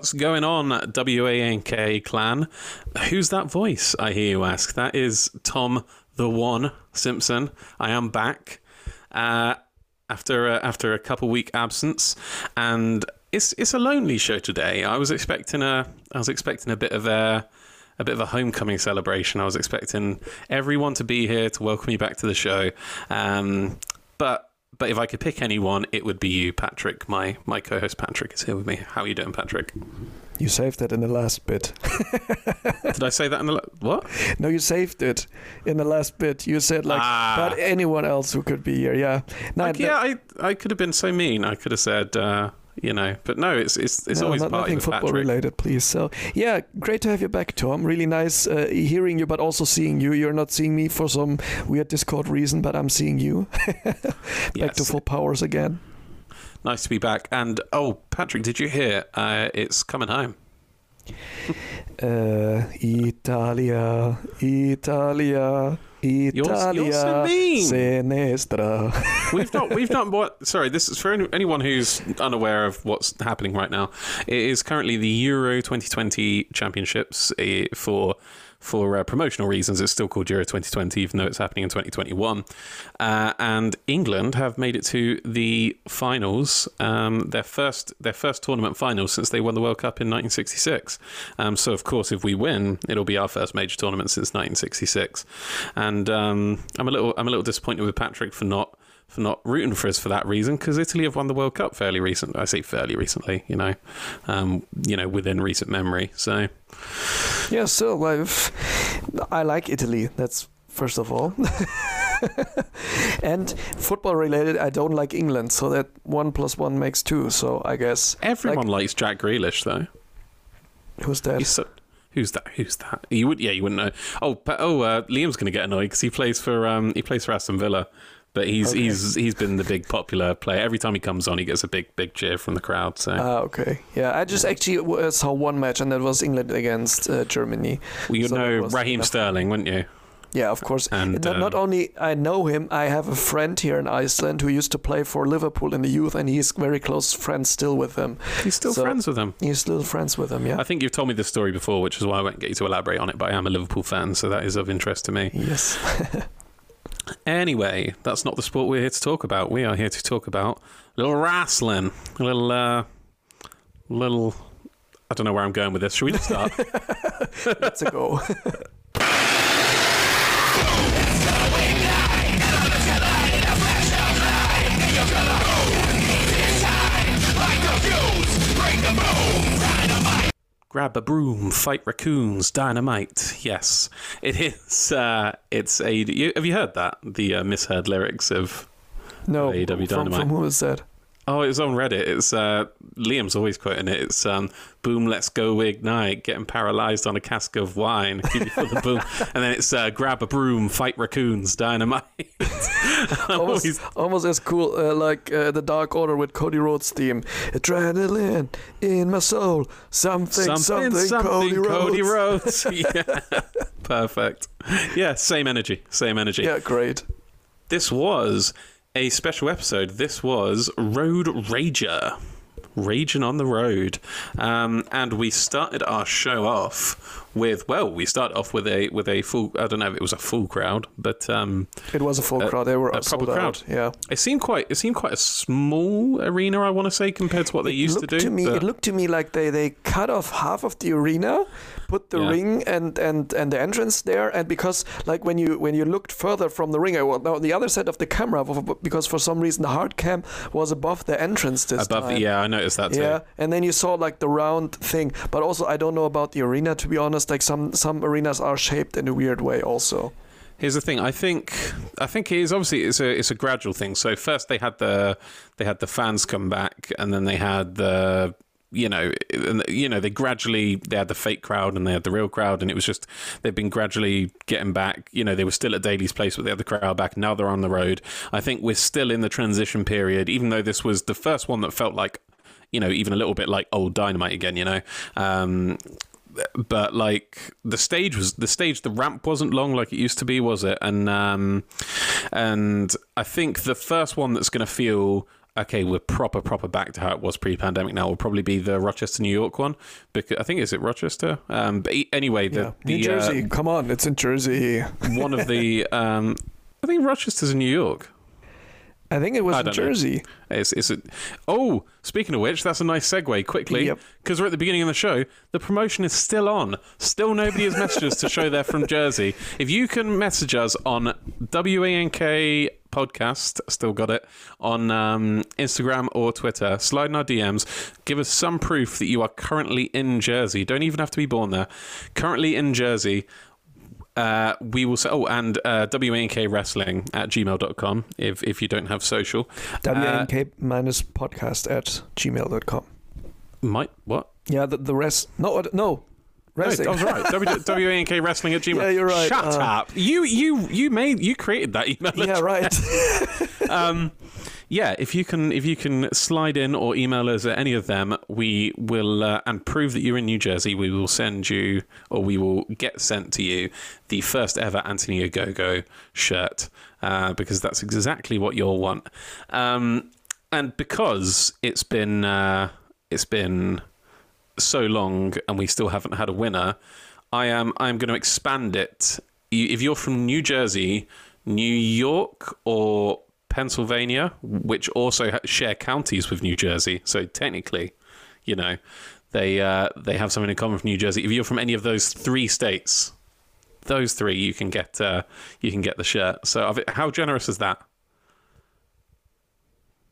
What's going on, WANK clan? Who's that voice? I hear you ask. That is Tom the One Simpson. I am back uh, after a, after a couple week absence, and it's it's a lonely show today. I was expecting a I was expecting a bit of a a bit of a homecoming celebration. I was expecting everyone to be here to welcome me back to the show, um, but but if I could pick anyone, it would be you, Patrick. My my co-host Patrick is here with me. How are you doing, Patrick? You saved that in the last bit. Did I say that in the la- what? No, you saved it in the last bit. You said like, Ah. but anyone else who could be here, yeah. No, Like, yeah, I I could have been so mean. I could have said, uh, you know, but no, it's it's it's no, always not, nothing football Patrick. related, please. So yeah, great to have you back, Tom. Really nice uh, hearing you, but also seeing you. You're not seeing me for some weird Discord reason, but I'm seeing you. back to full powers again. Nice to be back. And oh, Patrick, did you hear? Uh, it's coming home. Uh, Italia, Italia, Italia, you're so mean. Sinistra. we've not we've not what sorry this is for anyone who's unaware of what's happening right now it is currently the euro 2020 championships eh, for for uh, promotional reasons it's still called euro 2020 even though it's happening in 2021 uh, and england have made it to the finals um, their first their first tournament finals since they won the world cup in 1966 um, so of course if we win it'll be our first major tournament since 1966 and um, i'm a little i'm a little disappointed with patrick for not for not rooting for us for that reason because Italy have won the World Cup fairly recent. I say fairly recently, you know, um, you know, within recent memory. So Yeah, so I've, I like Italy. That's first of all. and football related, I don't like England. So that one plus one makes two. So I guess everyone likes Jack Grealish, though. who's that? So, who's that? Who's that? You would, yeah, you wouldn't know. Oh, but, oh, uh, Liam's going to get annoyed because he plays for um, he plays for Aston Villa. But he's Okay. he's he's been the big popular player. Every time he comes on, he gets a big big cheer from the crowd. So Ah, okay. Yeah, I just actually uh, saw one match, and that was England against uh, Germany. well, you so know Raheem. Sterling, wouldn't you? Yeah, of course. And, not, not um, only I know him, I have a friend here in Iceland who used to play for Liverpool in the youth, and he's very close friends still with him. He's still So- friends with him. He's still friends with him. Yeah. I think you've told me this story before, which is why I won't get you to elaborate on it. But I am a Liverpool fan, so that is of interest to me. Yes. Anyway, that's not the sport we're here to talk about. We are here to talk about a little wrestling, a little, uh, little. I don't know where I'm going with this. Should we just start? Let's go. Grab a broom, fight raccoons, dynamite. Yes, it is. Uh, it's a. You, have you heard that? The uh, misheard lyrics of. No. AEW from, Dynamite. from who is that? Oh, it was on Reddit. It's uh, Liam's always quoting it. It's um, "Boom, let's go ignite." Getting paralyzed on a cask of wine. Give you for the boom, and then it's uh, "Grab a broom, fight raccoons, dynamite." Almost, always- almost as cool uh, like uh, the Dark Order with Cody Rhodes theme. Adrenaline in my soul. Something, something, Cody, Rhodes. Rhodes. yeah, perfect. Yeah, same energy. Same energy. Yeah, great. This was a special episode. This was Road Rager. Raging on the road. Um, and we started our show off with well, we started off with a with a full I don't know if it was a full crowd, but um, It was a full A- crowd. They were a proper out. Yeah. it seemed quite it seemed quite a small arena, I want to say, compared to what they used to do. To me, but- it looked to me like they, they cut off half of the arena, put the Yeah. ring and, and, and the entrance there, and because like when you when you looked further from the ring, I well, now the other side of the camera, because for some reason the hard cam was above the entrance this above time. yeah, I noticed that too. Yeah, and then you saw like the round thing, but also I don't know about the arena to be honest. Like some some arenas are shaped in a weird way also. Here's the thing. I think I think it is obviously it's a it's a gradual thing. So first they had the they had the fans come back, and then they had the you know you know they gradually they had the fake crowd and they had the real crowd, and it was just they've been gradually getting back. You know they were still at Daily's Place, but they had the crowd back. Now they're on the road. I think we're still in the transition period, even though this was the first one that felt like you know even a little bit like old Dynamite again. You know. Um, but like the stage was the stage the ramp wasn't long like it used to be was it and um and i think the first one that's going to feel okay, we're proper, proper back to how it was pre-pandemic. Now will probably be the Rochester, New York one because I think is it Rochester. Um, but anyway, the, Yeah. the New Jersey, come on, it's in Jersey. Uh, one of the um, I think Rochester's in New York. I think it was in. Jersey. It's, it's a, oh, speaking of which, that's a nice segue quickly Yep. because we're at the beginning of the show. The promotion is still on. Still nobody has messaged us to show they're from Jersey. If you can message us on WANK podcast, still got it, on um, Instagram or Twitter, slide in our DMs, give us some proof that you are currently in Jersey. Don't even have to be born there. Currently in Jersey. Uh, we will say, oh, and uh, WANK wrestling at gmail.com if, if you don't have social. Uh, WNK minus podcast at gmail.com. Might what? Yeah, the, the rest. No, uh, no. Wrestling. No, I was right. W- WANK wrestling at Gmail. Yeah, you're right. Shut Uh, up. You you you made you created that email. yeah, right. Um, yeah. If you can if you can slide in or email us at any of them, we will uh, and prove that you're in New Jersey. We will send you or we will get sent to you the first ever Anthony Ogogo shirt uh, because that's exactly what you'll want. Um, and because it's been uh, it's been so long and we still haven't had a winner, I am I'm going to expand it. You, if you're from New Jersey, New York, or Pennsylvania, which also share counties with New Jersey, so technically, you know, they uh, they have something in common with New Jersey. If you're from any of those three states, those three, you can get uh, you can get the shirt. So, how generous is that?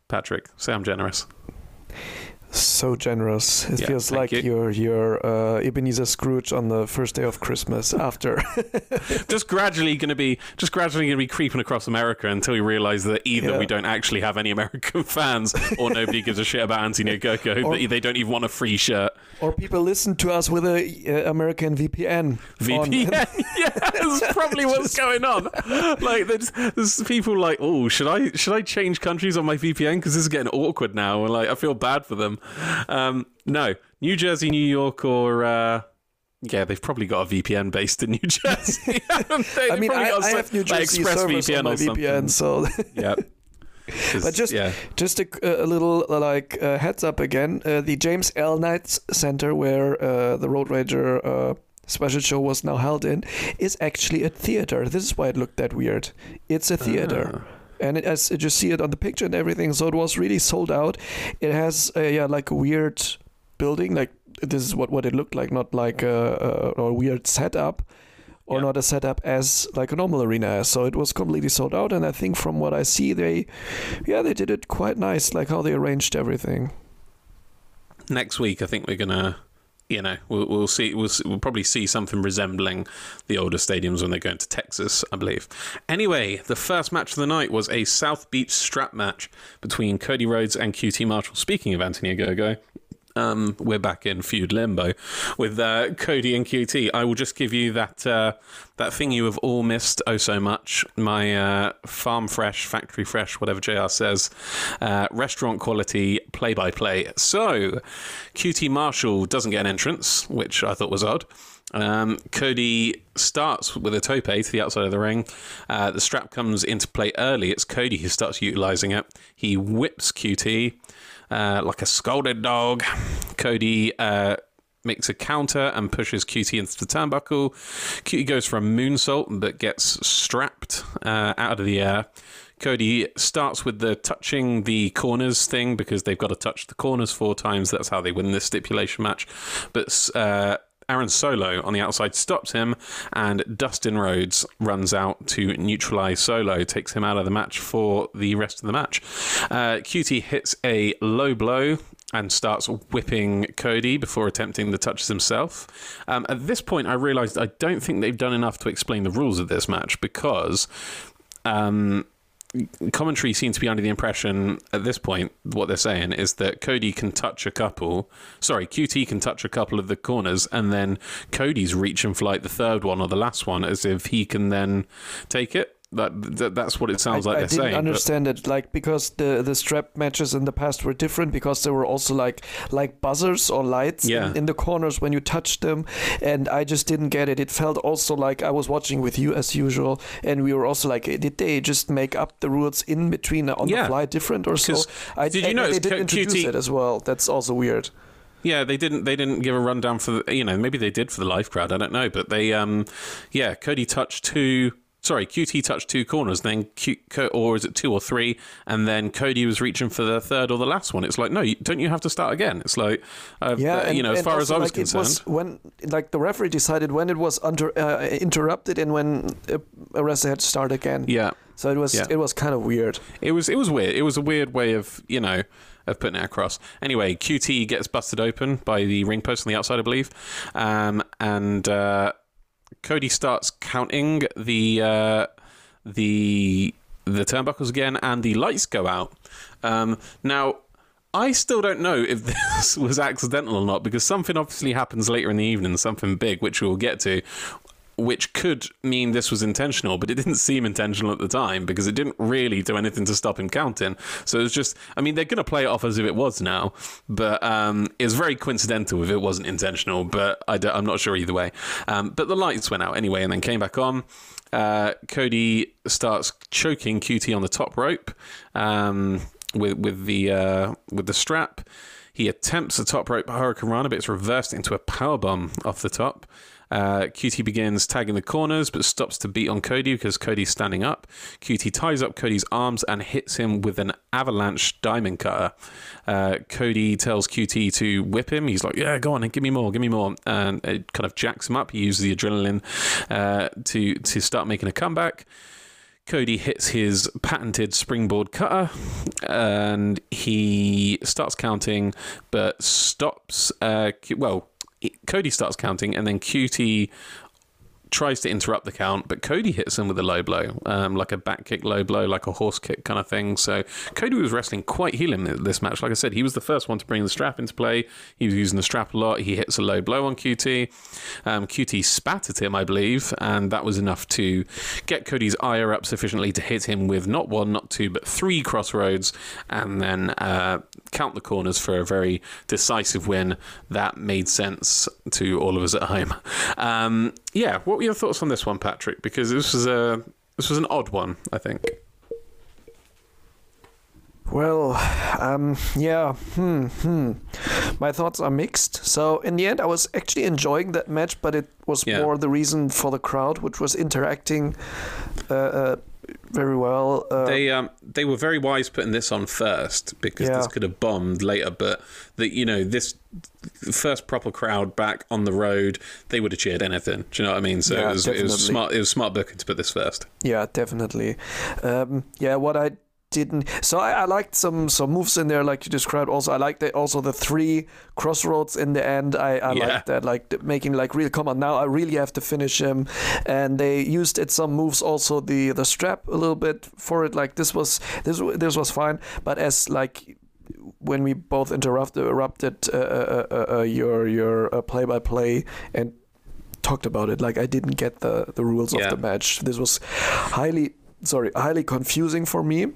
Patrick, say I'm generous. So generous. It Yeah, feels like you. you're you're uh, Ebenezer Scrooge on the first day of Christmas after. just gradually going to be just gradually going to be creeping across America until we realize that either Yeah. we don't actually have any American fans or nobody gives a shit about Anthony Ogogo. Or- that they don't even want a free shirt. or people listen to us with a uh, American VPN. VPN, yeah, that's probably what's going on. Like, there's, there's people like, oh, should I should I change countries on my VPN because this is getting awkward now, and like I feel bad for them. Um, no, New Jersey, New York, or uh, yeah, they've probably got a VPN based in New Jersey. I mean, I, got I some- have New like Jersey servers on my. VPN, so Yeah. But just yeah. just a, a little like uh, heads up again. Uh, the James L. Knight Center, where uh, the Road Rager uh, special show was now held in, is actually a theater. This is why it looked that weird. It's a theater. Ah. And it, as you see it on the picture and everything, so it was really sold out. It has uh, yeah like a weird building, like this is what, what it looked like, not like a, a, a weird setup, or Yeah. not a setup as like a normal arena. So it was completely sold out, and I think from what I see, they yeah they did it quite nice, like how they arranged everything. next week, I think we're gonna, you know, we'll, we'll see. We'll, we'll probably see something resembling the older stadiums when they go into Texas, I believe. Anyway, the first match of the night was a South Beach strap match between Cody Rhodes and QT Marshall. Speaking of Anthony Ogogo. Um, we're back in feud limbo with uh, Cody and QT. I will just give you that uh, that thing you have all missed oh so much. My uh, farm fresh, factory fresh, whatever JR says, uh, restaurant quality play by play. So, QT Marshall doesn't get an entrance, which I thought was odd. Um, Cody starts with a tope to the outside of the ring. Uh, the strap comes into play early. It's Cody who starts utilizing it. He whips QT uh, like a scolded dog. Cody uh, makes a counter and pushes QT into the turnbuckle. QT goes for a moonsault but gets strapped uh, out of the air. Cody starts with the touching the corners thing because they've got to touch the corners four times. That's how they win this stipulation match. But uh, Aaron Solo on the outside stops him, and Dustin Rhodes runs out to neutralize Solo, takes him out of the match for the rest of the match. Uh, QT hits a low blow and starts whipping Cody before attempting the touches himself. Um, at this point, I realized I don't think they've done enough to explain the rules of this match because. Um, commentary seems to be under the impression at this point what they're saying is that Cody can touch a couple sorry QT can touch a couple of the corners and then Cody's reaching for like the third one or the last one as if he can then take it That, that that's what it sounds I, like I they're didn't saying. but- understand it, like because the the strap matches in the past were different because there were also like like buzzers or lights Yeah. in, in the corners when you touched them, and I just didn't get it. It felt also like I was watching with you as usual, and we were also like, did they just make up the rules in between on Yeah. the fly different or so? I, did you notice they didn't introduce QT it as well? That's also weird. Yeah, they didn't. They didn't give a rundown for the. You know, maybe they did for the live crowd. I don't know, but they. Um, yeah, Cody touched two. Sorry, QT touched two corners, then Q, or is it two or three? And then Cody was reaching for the third or the last one. It's like, no, don't you have to start again? It's like, uh, Yeah, uh, and, you know, as far as I was like, concerned, it was when like the referee decided when it was under uh, interrupted and when uh, a wrestler had to start again. yeah, So it was Yeah. it was kind of weird. It was it was weird. It was a weird way of you know of putting it across. Anyway, QT gets busted open by the ring post on the outside, I believe, um, and uh, Cody starts counting the uh, the the turnbuckles again, and the lights go out. Um, now. I still don't know if this was accidental or not because something obviously happens later in the evening, something big, which we'll get to, which could mean this was intentional, but it didn't seem intentional at the time because it didn't really do anything to stop him counting. So it's just, I mean, they're going to play it off as if it was now, but um, it was very coincidental if it wasn't intentional, but I am not sure either way. Um, but the lights went out anyway and then came back on. Uh, Cody starts choking QT on the top rope um, with with the uh, with the strap. He attempts the top rope Hurricane Rana, but it's reversed into a power bomb off the top. Uh, QT begins tagging the corners, but stops to beat on Cody because Cody's standing up. QT ties up Cody's arms and hits him with an avalanche diamond cutter. Uh, Cody tells QT to whip him. He's like, "Yeah, go on, give me more, give me more," and it kind of jacks him up. He uses the adrenaline uh, to to start making a comeback. Cody hits his patented springboard cutter and he starts counting, but stops. Uh, well, Cody starts counting, and then QT tries to interrupt the count, but Cody hits him with a low blow, um, like a back kick low blow, like a horse kick kind of thing. So Cody was wrestling quite healing this match. Like I said, he was the first one to bring the strap into play. He was using the strap a lot. He hits a low blow on QT. Um, QT spat at him, I believe, and that was enough to get Cody's ire up sufficiently to hit him with not one, not two, but three crossroads, and then uh, count the corners for a very decisive win. That made sense to all of us at home. Um, yeah, what were your thoughts on this one, Patrick? Because this was a this was an odd one, I think. Well, um, yeah, hmm, hmm. My thoughts are mixed. So in the end, I was actually enjoying that match, but it was Yeah. more the reason for the crowd, which was interacting uh, uh, very well. Uh, They um they were very wise putting this on first because Yeah. this could have bombed later, but the you know this first proper crowd back on the road, they would have cheered anything. Do you know what I mean? So Yeah, it was it was smart it was smart booking to put this first. Yeah, definitely. Um, yeah, what I didn't. So I, I liked some some moves in there, like you described. Also, I liked the, also the three crossroads in the end. I, I Yeah. liked that, like the- making like real. Come on, now I really have to finish him. And they used it some moves also the the strap a little bit for it. Like this was this this was fine, but as like when we both interrupted erupted uh, uh, uh, uh, your your uh, play by play and talked about it like i didn't get the the rules Yeah. of the match this was highly sorry highly confusing for me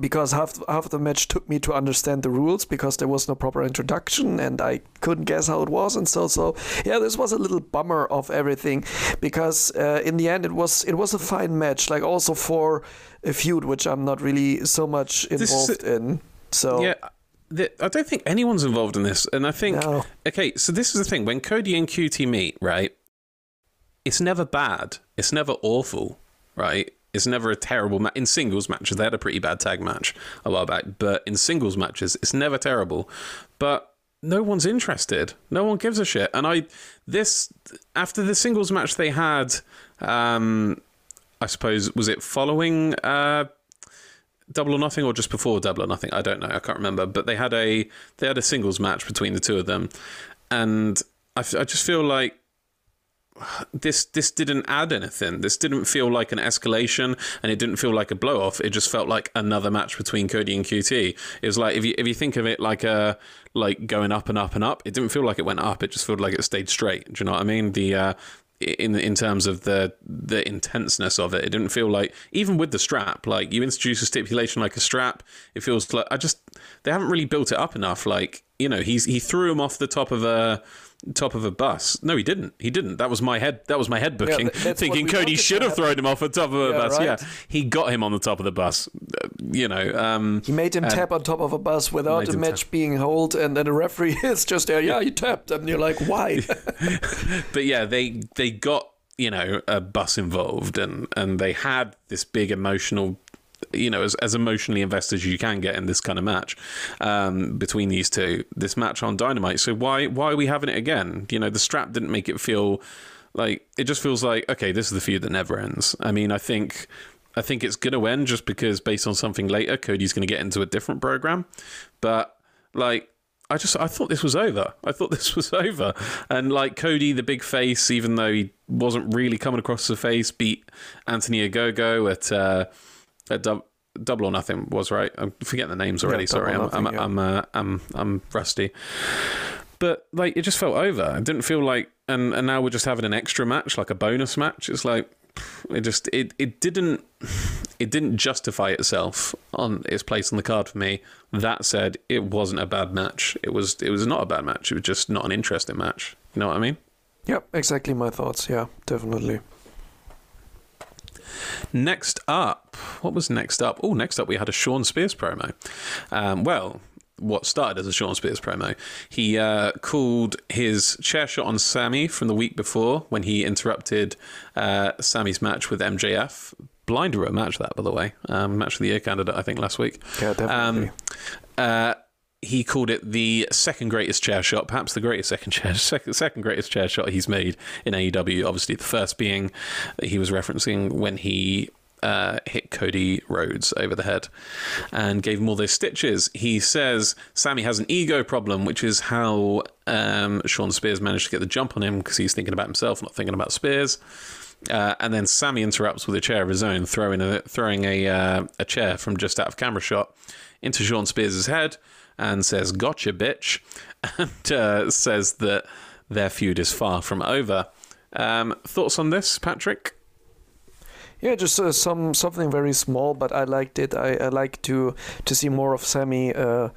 because half half the match took me to understand the rules because there was no proper introduction and I couldn't guess how it was and so so yeah this was a little bummer of everything because uh, in the end it was it was a fine match like also for a feud which I'm not really so much involved in so Yeah. The, I don't think anyone's involved in this, and I think No. okay. So this is the thing: when Cody and QT meet, right? It's never bad. It's never awful, right? It's never a terrible match. In singles matches, they had a pretty bad tag match a while back, but in singles matches, it's never terrible. But no one's interested. No one gives a shit. And I, this after the singles match they had, um, I suppose was it following uh, Double or Nothing or just before Double or Nothing? I don't know. I can't remember. But they had a they had a singles match between the two of them, and I just feel like this this didn't add anything. This didn't feel like an escalation, and it didn't feel like a blow off. It just felt like another match between Cody and QT. It was like if you if you think of it like a like going up and up and up, it didn't feel like it went up. It just felt like it stayed straight. Do you know what I mean? The uh, in in terms of the the intenseness of it. It didn't feel like even with the strap, like you introduce a stipulation like a strap, it feels like I just they haven't really built it up enough. Like you know, he's he threw him off the top of a top of a bus. No, he didn't. He didn't. That was my head. That was my head booking, that's thinking Cody should have thrown him off the top of a Yeah, bus. right. Yeah, he got him on the top of the bus. Uh, You know, um, He made him tap on top of a bus without him match being held, and then the referee is just there. Yeah, he tapped, and you're like, why? but yeah, they they got you know a bus involved, and and they had this big emotional. You know, as, as emotionally invested as you can get in this kind of match um, between these two, this match on Dynamite. So why why are we having it again? You know, the strap didn't make it feel like it just feels like okay, this is the feud that never ends. I mean, I think I think it's gonna end just because based on something later, Cody's gonna get into a different program, but like I just I thought this was over. I thought this was over. And like Cody, the big face, even though he wasn't really coming across a face, beat Anthony Ogogo at uh, at dub- Double or Nothing was right. I'm forgetting the names already. Yeah, Sorry, I'm I'm yeah. I'm, uh, I'm I'm rusty. But like it just felt over. It didn't feel like and and now we're just having an extra match, like a bonus match. It's like it just it, it didn't it didn't justify itself on its place on the card for me. That said, it wasn't a bad match. It was it was not a bad match. It was just not an interesting match. You know what I mean? yep, exactly my thoughts. Yeah, definitely. Next up, what was next up? Oh, next up we had a Shawn Spears promo. Um, well, what started as a Shawn Spears promo, he uh, called his chair shot on Sammy from the week before when he interrupted uh, Sammy's match with MJF. Blinder a match that, by the way, um, match of the year candidate, I think last week. Yeah, definitely. Um, uh, he called it the second greatest chair shot, perhaps the greatest second chair, second, second greatest chair shot he's made in AEW. Obviously, the first being that he was referencing when he uh, hit Cody Rhodes over the head and gave him all those stitches. He says Sammy has an ego problem, which is how um, Shawn Spears managed to get the jump on him because he's thinking about himself, not thinking about Spears. Uh, and then Sammy interrupts with a chair of his own, throwing a throwing a uh, a chair from just out of camera shot into Shawn Spears' head, and says "Gotcha, bitch," and uh, says that their feud is far from over. Um, thoughts on this, Patrick? Yeah, just uh, some something very small, but I liked it. I, I like to to see more of Sammy uh,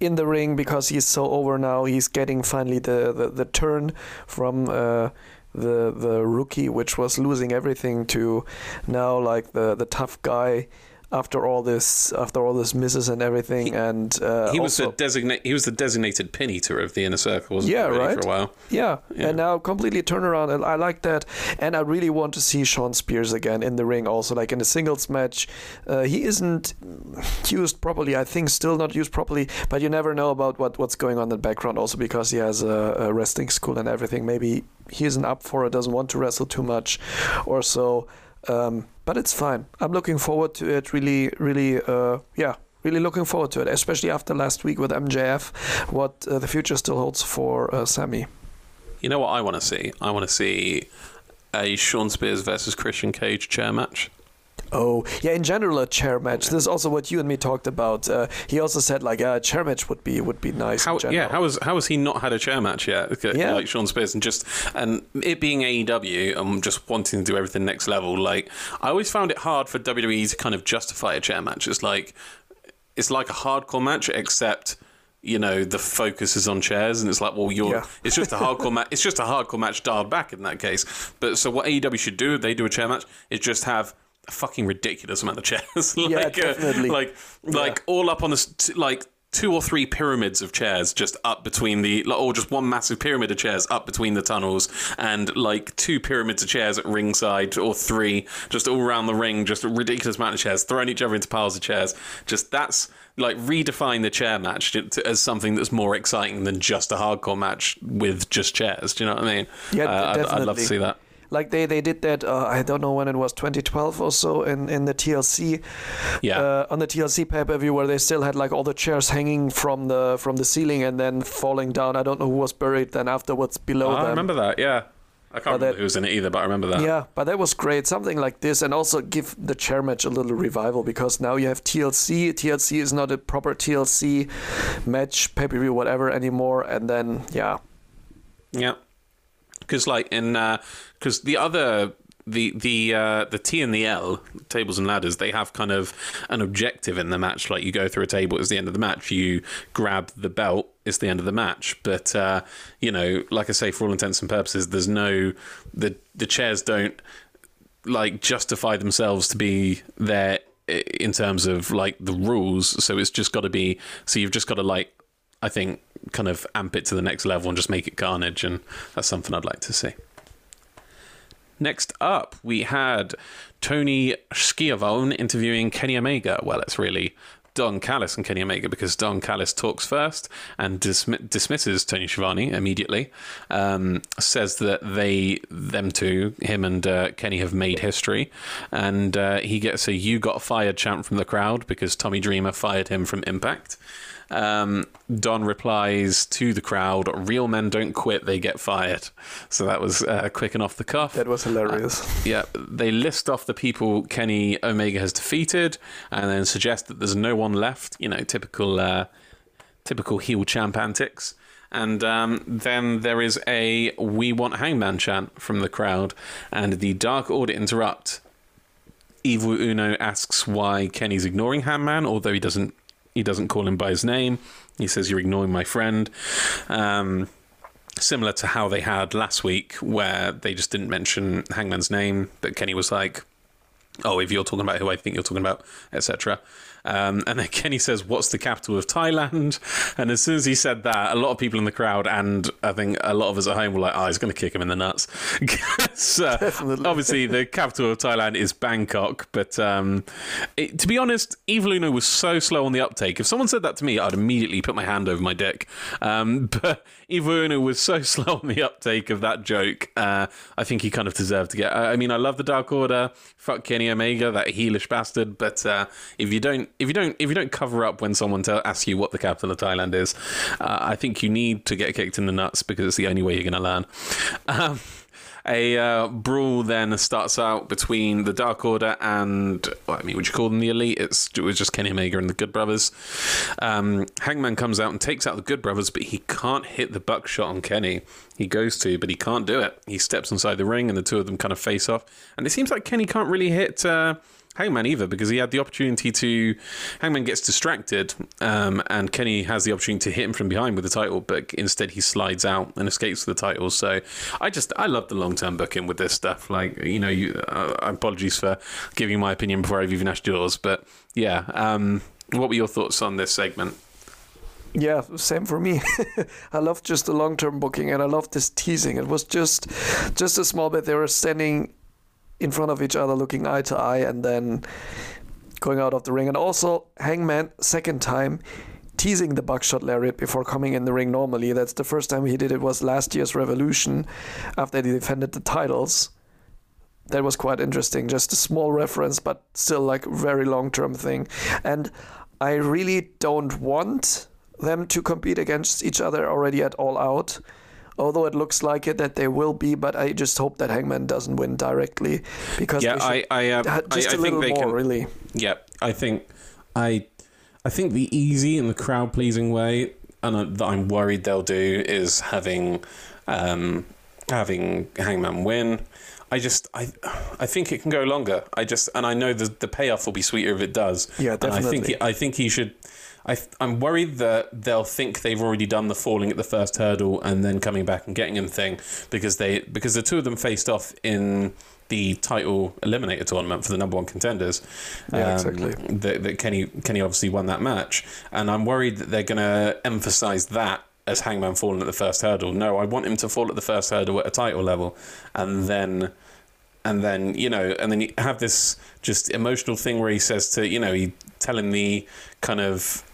in the ring because he's so over now. He's getting finally the the, the turn from. Uh, the the rookie, which was losing everything, to now like the the tough guy after all this after all this misses and everything. He- and uh, He was also, the designate. He was the designated pin eater of the inner circle, wasn't Yeah, he? really, right. For a while. Yeah, Yeah. and now completely turn around, and I like that. And I really want to see Shawn Spears again in the ring, also like in a singles match. Uh, he isn't used properly, I think, still not used properly. But you never know about what what's going on in the background, also because he has a, a wrestling school and everything. Maybe he isn't up for it, doesn't want to wrestle too much, or so. Um, but it's fine. I'm looking forward to it. Really, really, uh, yeah. Really looking forward to it, especially after last week with MJF, what uh, the future still holds for uh, Sammy. You know what I want to see? I want to see a Shawn Spears versus Christian Cage chair match. Oh, yeah. In general, a chair match. This is also what you and me talked about. Uh, he also said like a chair match would be would be nice. How yeah? How has how has he not had a chair match yet? Okay, Yeah. Like Shawn Spears and just and it being AEW and just wanting to do everything next level. Like I always found it hard for WWE to kind of justify a chair match. It's like it's like a hardcore match except. You know the focus is on chairs, and it's like, well, you're. Yeah. It's just a hardcore match. It's just a hardcore match dialed back in that case. But so what AEW should do if they do a chair match is just have a fucking ridiculous amount of chairs. like, Yeah, uh, definitely. like like all up on the like two or three pyramids of chairs just up between the like, or just one massive pyramid of chairs up between the tunnels and like two pyramids of chairs at ringside or three just all around the ring just a ridiculous amount of chairs throwing each other into piles of chairs. Just that's like redefine the chair match as something that's more exciting than just a hardcore match with just chairs. Do you know what i mean? Yeah, Uh, I'd, I'd love to see that Like they, they did that. Uh, I don't know when it was 2012 or so in in the TLC. Yeah. Uh, on the TLC pay per view where they still had like all the chairs hanging from the from the ceiling and then falling down. I don't know who was buried then afterwards below Oh, I remember that yeah I can't remember that- who was in it either, but I remember that. Yeah, but that was great. Something like this, and also give the chair match a little revival because now you have TLC. TLC is not a proper TLC match, pay per view, whatever anymore. And then, yeah, Yeah. Because like in because the other the the uh, the T and the L tables and ladders they have kind of an objective in the match. Like you go through a table, it's the end of the match. You grab the belt, it's the end of the match. But uh, you know, like I say, for all intents and purposes, there's no the the chairs don't like justify themselves to be there in terms of like the rules. So it's just got to be. So you've just got to like I think kind of amp it to the next level and just make it carnage, and that's something I'd like to see. Next up, we had Tony Schiavone interviewing Kenny Omega. Well, it's really Don Callis and Kenny Omega because Don Callis talks first and dismi- dismisses Tony Schiavone immediately. Um, says that they, them two, him and uh, Kenny, have made history, and uh, he gets a "You got fired" chant from the crowd because Tommy Dreamer fired him from Impact. Um, Don replies to the crowd, "Real men don't quit; they get fired." So that was uh, quick and off the cuff. That was hilarious. Uh, yeah, they list off the people Kenny Omega has defeated, and then suggest that there's no one left. You know, typical, uh, typical heel champ antics. And um, then there is a "We want Hangman" chant from the crowd, and the Dark Order interrupt. Evil Uno asks why Kenny's ignoring Hangman, although he doesn't he doesn't call him by his name. He says, You're ignoring my friend. Um, similar to how they had last week, where they just didn't mention Hangman's name, but Kenny was like, Oh, if you're talking about who I think you're talking about, etc. Um, and then Kenny says, What's the capital of Thailand? And as soon as he said that, a lot of people in the crowd, and I think a lot of us at home, were like, Oh, he's going to kick him in the nuts. so, obviously, the capital of Thailand is Bangkok. But um, it, to be honest, Evil Uno was so slow on the uptake. If someone said that to me, I'd immediately put my hand over my dick. Um, but Evil Uno was so slow on the uptake of that joke. Uh, I think he kind of deserved to get. I I mean, I love the Dark Order. Fuck Kenny Omega, that heelish bastard. But uh, if you don't, if you don't, if you don't cover up when someone tell, asks you what the capital of Thailand is, uh, I think you need to get kicked in the nuts because it's the only way you're going to learn. Um, a uh, brawl then starts out between the Dark Order and, well, I mean, would you call them the Elite? It's, it was just Kenny Omega and the Good Brothers. Um, Hangman comes out and takes out the Good Brothers, but he can't hit the buckshot on Kenny. He goes to, but he can't do it. He steps inside the ring, and the two of them kind of face off. And it seems like Kenny can't really hit. Uh, Hangman either because he had the opportunity to. Hangman gets distracted, um, and Kenny has the opportunity to hit him from behind with the title, but instead he slides out and escapes with the title. So I just I love the long term booking with this stuff. Like you know, you uh, apologies for giving my opinion before I've even asked yours, but yeah. Um, what were your thoughts on this segment? Yeah, same for me. I love just the long term booking and I love this teasing. It was just just a small bit. They were standing in front of each other looking eye to eye and then going out of the ring. And also Hangman second time teasing the buckshot lariat before coming in the ring normally. That's the first time he did it was last year's Revolution after they defended the titles. That was quite interesting. Just a small reference, but still like very long term thing. And I really don't want them to compete against each other already at all out. Although it looks like it that they will be, but I just hope that Hangman doesn't win directly because Yeah, I I, uh, uh, I, just I a think little they more can. really. Yeah, I think I I think the easy and the crowd pleasing way, and uh, that I'm worried they'll do is having um, having Hangman win. I just I I think it can go longer. I just and I know the the payoff will be sweeter if it does. Yeah, And I think definitely. he, I think he should. I, I'm worried that they'll think they've already done the falling at the first hurdle and then coming back and getting him thing because they because the two of them faced off in the title eliminator tournament for the number one contenders. Yeah, um, exactly. That, that Kenny Kenny obviously won that match, and I'm worried that they're going to emphasize that as Hangman falling at the first hurdle. No, I want him to fall at the first hurdle at a title level, and then and then you know, and then you have this just emotional thing where he says to you know, he telling the kind of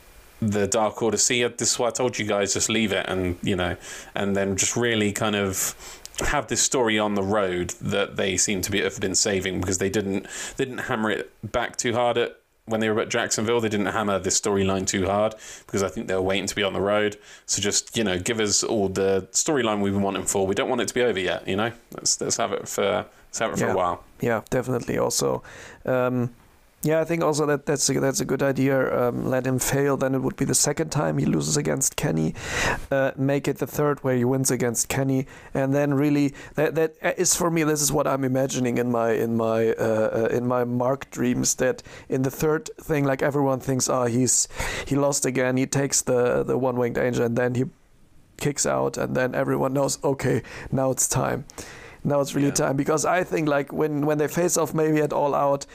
the Dark Order, see, this is what I told you guys, just leave it, and you know, and then just really kind of have this story on the road that they seem to be have been saving because they didn't they didn't hammer it back too hard at when they were at Jacksonville. They didn't hammer this storyline too hard because I think they were waiting to be on the road. So just you know, give us all the storyline we've been wanting for. We don't want it to be over yet. You know, let's let's have it for let's have it for Yeah. a while. Yeah, definitely. Also, um, Yeah, I think also that that's a, that's a good idea. Um, let him fail, then it would be the second time he loses against Kenny. Uh, make it the third where he wins against Kenny, and then really that that is for me. This is what I'm imagining in my in my uh, uh in my Mark dreams. That in the third thing, like everyone thinks, ah, oh, he's he lost again. He takes the the one winged angel, and then he kicks out, and then everyone knows, okay, now it's time. Now it's really yeah. time because I think like when when they face off maybe at all out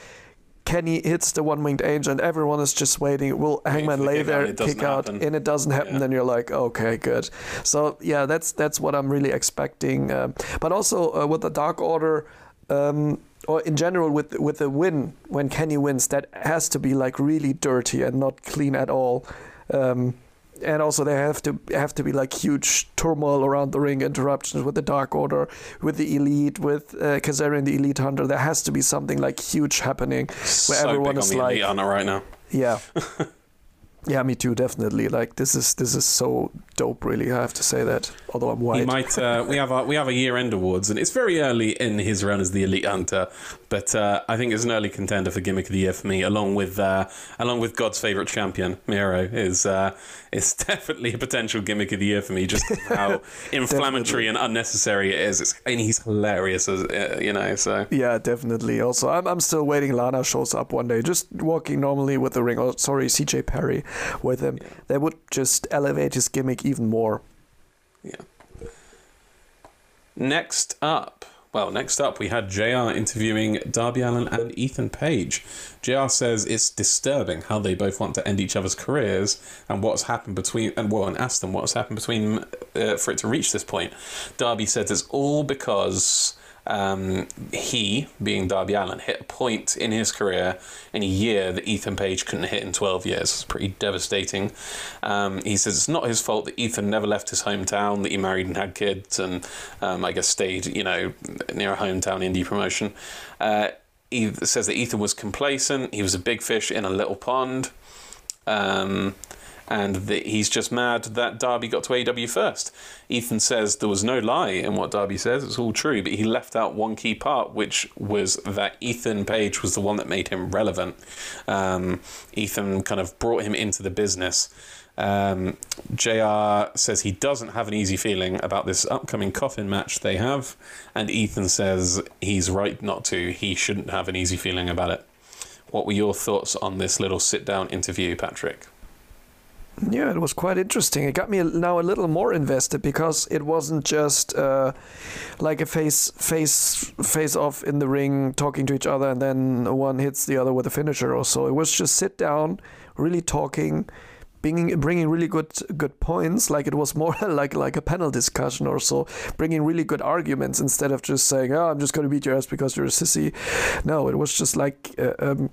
Kenny hits the one winged angel, and everyone is just waiting. Will Hangman lay there, kick out, happen. and it doesn't happen? Yeah. Then you're like, okay, good. So yeah, that's that's what I'm really expecting. Um, but also uh, with the Dark Order. Um, or in general with with the win when Kenny wins that has to be like really dirty and not clean at all um, and also they have to have to be like huge turmoil around the ring, interruptions with the Dark Order, with the Elite, with uh, Kazarian the Elite Hunter. There has to be something like huge happening where so everyone is like, right now. Yeah. Yeah, me too. Definitely. Like this is this is so dope. Really, I have to say that. Although I'm white. He might. Uh, we have our, we have a year end awards, and it's very early in his run as the elite hunter. But uh, I think it's an early contender for gimmick of the year for me, along with uh, along with God's favorite champion, Miro. Is uh, is definitely a potential gimmick of the year for me. Just how inflammatory and unnecessary it is. It's, and he's hilarious, as uh, you know. So yeah, definitely. Also, I'm I'm still waiting. Lana shows up one day, just walking normally with the ring. Oh, sorry, CJ Perry with him. Yeah. That would just elevate his gimmick even more. Yeah. Next up, well, next up we had JR interviewing Darby Allin and Ethan Page. JR says it's disturbing how they both want to end each other's careers and what's happened between and well, and asked them what's happened between uh, for it to reach this point. Darby says it's all because um, he, being Darby Allin, hit a point in his career in a year that Ethan Page couldn't hit in 12 years. It's pretty devastating. Um, he says it's not his fault that Ethan never left his hometown, that he married and had kids, and um, I guess stayed, you know, near a hometown indie promotion. Uh, he says that Ethan was complacent. He was a big fish in a little pond. Um, and he's just mad that Darby got to AEW first. Ethan says there was no lie in what Darby says, it's all true, but he left out one key part, which was that Ethan Page was the one that made him relevant. Um, Ethan kind of brought him into the business. Um, JR says he doesn't have an easy feeling about this upcoming coffin match they have, and Ethan says he's right not to. He shouldn't have an easy feeling about it. What were your thoughts on this little sit down interview, Patrick? Yeah, it was quite interesting. It got me now a little more invested because it wasn't just uh, like a face face face off in the ring, talking to each other, and then one hits the other with a finisher or so. It was just sit down, really talking, bringing bringing really good good points. Like it was more like like a panel discussion or so, bringing really good arguments instead of just saying, "Oh, I'm just going to beat your ass because you're a sissy." No, it was just like. Uh, um,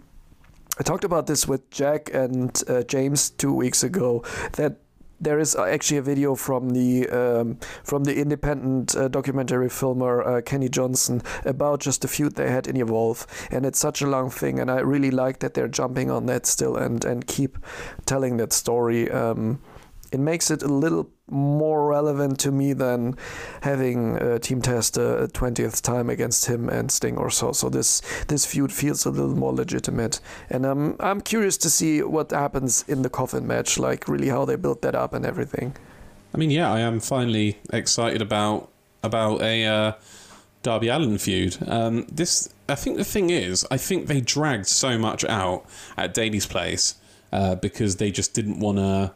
I talked about this with Jack and uh, James two weeks ago that there is actually a video from the um, from the independent uh, documentary filmer uh, Kenny Johnson about just the feud they had in Evolve, and it's such a long thing, and I really like that they're jumping on that still and and keep telling that story. Um, it makes it a little more relevant to me than having uh, Team Taz a twentieth time against him and Sting or so. So this this feud feels a little more legitimate, and um, I'm curious to see what happens in the coffin match, like really how they build that up and everything. I mean, yeah, I am finally excited about about a uh, Darby Allin feud. Um, this, I think, the thing is, I think they dragged so much out at Daily's Place uh, because they just didn't want to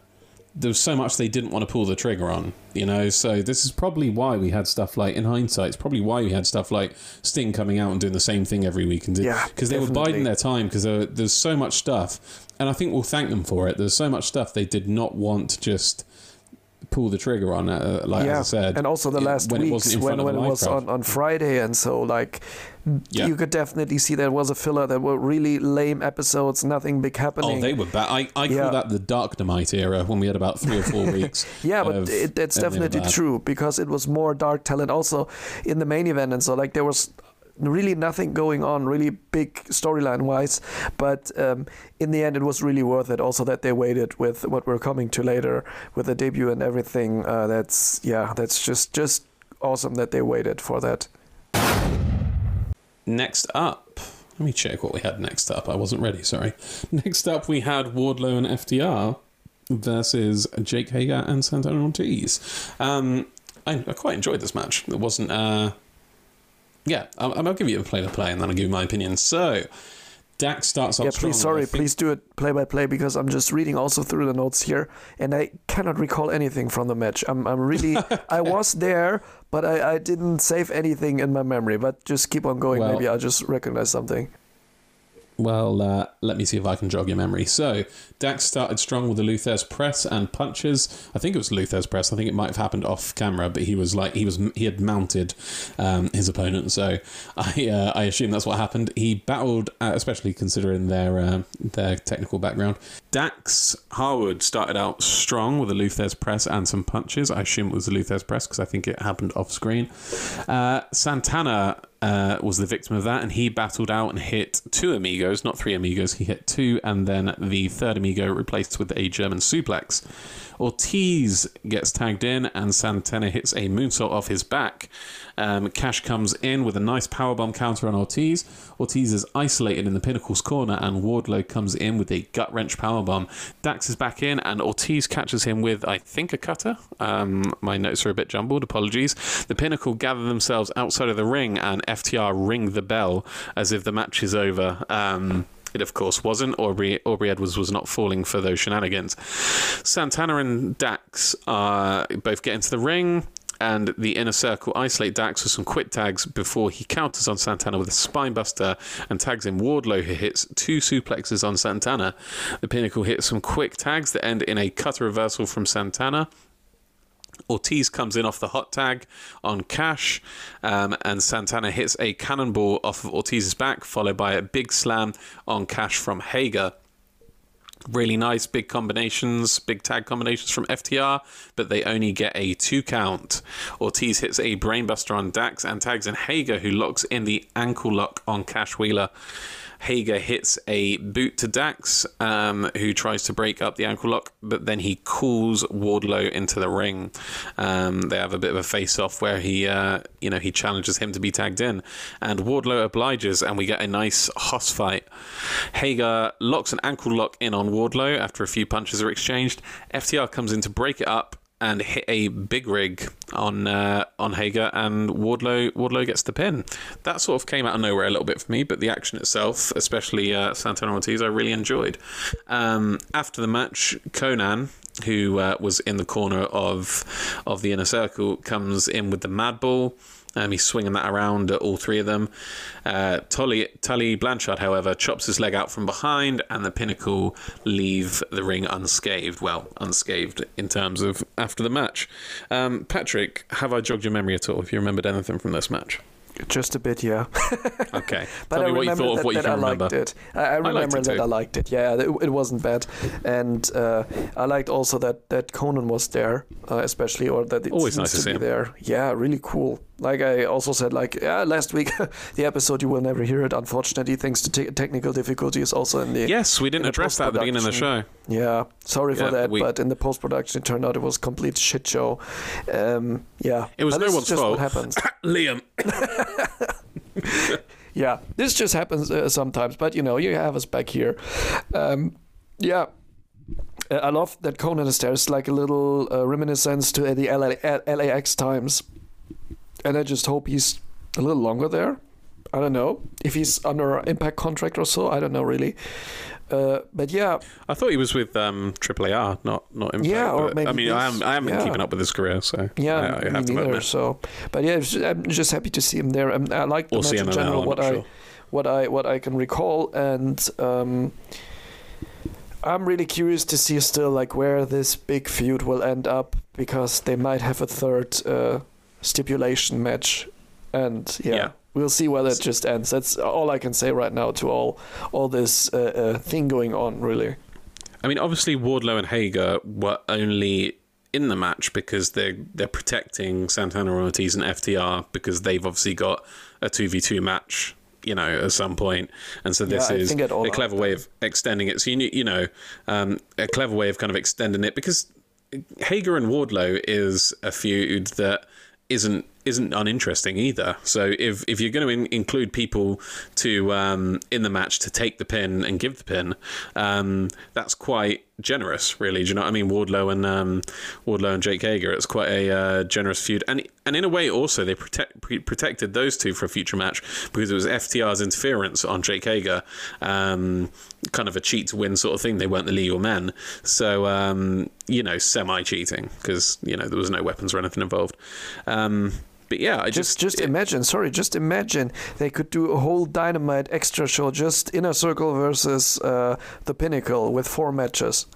there was so much they didn't want to pull the trigger on, you know. So this is probably why we had stuff like, in hindsight, it's probably why we had stuff like Sting coming out and doing the same thing every week, and yeah, because they were biding their time because there's so much stuff, and I think we'll thank them for it. There's so much stuff they did not want to just pull the trigger on, uh, like yeah. I said, and also the last when weeks it when, when it was on, on Friday, and so like yeah. you could definitely see there was a filler. There were really lame episodes, nothing big happening. Oh, they were bad. I, I yeah. call that the Dark Dynamite era when we had about three or four weeks. yeah, but it, it's definitely true because it was more dark talent also in the main event, and so like there was really nothing going on, really big storyline wise. But um, in the end, it was really worth it. Also, that they waited with what we're coming to later with the debut and everything. Uh, that's yeah, that's just just awesome that they waited for that. Next up, Let me check what we had next up. I wasn't ready, sorry. Next up, we had Wardlow and FTR versus Jake Hager and Santana Ortiz. Um, I, I quite enjoyed this match. It wasn't. Uh, yeah, I'll, I'll give you a play by play and then I'll give you my opinion. So, Dax starts off Yeah, please, sorry, please do it play by play because I'm just reading also through the notes here, and I cannot recall anything from the match. I'm, I'm really, I was there, but I, I didn't save anything in my memory. But just keep on going. Well- Maybe I'll just recognize something. Well, uh, let me see if I can jog your memory. So, Dax started strong with the Lou Thesz press and punches. I think it was Lou Thesz press. I think it might have happened off camera, but he was like he was he had mounted um, his opponent. So, I uh, I assume that's what happened. He battled, uh, especially considering their uh, their technical background. Dax Harwood started out strong with the Lou Thesz press and some punches. I assume it was the Lou Thesz press because I think it happened off screen. Uh, Santana uh, was the victim of that, and he battled out and hit two amigos, not three amigos. He hit two, and then the third amigo replaced with a German suplex. Ortiz gets tagged in, and Santana hits a moonsault off his back. Um, Cash comes in with a nice powerbomb counter on Ortiz. Ortiz is isolated in the Pinnacle's corner, and Wardlow comes in with a gut wrench powerbomb. Dax is back in, and Ortiz catches him with, I think, a cutter. Um, my notes are a bit jumbled. Apologies. The Pinnacle gather themselves outside of the ring, and FTR ring the bell as if the match is over. Um, it of course wasn't. Aubrey, Aubrey Edwards was not falling for those shenanigans. Santana and Dax uh, both get into the ring, and the inner circle isolate Dax with some quick tags before he counters on Santana with a spinebuster and tags in Wardlow, who hits two suplexes on Santana. The Pinnacle hits some quick tags that end in a cutter reversal from Santana. Ortiz comes in off the hot tag on Cash, um, and Santana hits a cannonball off of Ortiz's back, followed by a big slam on Cash from Hager. Really nice big combinations, big tag combinations from FTR, but they only get a two count. Ortiz hits a brainbuster on Dax and tags in Hager, who locks in the ankle lock on Cash Wheeler. Hager hits a boot to Dax, um, who tries to break up the ankle lock, but then he calls Wardlow into the ring. Um, they have a bit of a face-off where he, uh, you know, he challenges him to be tagged in, and Wardlow obliges, and we get a nice hoss fight. Hager locks an ankle lock in on Wardlow after a few punches are exchanged. FTR comes in to break it up and hit a big rig on uh, on Hager, and Wardlow Wardlow gets the pin. That sort of came out of nowhere a little bit for me, but the action itself, especially uh, Santana Ortiz, I really enjoyed. Um, after the match, Konnan, who uh, was in the corner of of the inner circle, comes in with the Mad Ball. Um, he's swinging that around at all three of them. Uh, Tully, Tully Blanchard, however, chops his leg out from behind, and the Pinnacle leave the ring unscathed. Well, unscathed in terms of after the match. Um, Patrick, have I jogged your memory at all? If you remembered anything from this match? Just a bit, yeah. Okay. But Tell I me what you remember thought that, of what you can I remember. liked it. I, I remember it that. I liked it. Yeah, it, it wasn't bad, and uh, I liked also that that Konnan was there, uh, especially or that it Always seems nice to to see be him. there. Yeah, really cool. Like I also said, like yeah, last week the episode you will never hear it. Unfortunately, thanks to te- technical difficulties, also in the Yes, we didn't address that at the beginning of the show. yeah, sorry for that, we- but in the post production, it turned out it was complete shit show. Um, yeah, It was But no one's fault. What happens? Liam. yeah, this just happens uh, sometimes, but you know, you have us back here. Um, yeah. Uh, I love that Konnan is there. It's like a little uh, reminiscence to the LA, LAX times. And I just hope he's a little longer there. I don't know. If he's under an impact contract or so, I don't know really. Uh, but yeah, I thought he was with um, AAAR, not not Impact. Yeah, or maybe I mean, I am I haven't Yeah. keeping up with his career, so Yeah, I, I me neither. So, but yeah, I'm just happy to see him there. Um, I like the Or match in general. I'm What I, sure. what I, what I can recall, and um, I'm really curious to see still like where this big feud will end up because they might have a third uh, stipulation match, and yeah. Yeah. We'll see whether it just ends. That's all I can say right now to all all this uh, uh, thing going on. Really, I mean, obviously Wardlow and Hager were only in the match because they're they're protecting Santana Ortiz and FTR because they've obviously got a two v two match, you know, at some point, and so this Yeah, is think it all a clever way of extending it. So you you know, um, a clever way of kind of extending it because Hager and Wardlow is a feud that isn't isn't uninteresting either. So if if you're going to in- include people to um, in the match to take the pin and give the pin, um, that's quite generous, really. Do you know what I mean? Wardlow and um, Wardlow and Jake Hager. It's quite a uh, generous feud, and and in a way, also they protect pre- protected those two for a future match because it was FTR's interference on Jake Hager, um, kind of a cheat to win sort of thing. They weren't the legal men, so um, you know, semi cheating because you know there was no weapons or anything involved. Um, but yeah, I Just just just imagine, sorry, just imagine they could do a whole dynamite extra show just inner circle versus uh, the pinnacle with four matches.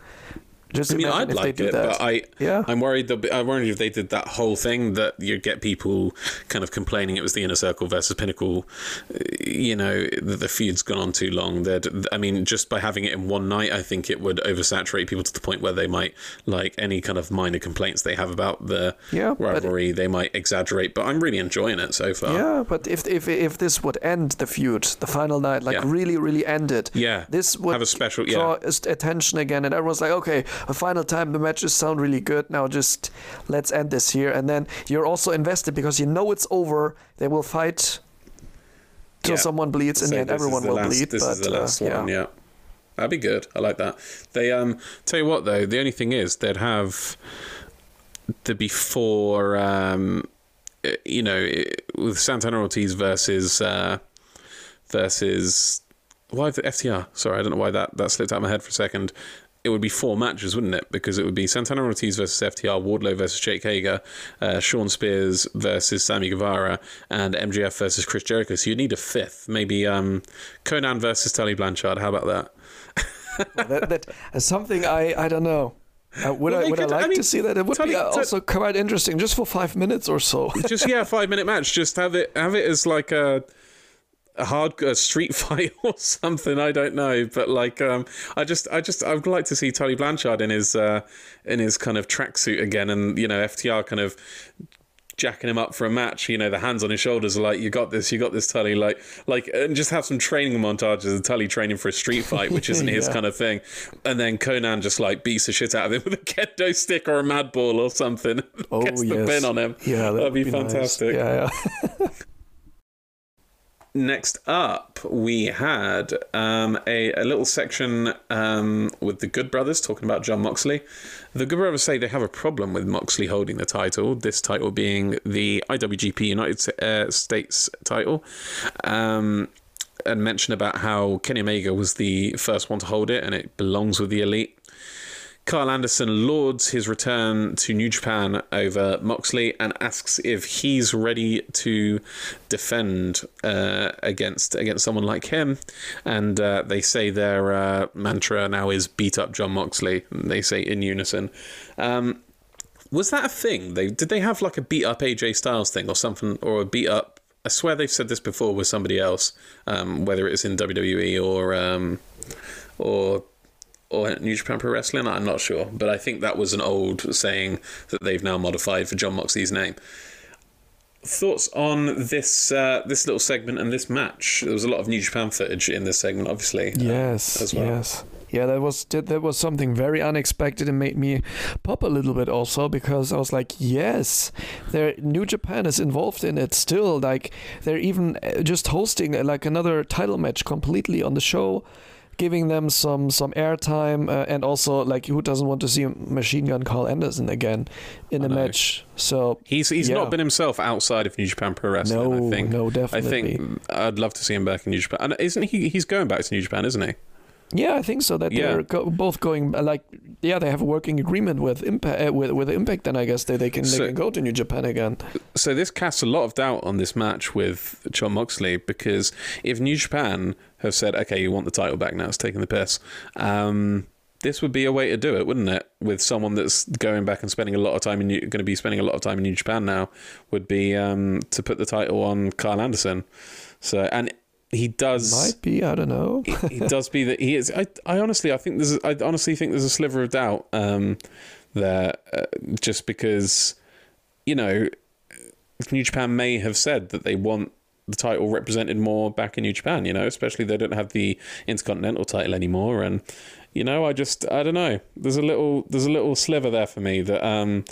Just I mean, I'd like it, that. but I, Yeah. I'm worried that I'm worried if they did that whole thing that you get people kind of complaining it was the inner circle versus pinnacle. uh, You know, that the feud's gone on too long. That I mean, just by having it in one night, I think it would oversaturate people to the point where they might like any kind of minor complaints they have about the Yeah, rivalry. They might exaggerate, but I'm really enjoying it so far. Yeah, but if if if this would end the feud, the final night, like Yeah. really really end it, Yeah. this would Have a special- draw yeah. attention again, and everyone's like, okay, a final time, the matches sound really good. Now just let's end this here, and then you're also invested because you know it's over. They will fight till Yeah. someone bleeds. So the end, everyone the will last- bleed. This but is the uh, last yeah. one, yeah. That'd be good. I like that. They um tell you what though, the only thing is they'd have the before um uh, you know with Santana Ortiz versus uh versus why the FTR? Sorry, I don't know why that that slipped out of my head for a second. It would be four matches, wouldn't it? Because it would be Santana Ortiz versus FTR, Wardlow versus Jake Hager, uh, Shawn Spears versus Sammy Guevara, and MJF versus Chris Jericho. So you'd need a fifth, maybe um, Konnan versus Tully Blanchard. How about that? that, that is something I I don't know. Uh, would Well, I would could- I I like mean, to see that? It would Tully- be uh, also quite interesting, just for five minutes or so. Just yeah, five minute match. Just have it have it as like a a hard a street fight or something. I don't know, but like um, I just I just I would like to see Tully Blanchard in his uh, in his kind of tracksuit again, and you know FTR kind of jacking him up for a match. You know, the hands on his shoulders are like, "You got this, you got this, Tully." Like, like, and just have some training montages of Tully training for a street fight, which isn't his kind of thing. And then Konnan just like beats the shit out of him with a kendo stick or a mad ball or something. Oh, Gets the yes. pin on him. Yeah, that that'd would be, nice. fantastic. Yeah, yeah. Next up, we had um, a, a little section um, with the Good Brothers talking about Jon Moxley. The Good Brothers say they have a problem with Moxley holding the title, this title being the IWGP United uh, States title. Um, and mention about how Kenny Omega was the first one to hold it and it belongs with the elite. Karl Anderson lauds his return to New Japan over Moxley and asks if he's ready to defend uh, against against someone like him. And uh, they say their uh, mantra now is "beat up Jon Moxley." They say in unison. Um, was that a thing? They did they have like a beat up AJ Styles thing or something, or a beat up? I swear they've said this before with somebody else, um, whether it's in WWE or um, or or New Japan Pro Wrestling. I'm not sure, but I think that was an old saying that they've now modified for Jon Moxley's name. Thoughts on this uh, this little segment and this match? There was a lot of New Japan footage in this segment, obviously. uh, Yes, as well. yes. Yeah, that was that, that was something very unexpected and made me pop a little bit also because I was like, yes, there New Japan is involved in it still. Like they're even uh, just hosting uh, like another title match completely on the show, giving them some some airtime uh, and also like who doesn't want to see Machine Gun Karl Anderson again in I a know. match? So He's he's Yeah. not been himself outside of New Japan Pro Wrestling. no, I think. no, I think I'd love to see him back in New Japan. And isn't he? He's going back to New Japan, isn't he? Yeah, I think so. That Yeah. they're go- both going uh, like yeah, they have a working agreement with Impact. Uh, with with Impact, then I guess they, they can So- they can go to New Japan again. So this casts a lot of doubt on this match with Jon Moxley because if New Japan have said, "Okay, you want the title back now," it's taking the piss. Um, this would be a way to do it, wouldn't it? With someone that's going back and spending a lot of time in New, going to be spending a lot of time in New Japan now, would be um, to put the title on Karl Anderson. So and he does Might be, I don't know. he, he does be that he is. I, I honestly, I think there's, I honestly think there's a sliver of doubt um, there, uh, just because, you know, New Japan may have said that they want the title represented more back in New Japan. You know, especially they don't have the Intercontinental title anymore, and you know, I just, I don't know. There's a little, there's a little sliver there for me that um,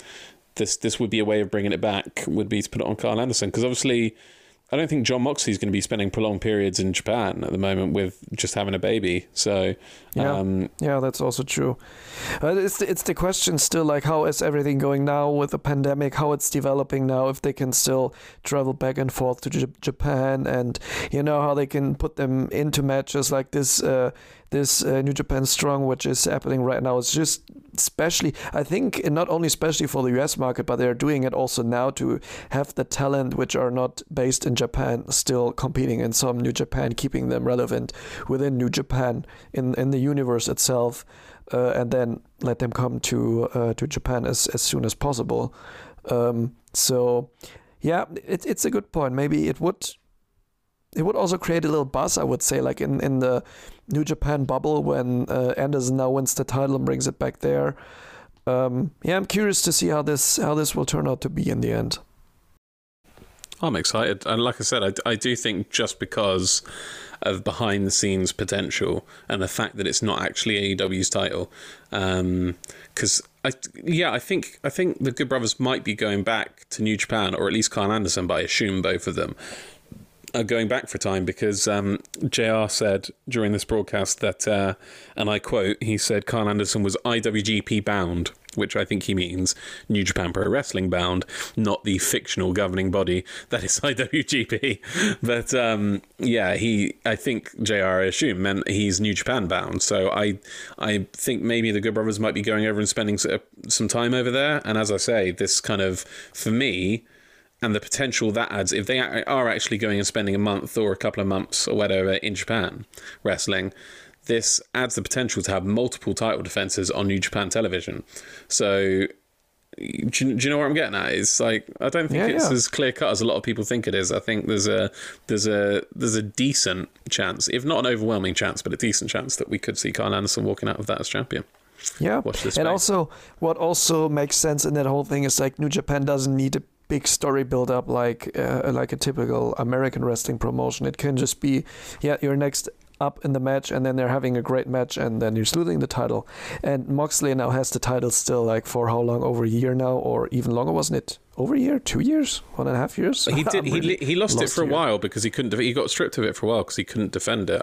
this this would be a way of bringing it back. Would be to put it on Karl Anderson because obviously. I don't think Jon Moxley's going to be spending prolonged periods in Japan at the moment with just having a baby. So, yeah, um, yeah, that's also true. Uh, it's the, it's the question still like how is everything going now with the pandemic? How it's developing now? If they can still travel back and forth to J- Japan, and you know how they can put them into matches like this. Uh, this uh, New Japan Strong, which is happening right now, It's just especially, I think, not only especially for the US market, but they're doing it also now to have the talent which are not based in Japan still competing in some New Japan, keeping them relevant within New Japan in, in the universe itself, uh, and then let them come to uh, to Japan as, as soon as possible. Um, so, yeah, it, it's a good point. Maybe it would it would also create a little buzz, I would say, like in, in the New Japan bubble when uh, Anderson now wins the title and brings it back there. Um, yeah, I'm curious to see how this how this will turn out to be in the end. I'm excited, and like I said, I, I do think just because of behind the scenes potential and the fact that it's not actually AEW's title, because um, I yeah I think I think the Good Brothers might be going back to New Japan or at least Karl Anderson, but I assume both of them uh, going back for time because um, JR said during this broadcast that, uh, and I quote, he said Karl Anderson was IWGP bound, which I think he means New Japan Pro Wrestling bound, not the fictional governing body that is IWGP. But um, yeah, he, I think JR, I assume, meant he's New Japan bound. So I, I think maybe the Good Brothers might be going over and spending some time over there. And as I say, this kind of, for me, and the potential that adds if they are actually going and spending a month or a couple of months or whatever in Japan wrestling this adds the potential to have multiple title defenses on New Japan television so do you, do you know where I'm getting at? It's like I don't think yeah, it's yeah. as clear cut as a lot of people think it is. I think there's a there's a there's a decent chance, if not an overwhelming chance, but a decent chance that we could see Karl Anderson walking out of that as champion. Yeah, and also what also makes sense in that whole thing is like New Japan doesn't need a big story build up like uh, like a typical American wrestling promotion. It can just be, yeah, you're next up in the match, and then they're having a great match, and then you're losing the title. And Moxley now has the title still, like for how long? Over a year now, or even longer, wasn't it? Over a year, two years, one and a half years. He did. he he lost it for a while because he couldn't He got stripped of it for a while because he couldn't defend it.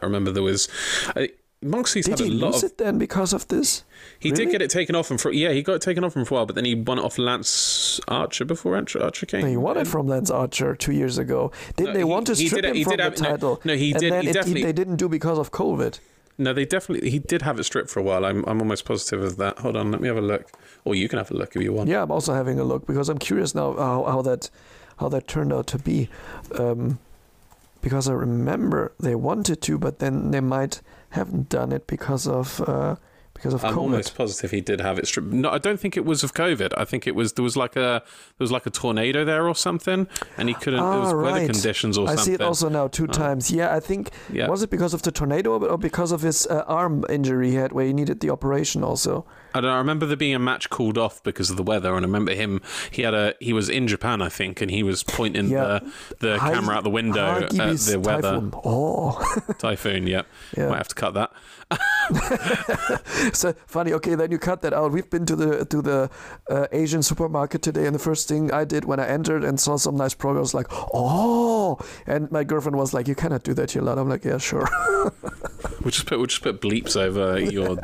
he lost, lost it for a while because he couldn't. He got stripped of it for a while because he couldn't defend it. I remember there was. Moxley's did had a lot lose of. it then because of this? He really? did get it taken off him for yeah, he got it taken off him for a while, but then he won it off Lance Archer before Archer, Archer came. No, he won it from Lance Archer two years ago. Didn't no, they he, want to strip did, him from the have, title? No, no he did. He definitely. It, they didn't do because of COVID. No, they definitely. He did have it stripped for a while. I'm I'm almost positive of that. Hold on, let me have a look. Or you can have a look if you want. Yeah, I'm also having a look because I'm curious now how, how that how that turned out to be. Um, because I remember they wanted to, but then they might haven't done it because of uh, because of I'm COVID. almost positive he did have it stripped. No, I don't think it was of COVID. I think it was there was like a there was like a tornado there or something, and he couldn't. Ah, it was right. weather conditions or I something. I see it also now two uh, times. Yeah, I think yeah. was it because of the tornado or because of his uh, arm injury he had where he needed the operation also. I don't know. I remember there being a match called off because of the weather, and I remember him. He had a he was in Japan, I think, and he was pointing yeah. the the camera out the window at the weather. Typhoon. Oh, typhoon. Yeah. yeah, might have to cut that. so funny. Okay, then you cut that out. We've been to the to the uh, Asian supermarket today, and the first thing I did when I entered and saw some nice was like, oh, and my girlfriend was like, you cannot do that, lot. I'm like, yeah, sure. we'll just put we'll just put bleeps over your.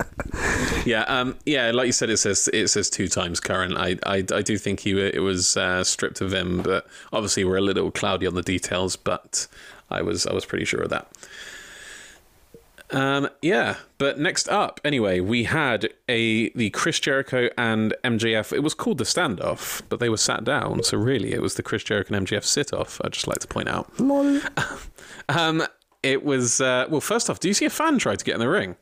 Yeah, um, yeah. Like you said, it says it says two times current. I I, I do think he it was uh, stripped of him, but obviously we're a little cloudy on the details. But I was I was pretty sure of that. Um, yeah, but next up, anyway, we had a the Chris Jericho and MJF. It was called the standoff, but they were sat down, so really it was the Chris Jericho and MJF sit off. I'd just like to point out. Lol. um, it was uh, well. First off, do you see a fan try to get in the ring?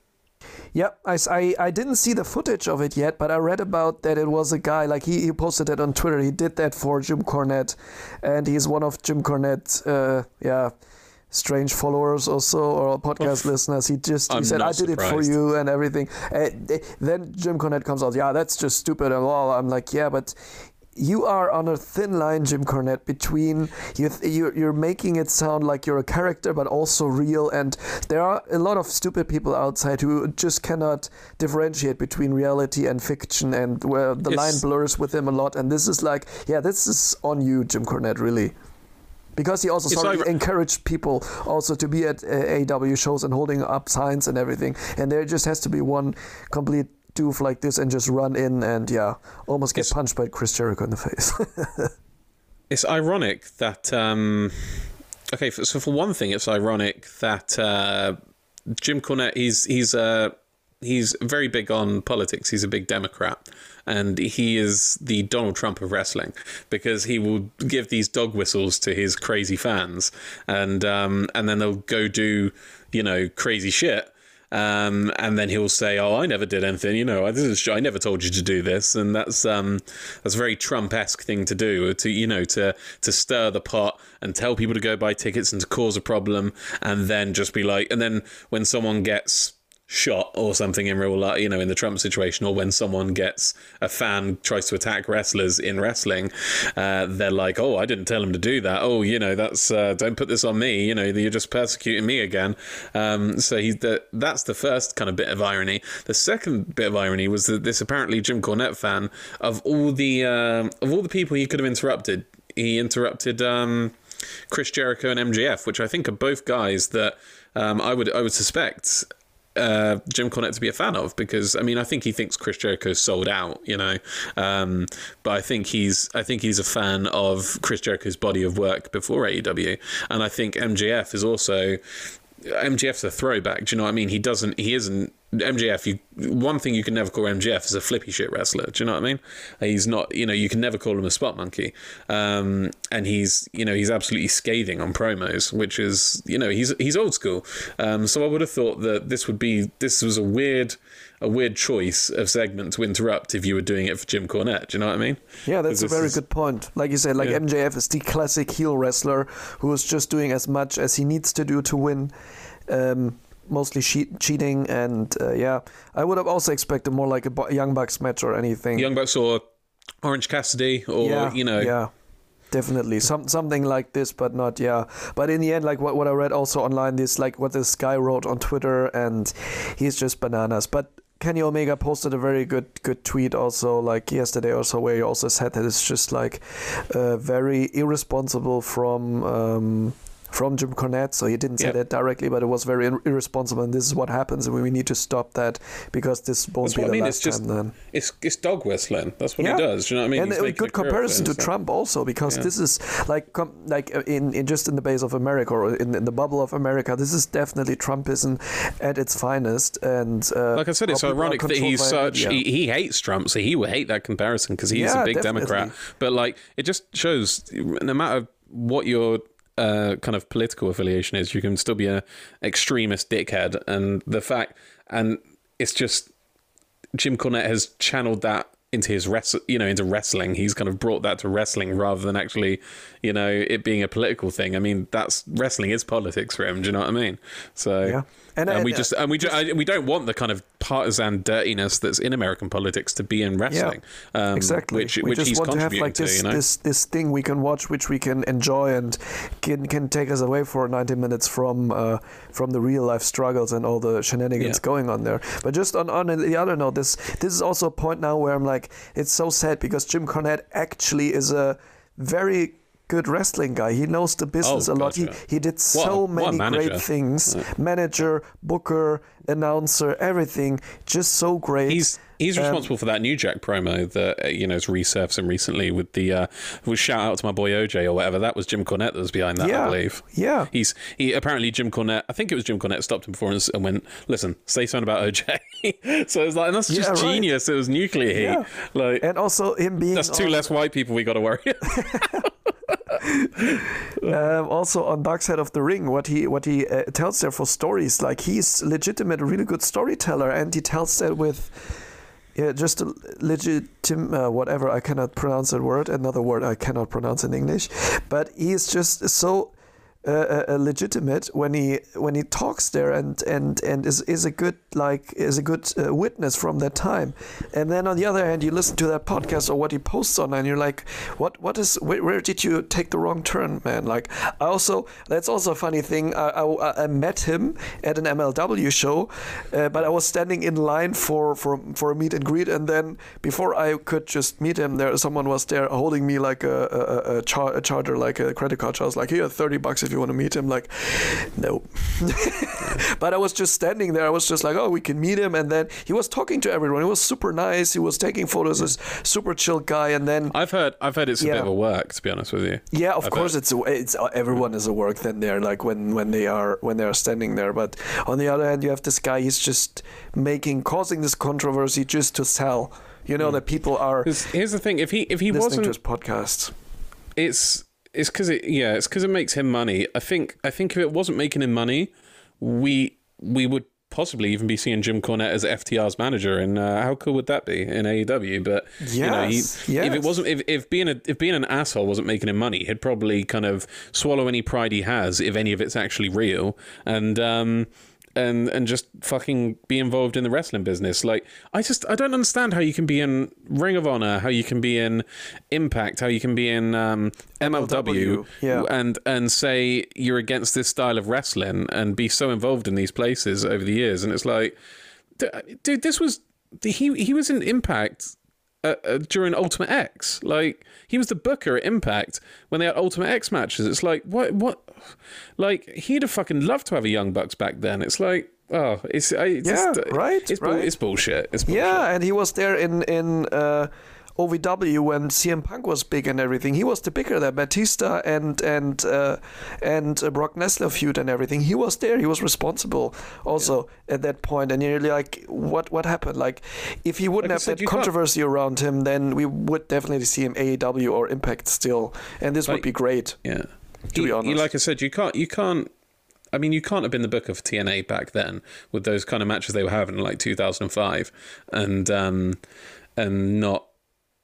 Yep, I, I, I didn't see the footage of it yet, but I read about that it was a guy, like he, he posted it on Twitter. He did that for Jim Cornette, and he's one of Jim Cornette's, uh, yeah, strange followers also or podcast listeners. He just he said, "I did surprised. it for you" and everything. And then Jim Cornette comes out, "Yeah, that's just stupid." And all I'm like, "Yeah, but." You are on a thin line, Jim Cornette, between you you're, you're making it sound like you're a character, but also real. And there are a lot of stupid people outside who just cannot differentiate between reality and fiction, and where the line blurs with them a lot. And this is like, yeah, this is on you, Jim Cornette, really because he also sort of encouraged people also to be at uh, AEW shows and holding up signs and everything. And there just has to be one complete doof like this and just run in and yeah, almost get it's, punched by Chris Jericho in the face. it's ironic that um, okay, so for one thing, it's ironic that uh, Jim Cornette he's he's uh, he's very big on politics. He's a big Democrat, and he is the Donald Trump of wrestling because he will give these dog whistles to his crazy fans, and um, and then they'll go do you know crazy shit um, and then he'll say, "Oh, I never did anything. You know, this is I never told you to do this." And that's um, that's a very Trump-esque thing to do. To you know, to to stir the pot and tell people to go buy tickets and to cause a problem, and then just be like, and then when someone gets shot or something in real life, you know, in the Trump situation, or when someone gets a fan tries to attack wrestlers in wrestling, uh, they're like, "Oh, I didn't tell him to do that. Oh, you know, that's uh, don't put this on me. You know, you're just persecuting me again." Um, so he the, that's the first kind of bit of irony. The second bit of irony was that this apparently Jim Cornette fan of all the uh, of all the people he could have interrupted, he interrupted um, Chris Jericho and MJF, which I think are both guys that. Um, I would I would suspect uh, Jim Cornette to be a fan of because I mean I think he thinks Chris Jericho's sold out, you know, um, but I think he's I think he's a fan of Chris Jericho's body of work before AEW, and I think MJF is also MJF's a throwback. Do you know what I mean? He doesn't. He isn't MJF. You one thing you can never call MJF is a flippy shit wrestler. Do you know what I mean? He's not. You know, you can never call him a spot monkey. Um, and he's you know he's absolutely scathing on promos, which is you know he's he's old school. Um, so I would have thought that this would be this was a weird a weird choice of segment to interrupt if you were doing it for Jim Cornette. Do you know what I mean? Yeah, that's a very is, good point. Like you said, like yeah. MJF is the classic heel wrestler who is just doing as much as he needs to do to win. Um, mostly cheating, and uh, yeah, I would have also expected more like a Young Bucks match or anything. Young Bucks or Orange Cassidy, or yeah, you know, yeah definitely some something like this but not yeah but in the end like what, what i read also online this like what this guy wrote on twitter and he's just bananas but Kenny Omega posted a very good good tweet also like yesterday or so where he also said that it's just like uh, very irresponsible from um, from Jim Cornette. So he didn't say yep. that directly, but it was very irresponsible. And this is what happens, and we need to stop that because this won't That's be the I mean. last it's just, time. Then it's it's dog whistling. That's what yeah. he does. Do you know what I mean? And He's a good comparison to. Trump also because yeah. this is like com- like uh, in, in just in the base of America or in, in the bubble of America. This is definitely Trumpism at its finest. And uh, like I said, it's ironic that he's such he, he, hates Trump, so he would hate that comparison because he's yeah, a big definitely. Democrat. But like it just shows no matter what you're uh, kind of political affiliation is. You can still be an extremist dickhead, and the fact, and it's just Jim Cornette has channeled that into his rest, you know, into wrestling. He's kind of brought that to wrestling rather than actually, you know, it being a political thing. I mean, that's wrestling is politics for him. Do you know what I mean? So yeah. And, and, we just and we just, we don't want the kind of partisan dirtiness that's in American politics to be in wrestling. Yeah, um, exactly. Which, we which just want to have like this, to, you know? this this thing we can watch, which we can enjoy, and can can take us away for 90 minutes from uh, from the real life struggles and all the shenanigans yeah. going on there. But just on on the other note, this this is also a point now where I'm like, it's so sad because Jim Cornette actually is a very good wrestling guy. He knows the business oh, a lot. Gotcha. He he did so what, many great things. Manager, booker, announcer, everything. Just so great. He's he's um, responsible for that New Jack promo that uh, you know is resurfacing recently with the uh, with shout out to my boy OJ or whatever. That was Jim Cornette that was behind that, yeah, I believe. Yeah. He's he apparently Jim Cornette. I think it was Jim Cornette stopped him before and, and went, "Listen, say something about OJ." so it was like, and that's just yeah, genius. Right. It was nuclear heat. Yeah. Like, and also him being that's two less white people we got to worry. um, also on Dark Side of the Ring, what he what he uh, tells there for stories, like he's legitimate, really good storyteller, and he tells that with yeah, just a uh, whatever I cannot pronounce that word, another word I cannot pronounce in English, but he is just so uh, uh, legitimate when he when he talks there and and and is is a good like is a good uh, witness from that time. And then on the other hand you listen to that podcast or what he posts on and you're like what what is where, where did you take the wrong turn man? Like I also that's also a funny thing. I, I, I met him at an MLW show uh, but I was standing in line for for for a meet and greet and then before I could just meet him there someone was there holding me like a a, a, char- a charger like a credit card. I was like here 30 bucks if you want to meet him like no but i was just standing there i was just like oh we can meet him and then he was talking to everyone he was super nice he was taking photos as super chill guy and then I've heard I've heard it's a bit of a work to be honest with you. yeah of I course bet. it's a, it's uh, everyone is a work then there like when when they are when they are standing there but on the other hand you have this guy he's just making causing this controversy just to sell you know hmm. that people are here's the thing: if he if he wasn't to his podcasts it's it's because it yeah it's because it makes him money. I think i think if it wasn't making him money we we would possibly even be seeing jim cornette as ftr's manager and uh, how cool would that be in aew but you know he, Yes, if it wasn't if, if being a if being an asshole wasn't making him money he'd probably kind of swallow any pride he has if any of it's actually real. And um and and just fucking be involved in the wrestling business. Like I just I don't understand how you can be in Ring of Honor, how you can be in Impact, how you can be in um, MLW, yeah. and and say you're against this style of wrestling and be so involved in these places over the years. And it's like, dude, this was he he was in Impact. Uh, uh, during Ultimate X, like he was the booker at Impact when they had Ultimate X matches. It's like what what, like he'd have fucking loved to have a Young Bucks back then. It's like oh, it's, it's Yeah, just, right, It's, right. it's bullshit. It's bullshit. Yeah, and he was there in in uh, OVW when CM Punk was big and everything. He was the bigger there, Batista and and uh, and uh, Brock Lesnar feud and everything. He was there. He was responsible also at that point. And you're like, what what happened? Like, if he wouldn't Like have said, that you can't- controversy around him, then we would definitely see him AEW or Impact still, and this would be great. Yeah. To be You- you- honest. like I said, you can't, you can't. I mean, you can't have been the book of TNA back then with those kind of matches they were having in like 2005, and um, and not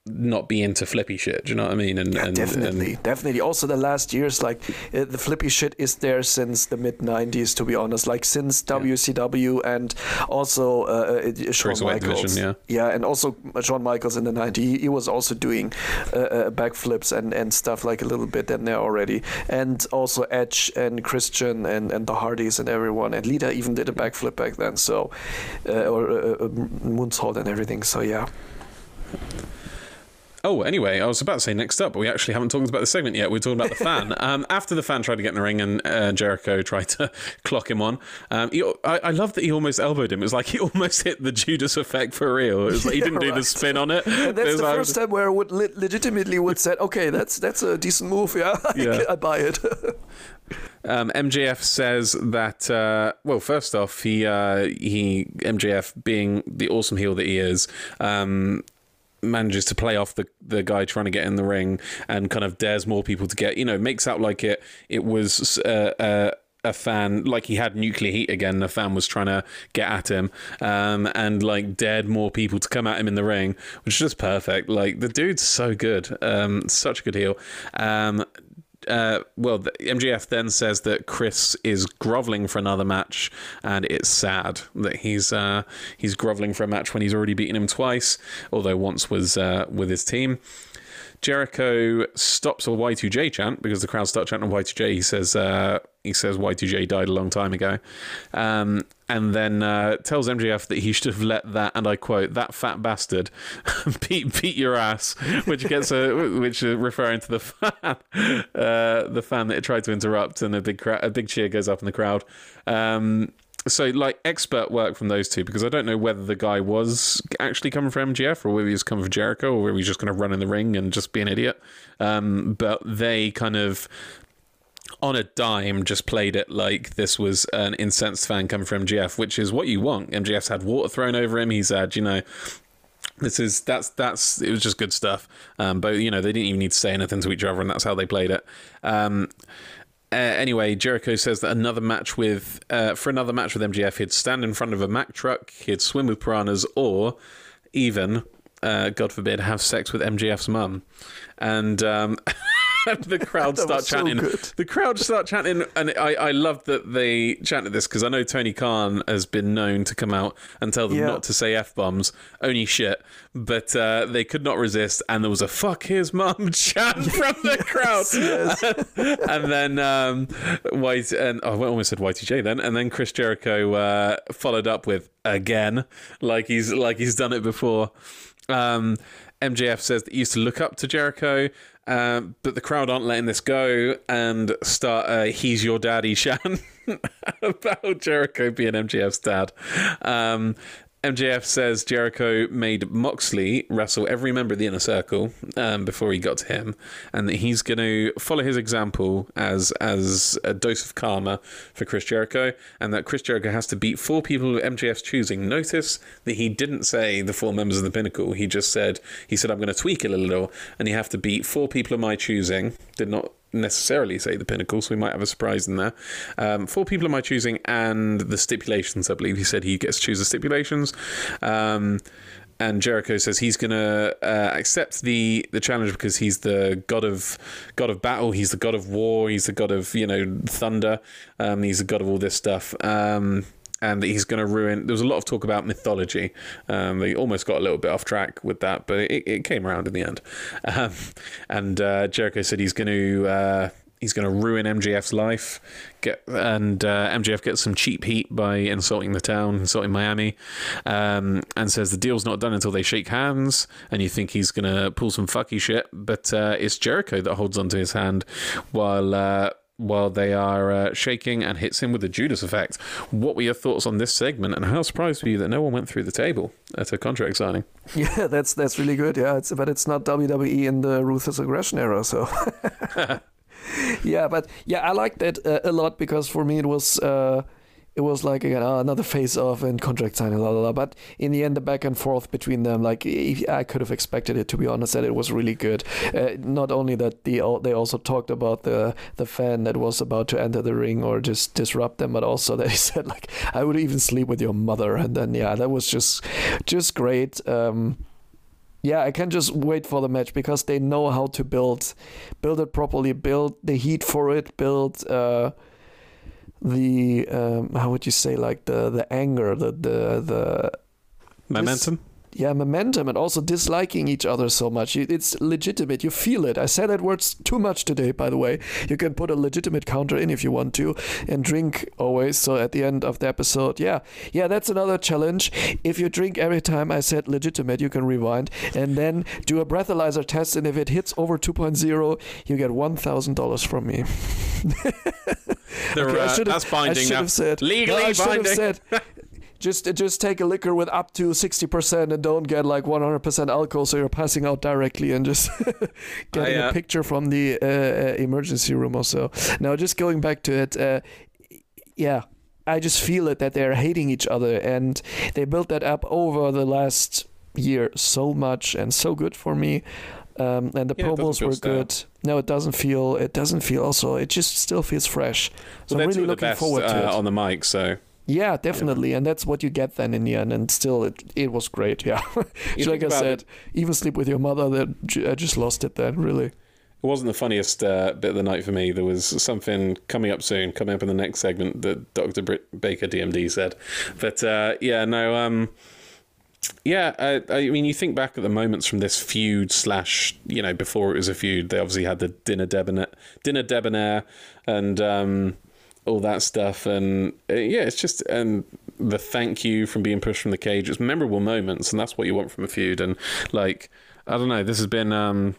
not be into flippy shit. Do you know what I mean? And, Yeah, and definitely, and- definitely. Also, the last years, like uh, the flippy shit is there since the mid '90s. To be honest, like since WCW and also uh, uh, Shawn Michaels. division, yeah. and also Shawn Michaels in the '90s. He, he was also doing uh, uh, backflips and, and stuff like a little bit in there already. And also Edge and Christian and, and the Hardys and everyone. And Lita even did a backflip back then. So, uh, or uh, uh, moonsault and everything. So yeah. Oh, anyway, I was about to say next up, but we actually haven't talked about the segment yet. We're talking about the fan. um, after the fan tried to get in the ring and uh, Jericho tried to clock him on, um, he, I, I love that he almost elbowed him. It was like he almost hit the Judas effect for real. It was like he didn't do the spin on it. And that's was the like- first time where I would le- legitimately would say, okay, that's that's a decent move. Yeah, I, Yeah. I buy it. Um, MJF says that. Uh, well, first off, he uh, he MJF being the awesome heel that he is. Um, manages to play off the the guy trying to get in the ring and kind of dares more people to get you know makes out like it it was uh, uh, a fan like he had nuclear heat again the fan was trying to get at him um, and like dared more people to come at him in the ring which is just perfect. Like the dude's so good um, such a good heel. Um, uh, well, MJF then says that Chris is groveling for another match, and it's sad that he's uh, he's groveling for a match when he's already beaten him twice, although once was uh, with his team. Jericho stops a Y2J chant because the crowd start chanting Y2J. He says uh, he says Y2J died a long time ago, um, and then uh, tells MJF that he should have let that and I quote that fat bastard beat beat your ass, which gets a which is referring to the fan uh, the fan that tried to interrupt, and a big cra- a big cheer goes up in the crowd. Um, so like expert work from those two because I don't know whether the guy was actually coming from MJF or whether he was coming from Jericho or whether he was just going to run in the ring and just be an idiot. Um, but they kind of on a dime just played it like this was an incensed fan coming from MJF, which is what you want. MJF's had water thrown over him. He's had, you know, this is that's that's it was just good stuff. Um, but you know they didn't even need to say anything to each other, and that's how they played it. Um, uh, anyway, Jericho says that another match with uh, for another match with MJF, he'd stand in front of a Mack truck, he'd swim with piranhas, or even, uh, God forbid, have sex with MJF's mum. And um, and the crowd start so chanting. good. the crowd start chanting, and I, I love that they chanted this because I know Tony Khan has been known to come out and tell them Yeah. not to say f bombs, only shit. But uh, they could not resist, and there was a "fuck his mum" chant from the crowd. and then um, White and oh, I almost said Y2J then, and then Chris Jericho uh, followed up with again, like he's like he's done it before. Um, MJF says that he used to look up to Jericho, um, but the crowd aren't letting this go and start a "He's Your Daddy" chant about Jericho being MJF's dad. Um, MJF says Jericho made Moxley wrestle every member of the inner circle um, before he got to him, and that he's going to follow his example as as a dose of karma for Chris Jericho, and that Chris Jericho has to beat four people of MJF's choosing. Notice that he didn't say the four members of the Pinnacle. He just said he said I'm going to tweak it a little, and you have to beat four people of my choosing. Did not necessarily say the pinnacle, so we might have a surprise in there. Um, four people am I choosing, and the stipulations. I believe he said he gets to choose the stipulations. Um, and Jericho says he's going to uh, accept the the challenge because he's the god of god of battle. He's the god of war. He's the god of you know thunder. Um, he's the god of all this stuff. Um, and that he's going to ruin. There was a lot of talk about mythology. Um, they almost got a little bit off track with that, but it, it came around in the end. Um, and uh, Jericho said he's going to. Uh, He's going to ruin MJF's life, get and uh, MJF gets some cheap heat by insulting the town, insulting Miami, um, and says the deal's not done until they shake hands. And you think he's going to pull some fucky shit, but uh, it's Jericho that holds onto his hand while uh, while they are uh, shaking and hits him with the Judas effect. What were your thoughts on this segment, and how surprised were you that no one went through the table at a contract signing? Yeah, that's that's really good. Yeah, it's but it's not WWE in the ruthless aggression era, so. yeah, but yeah, I like that uh, a lot because for me it was uh, it was like again uh, another face off and contract signing, la la la. But in the end, the back and forth between them, like I could have expected it to be honest, that it was really good. Uh, not only that, the they also talked about the the fan that was about to enter the ring or just disrupt them, but also that he said like I would even sleep with your mother, and then yeah, that was just just great. Um, yeah, I can't just wait for the match because they know how to build, build it properly, build the heat for it, build uh, the um, how would you say like the the anger, the the the Momentum. Yeah momentum, and also disliking each other so much it's legitimate. You feel it. I said that words too much today, by the way. You can put a legitimate counter in if you want to, and drink always. So at the end of the episode, yeah, yeah, that's another challenge. If you drink every time I said legitimate, you can rewind and then do a breathalyzer test, and if it hits over 2.0, you get one thousand dollars from me. They're, Okay, uh, that's binding I should have said Legally no, I should have binding. said just just take a liquor with up to sixty percent and don't get like one hundred percent alcohol, so you're passing out directly and just getting I, uh, a picture from the uh, uh, emergency room or so. Now, just going back to it, uh, yeah. I just feel it that they're hating each other, and they built that up over the last year so much and so good for me. Um, and the Yeah, doesn't promos were good. No, it doesn't feel. It doesn't feel. Also, it just still feels fresh. So Well, I'm really looking best, forward to uh, it. on the mic. So Yeah, definitely, and that's what you get then in the end. And still, it it was great. Yeah, like I said, even sleep with your mother. That I just lost it then. Really. It wasn't the funniest uh, bit of the night for me. There was something coming up soon, coming up in the next segment that Dr. Britt Baker DMD said. But uh, yeah, no, um, yeah, I, I mean, you think back at the moments from this feud slash, you know, before it was a feud. They obviously had the dinner debonair, dinner debonair, and um, all that stuff, and uh, yeah, it's just and the thank you from being pushed from the cage. It's memorable moments, and that's what you want from a feud. And like, I don't know, this has been. Um,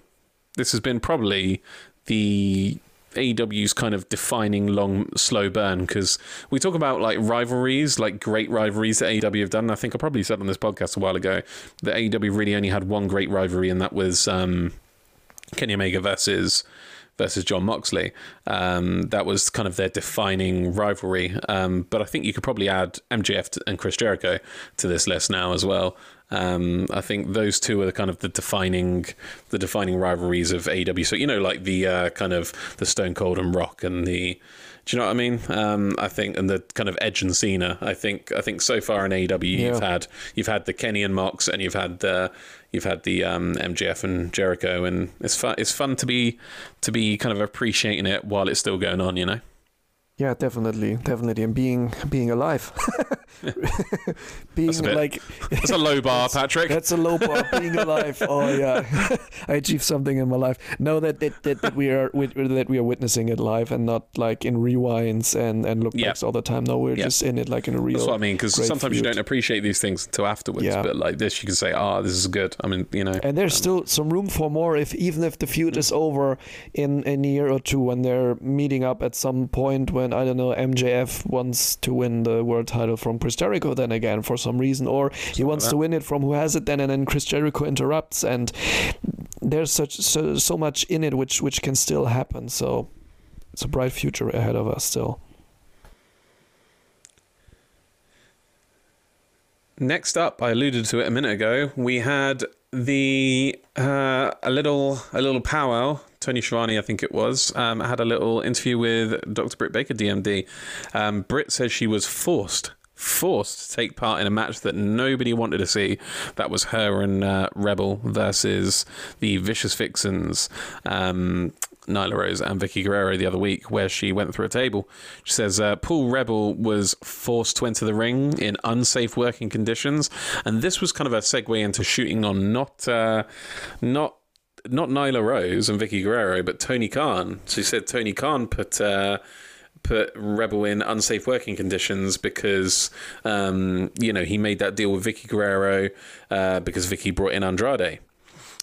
this has been probably the AEW's kind of defining long slow burn because we talk about like rivalries, like great rivalries that AEW have done. I think I probably said on this podcast a while ago that AEW really only had one great rivalry, and that was um, Kenny Omega versus versus Jon Moxley. Um, that was kind of their defining rivalry. Um, but I think you could probably add MJF and Chris Jericho to this list now as well. Um, I think those two are the kind of the defining the defining rivalries of AEW. So you know, like the uh, kind of the Stone Cold and Rock and the Do you know what I mean? Um, I think, and the kind of Edge and Cena. I think, I think so far in AEW, Yeah. you've had you've had the Kenny and Mox, and you've had the you've had the um, MJF and Jericho, and it's fun. It's fun to be to be kind of appreciating it while it's still going on. You know. Yeah, definitely, definitely, and being being alive, being That's like It's a low bar, Patrick. that's a low bar. Being alive. Oh yeah, I achieved something in my life. No, that that, that, that we are that we are witnessing it live and not like in rewinds and and look Yeah. backs all the time. No, we're Yeah. just in it like in a real. That's what I mean. Because sometimes you don't appreciate these things until afterwards. Yeah. But like this, you can say, "Ah, this is good." I mean, you know. And there's still some room for more if even if the feud is over in, in a year or two when they're meeting up at some point when I don't know MJF wants to win the world title from Chris Jericho then again for some reason or he wants to win it from who has it then and then Chris Jericho interrupts and there's such so, so much in it which which can still happen so it's a bright future ahead of us still. Next up, I alluded to it a minute ago. We had the uh, a little a little powwow. Tony Schiavone, I think it was, um, had a little interview with Dr. Britt Baker, DMD. Um, Britt says she was forced forced to take part in a match that nobody wanted to see. That was her and uh, Rebel versus the Vicious Vixens. Um, Nyla Rose and Vickie Guerrero the other week, where she went through a table. She says uh, Paul Rebel was forced to enter the ring in unsafe working conditions, and this was kind of a segue into shooting on not uh, not not Nyla Rose and Vickie Guerrero, but Tony Khan. She said Tony Khan put. Uh, Put Rebel in unsafe working conditions because, um, you know, he made that deal with Vickie Guerrero uh, because Vickie brought in Andrade.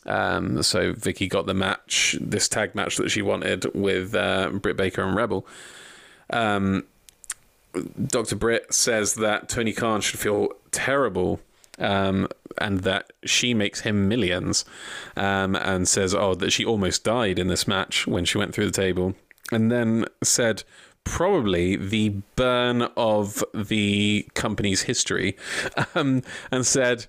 Um, so Vickie got the match, this tag match that she wanted with uh, Britt Baker and Rebel. Um, Dr. Britt says that Tony Khan should feel terrible um, and that she makes him millions um, and says, oh, that she almost died in this match when she went through the table. And then said, probably the burn of the company's history um, and said,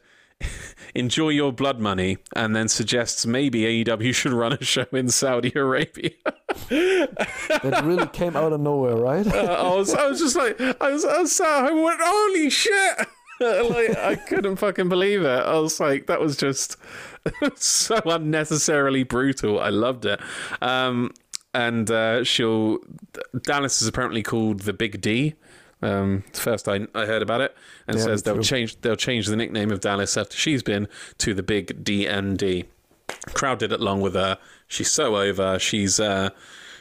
enjoy your blood money, and then suggests maybe AEW should run a show in Saudi Arabia. That really came out of nowhere, right? Uh, I was, I was just like, I was, I was home and went, holy shit! like, I couldn't fucking believe it. I was like, that was just so unnecessarily brutal. I loved it. Um, and uh, she'll, Dallas is apparently called the Big D. Um, first I, I heard about it, and Yeah, says they'll true. change they'll change the nickname of Dallas after she's been to the Big DND. Crowd did it along with her. She's so over. She's uh,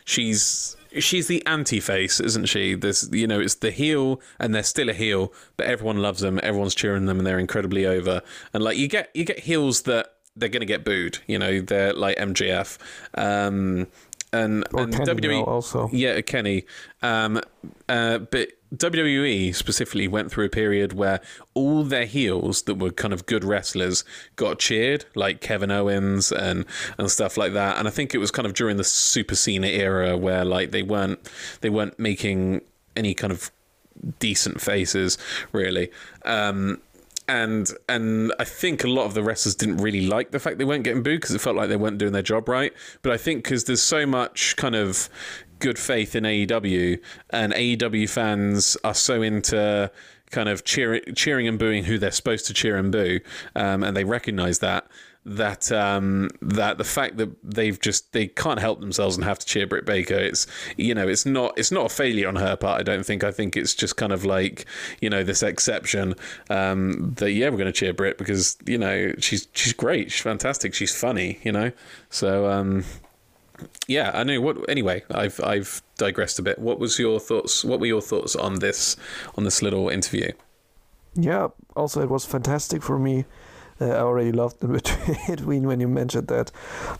she's she's the anti-face, isn't she? There's you know it's the heel, and they're still a heel, but everyone loves them. Everyone's cheering them, and they're incredibly over. And like you get you get heels that they're gonna get booed. You know they're like MJF. Um, and, Or and Kenny WWE also. yeah, Kenny. Um, uh, but WWE specifically went through a period where all their heels that were kind of good wrestlers got cheered, like Kevin Owens and and stuff like that. And I think it was kind of during the Super Cena era where like they weren't they weren't making any kind of decent faces really. Um, and and I think a lot of the wrestlers didn't really like the fact they weren't getting booed because it felt like they weren't doing their job right. But I think because there's so much kind of good faith in AEW, and AEW fans are so into kind of cheering, cheering and booing who they're supposed to cheer and boo, um, and they recognise that that um, that the fact that they've just they can't help themselves and have to cheer Britt Baker. It's you know it's not it's not a failure on her part. I don't think. I think it's just kind of like you know this exception um, that yeah we're going to cheer Britt because you know she's she's great. She's fantastic. She's funny. You know. So um, yeah, I know. What anyway? I've I've digressed a bit. What was your thoughts? What were your thoughts on this on this little interview? Yeah, also it was fantastic for me. Uh, I already loved the between when you mentioned that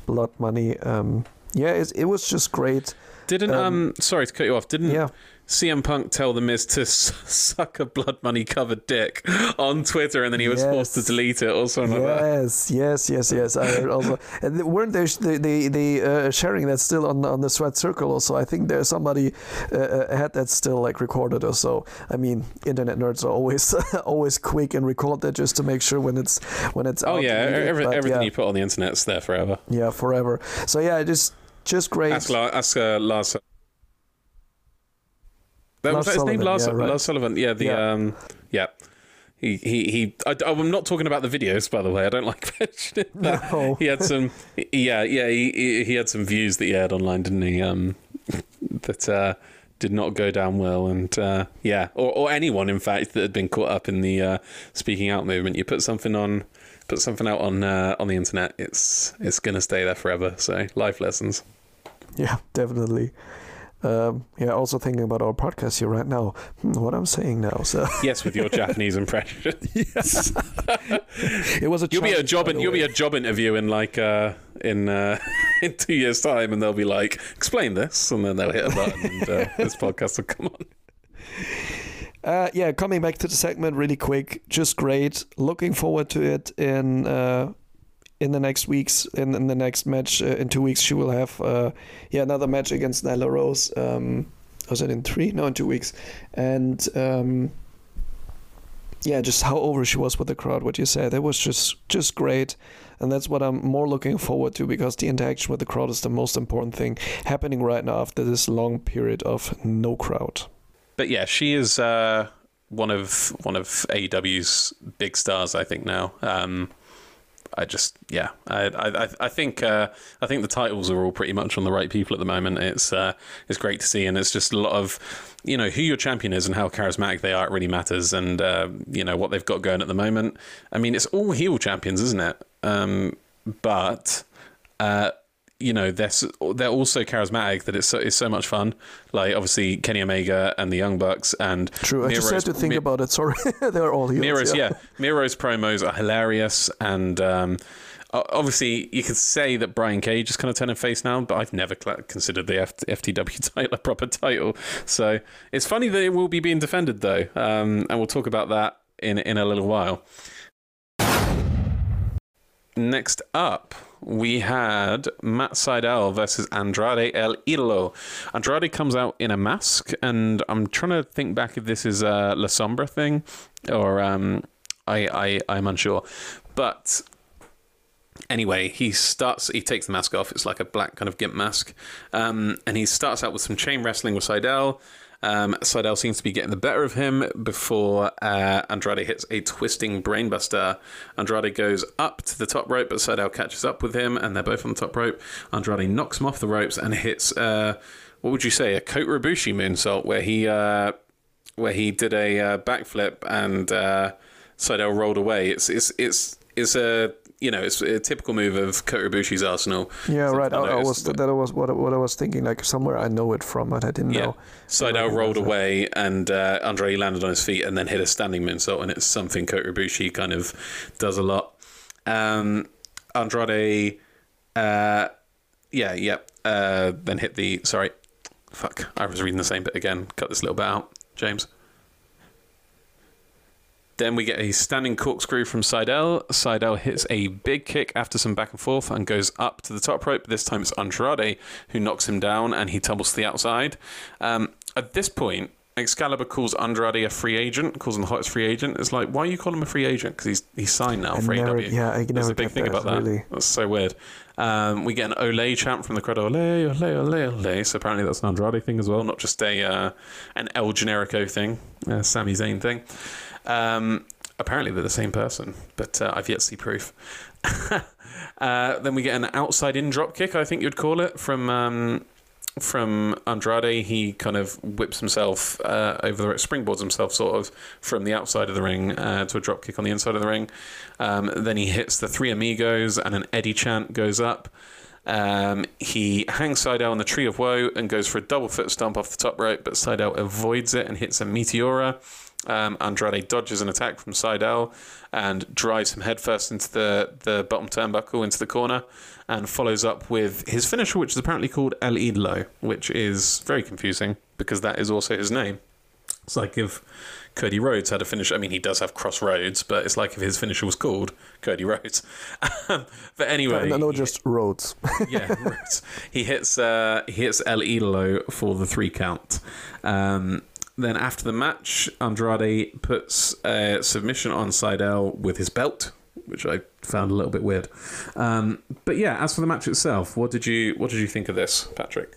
blood money. Um, yeah, it, it was just great. Didn't um, Um, sorry to cut you off. Didn't Yeah, CM Punk tell the Miz to s- suck a blood money covered dick on Twitter, and then he was forced to delete it or something like that. yes, yes, yes, yes. I heard also, and weren't they they they, they uh, sharing that still on on the Sweat Circle? Also, I think there's somebody uh, uh, had that still like recorded or so. I mean, internet nerds are always always quick and record that just to make sure when it's when it's Oh out yeah, every, but everything yeah, you put on the internet's there forever. yeah, forever. So yeah, just just great. Ask, La- ask uh, Lars. That Lars was that his name, Sullivan, Lars, yeah, right. Lars Sullivan. Yeah, the Yeah. um, yeah. He he he. I, I'm not talking about the videos, by the way. I don't like mentioning that. No. He had some. Yeah, yeah. He, he he had some views that he had online, didn't he? Um, that uh, did not go down well, and uh, yeah, or or anyone, in fact, that had been caught up in the uh, speaking out movement. You put something on. Put something out on uh, on the internet. It's it's gonna stay there forever. So life lessons. Yeah, definitely. Um, yeah, also thinking about our podcast here right now. Hmm, what I'm saying now. So Yes, with your Japanese impression. yes, it was a. You'll be a job. In, you'll be a job interview in like uh, in uh, in two years' time, and they'll be like, "Explain this," and then they'll hit a button, and uh, this podcast will come on. Uh, yeah, coming back to the segment really quick, just great. Looking forward to it in uh, in the next weeks. In, in the next match uh, in two weeks, she will have uh, yeah another match against Nyla Rose. Um, was it in three? No, in two weeks. And um, yeah, just how over she was with the crowd. What you said, it was just just great. And that's what I'm more looking forward to because the interaction with the crowd is the most important thing happening right now after this long period of no crowd. But yeah, she is uh, one of one of AEW's big stars. I think now. Um, I just yeah, I I, I think uh, I think the titles are all pretty much on the right people at the moment. It's uh, it's great to see, and it's just a lot of you know who your champion is and how charismatic they are. It really matters, and uh, you know what they've got going at the moment. I mean, it's all heel champions, isn't it? Um, but uh, you know they're they're also charismatic that it's so, it's so much fun. Like obviously Kenny Omega and the Young Bucks and True. I just had to think Mi- about it. Sorry, they're all heels. Miro's, yeah. Miro's promos are hilarious, and um, obviously you could say that Brian Cage is kind of turning face now, but I've never considered the F- FTW title a proper title. So it's funny that it will be being defended though, um, and we'll talk about that in in a little while. Next up, we had Matt Sydal versus Andrade El Idolo. Andrade comes out in a mask, and I'm trying to think back if this is a La Sombra thing or um, I, I I'm unsure. But anyway, he starts. He takes the mask off. It's like a black kind of gimp mask, um, and he starts out with some chain wrestling with Seidel. Um, Sydal seems to be getting the better of him before uh, Andrade hits a twisting brainbuster. Andrade goes up to the top rope, but Sydal catches up with him, and they're both on the top rope. Andrade knocks him off the ropes and hits, uh, what would you say, a Kota Ibushi moonsault, where he uh, where he did a uh, backflip and uh, Sydal rolled away. It's it's it's it's a you know it's a typical move of Kota Ibushi's arsenal. Yeah, right. I, I was that was what, I- what I was thinking. Like somewhere I know it from, but I didn't Yeah. know. Sydal rolled that. away and uh, Andre landed on his feet and then hit a standing moonsault, and it's something Kota Ibushi kind of does a lot. Um, Andrade, uh, yeah, yeah, uh, then hit the. Sorry, fuck, I was reading the same bit again. Cut this little bit out, James. Then we get a standing corkscrew from Sydal. Sydal hits a big kick after some back and forth and goes up to the top rope. This time it's Andrade who knocks him down and he tumbles to the outside. Um, at this point, Excalibur calls Andrade a free agent, calls him the hottest free agent. It's like, why are you calling him a free agent? Because he's he's signed now I for never- AEW. yeah, I a big thing that, about that. really. That's so weird. Um, we get an Olay chant from the crowd. Olay, Olay, Olay, Olay. So apparently that's an Andrade thing as well, not just a uh, an El Generico thing, a Sami Zayn thing. Um, apparently they're the same person, but uh, I've yet to see proof. uh, then we get an outside in drop kick, I think you'd call it, from um, from Andrade. He kind of whips himself uh, over the springboards himself, sort of from the outside of the ring uh, to a drop kick on the inside of the ring. Um, then he hits the three amigos, and an Eddie chant goes up. Um, he hangs Sydal on the Tree of Woe and goes for a double foot stomp off the top rope, but Sydal avoids it and hits a Meteora. Um, Andrade dodges an attack from Sydal and drives him headfirst into the, the bottom turnbuckle into the corner and follows up with his finisher, which is apparently called El Idolo, which is very confusing because that is also his name. It's like if Cody Rhodes had a finisher. I mean, he does have Crossroads, but it's like if his finisher was called Cody Rhodes. but anyway, no, no, just roads. yeah, right. He hits uh, he hits El Idolo for the three count. Um, then after the match, Andrade puts a submission on Sydal with his belt, which I found a little bit weird. Um, but yeah, as for the match itself, what did you what did you think of this, Patrick?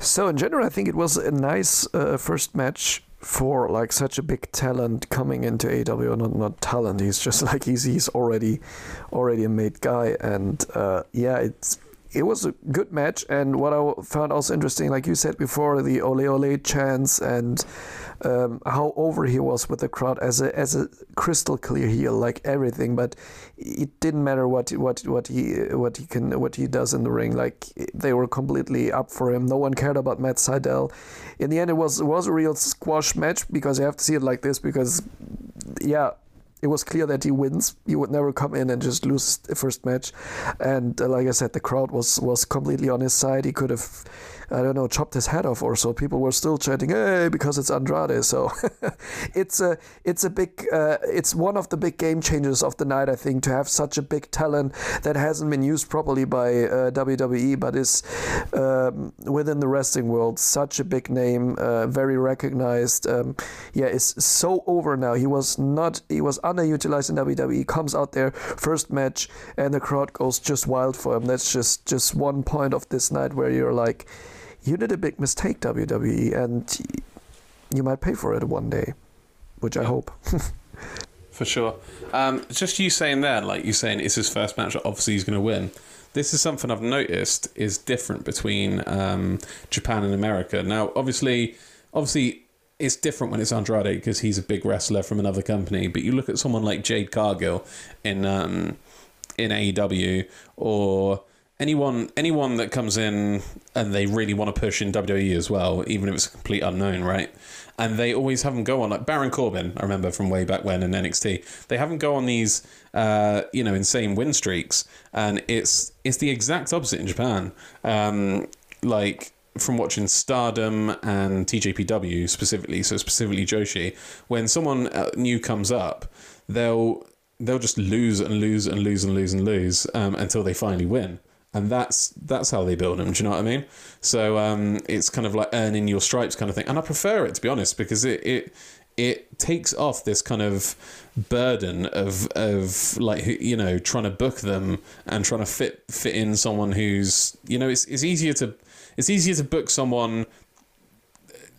So in general, I think it was a nice uh, first match for like such a big talent coming into AW. Not not talent. He's just like he's he's already already a made guy, and uh, yeah, it's it was a good match. And what I found also interesting, like you said before, the ole ole chants and um, how over he was with the crowd as a as a crystal clear heel, like everything. But it didn't matter what what what he what he can what he does in the ring. Like they were completely up for him. No one cared about Matt Sydal. In the end, it was it was a real squash match because you have to see it like this because yeah it was clear that he wins. He would never come in and just lose the first match. And uh, like I said, the crowd was was completely on his side. He could have I don't know, chopped his head off or so. People were still chanting, "Hey!" because it's Andrade. So it's a it's a big uh, it's one of the big game changers of the night. I think to have such a big talent that hasn't been used properly by uh, WWE, but is um, within the wrestling world such a big name, uh, very recognized. Um, yeah, is so over now. He was not he was underutilized in WWE. Comes out there first match, and the crowd goes just wild for him. That's just just one point of this night where you're like you did a big mistake, WWE, and you might pay for it one day, which I hope. for sure. Um, just you saying there, like you saying it's his first match, obviously he's going to win. This is something I've noticed is different between um, Japan and America. Now, obviously, obviously it's different when it's Andrade because he's a big wrestler from another company. But you look at someone like Jade Cargill in um, in AEW or anyone anyone that comes in and they really want to push in WWE as well, even if it's a complete unknown, right? And they always have them go on like Baron Corbin. I remember from way back when in NXT, they have them go on these uh, you know insane win streaks, and it's it's the exact opposite in Japan. Um, like from watching Stardom and TJPW specifically, so specifically Joshi, when someone uh, new comes up, they'll they'll just lose and lose and lose and lose and lose um, until they finally win and that's that's how they build them. Do you know what I mean? So um, it's kind of like earning your stripes kind of thing, and I prefer it to be honest because it it it takes off this kind of burden of of like you know trying to book them and trying to fit fit in someone who's you know it's it's easier to it's easier to book someone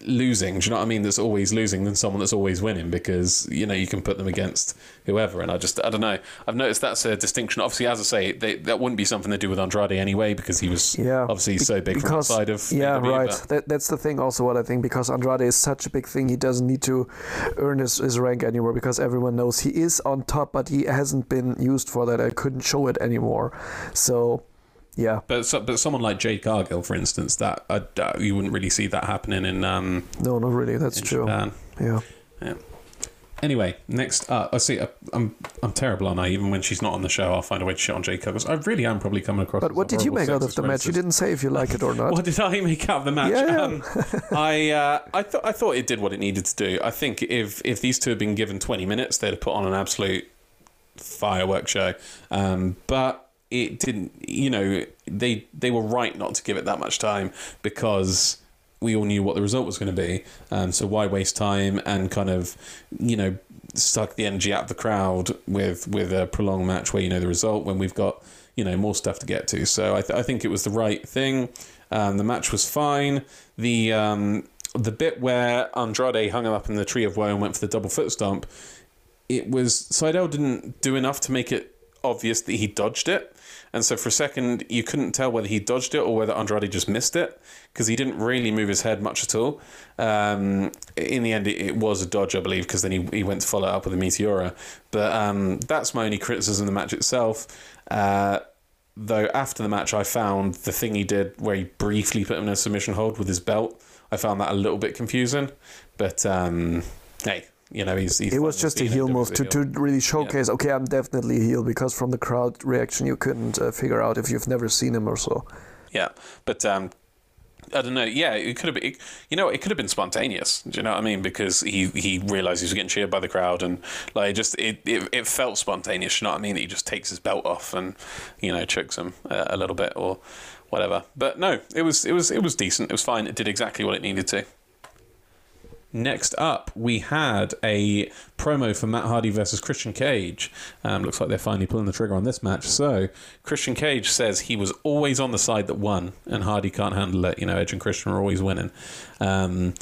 losing. Do you know what I mean? That's always losing than someone that's always winning because you know you can put them against whoever. And I just I don't know. I've noticed that's a distinction. Obviously, as I say, they, that wouldn't be something to do with Andrade anyway because he was yeah, obviously be- so big because, from the side of yeah AW, right. That, that's the thing. Also, what I think because Andrade is such a big thing, he doesn't need to earn his, his rank anymore because everyone knows he is on top, but he hasn't been used for that. I couldn't show it anymore. So yeah. But so, but someone like Jade Cargill, for instance, that uh, you wouldn't really see that happening in. Um, no, not really. That's true. Japan. Yeah. Yeah. Anyway, next uh, I see. Uh, I'm I'm terrible, aren't I? Even when she's not on the show, I'll find a way to shit on Jade Cargill. I really am probably coming across. But what did you make out of the match? You didn't say if you like it or not. what did I make out of the match? Yeah, yeah. Um, I uh, I thought I thought it did what it needed to do. I think if if these two had been given 20 minutes, they'd have put on an absolute firework show. Um, but it didn't you know they they were right not to give it that much time because we all knew what the result was going to be. Um, so why waste time and kind of you know suck the energy out of the crowd with with a prolonged match where you know the result when we've got you know more stuff to get to? So I, th- I think it was the right thing. Um, the match was fine. The um, the bit where Andrade hung him up in the tree of woe and went for the double foot stomp it was Sydal didn't do enough to make it obvious that he dodged it and so for a second, you couldn't tell whether he dodged it or whether Andrade just missed it because he didn't really move his head much at all. Um, in the end, it, it, was a dodge, I believe, because then he, he went to follow up with a Meteora. But um, that's my only criticism of the match itself. Uh, though after the match, I found the thing he did where he briefly put him in a submission hold with his belt. I found that a little bit confusing. But um, hey, you know, he's. he's it was just a heel move to, to really showcase. Yeah. Okay, I'm definitely a heel because from the crowd reaction, you couldn't uh, figure out if you've never seen him or so. Yeah, but um, I don't know. Yeah, it could have been. You know, it could have been spontaneous. Do you know what I mean? Because he he realized he was getting cheered by the crowd, and like just it, it, it felt spontaneous. You know what I mean? That he just takes his belt off and you know chokes him a, a little bit or whatever. But no, it was it was it was decent. It was fine. It did exactly what it needed to. Next up, we had a promo for Matt Hardy versus Christian Cage. Um, looks like they're finally pulling the trigger on this match. So, Christian Cage says he was always on the side that won, and Hardy can't handle it. You know, Edge and Christian are always winning. Um,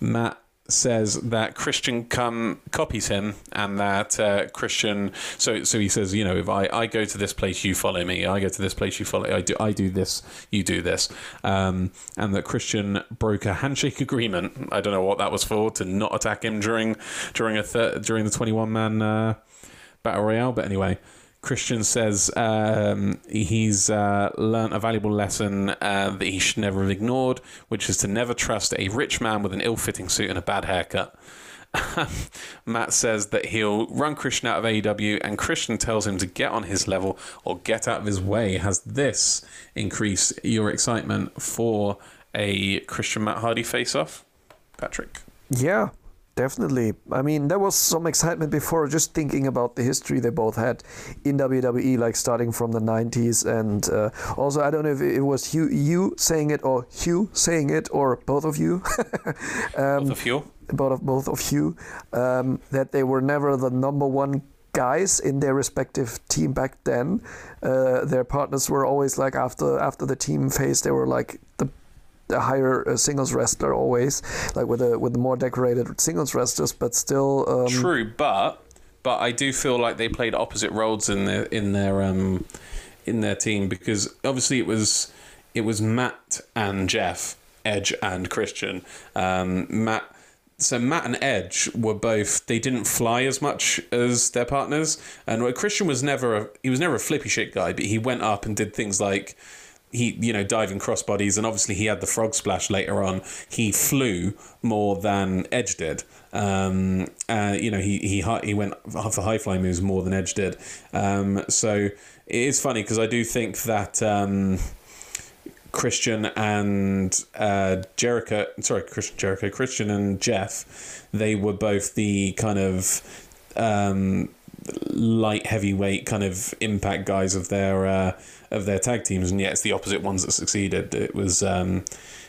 Matt says that Christian come copies him, and that uh, Christian. So so he says, you know, if I, I go to this place, you follow me. I go to this place, you follow. I do I do this, you do this. Um, and that Christian broke a handshake agreement. I don't know what that was for to not attack him during during a thir- during the twenty one man uh, battle royale. But anyway. Christian says um, he's uh, learned a valuable lesson uh, that he should never have ignored, which is to never trust a rich man with an ill fitting suit and a bad haircut. Matt says that he'll run Christian out of AEW, and Christian tells him to get on his level or get out of his way. Has this increased your excitement for a Christian Matt Hardy face off, Patrick? Yeah, Definitely. I mean, there was some excitement before just thinking about the history they both had in WWE, like starting from the 90s. And uh, also, I don't know if it was Hugh, you saying it or Hugh saying it or both of you. um, both of you. Both of, both of you. Um, that they were never the number one guys in their respective team back then. Uh, their partners were always like after after the team phase, they were like the a higher uh, singles wrestler always, like with a with more decorated singles wrestlers, but still. Um, True, but but I do feel like they played opposite roles in their in their um in their team because obviously it was it was Matt and Jeff, Edge and Christian. Um, Matt. So Matt and Edge were both. They didn't fly as much as their partners, and Christian was never a he was never a flippy shit guy, but he went up and did things like he you know diving crossbodies and obviously he had the frog splash later on. He flew more than edge did. Um, uh, you know he he he went for high flying moves more than edge did. Um, so it is funny because i do think that um, Christian and uh, Jericho, sorry, Christian Jericho, Christian and Jeff, they were both the kind of um, light heavyweight kind of impact guys of their uh, of their tag teams, and yet it's the opposite ones that succeeded. It was um,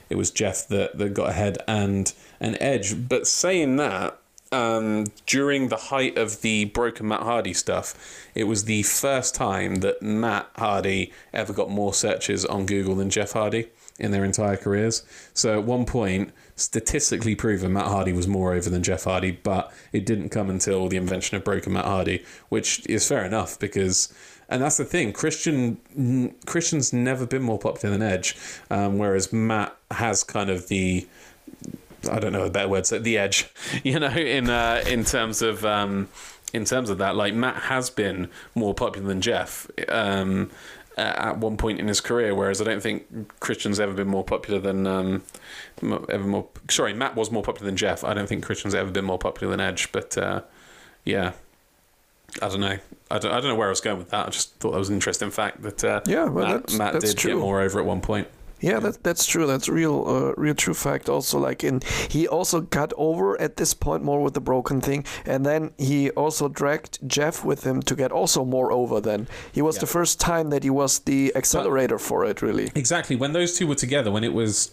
it was Jeff that, that got ahead and an Edge. But saying that, um, during the height of the broken Matt Hardy stuff, it was the first time that Matt Hardy ever got more searches on Google than Jeff Hardy in their entire careers. So at one point, statistically proven, Matt Hardy was more over than Jeff Hardy, but it didn't come until the invention of Broken Matt Hardy, which is fair enough because and that's the thing. Christian Christian's never been more popular than Edge, um, whereas Matt has kind of the I don't know a better word, so the edge, you know, in uh, in terms of um, in terms of that. Like Matt has been more popular than Jeff. Um, at one point in his career, whereas I don't think Christian's ever been more popular than um, ever more. Sorry, Matt was more popular than Jeff. I don't think Christian's ever been more popular than Edge, but uh, yeah, I don't know. I don't, I don't know where I was going with that. I just thought that was an interesting fact that uh, yeah, well, Matt, that's, Matt that's did true. get more over at one point. Yeah, that, that's true. That's real, uh, real true fact. Also, like in he also got over at this point more with the broken thing, and then he also dragged Jeff with him to get also more over. Then he was Yeah. the first time that he was the accelerator for it. Really, Exactly. When those two were together, when it was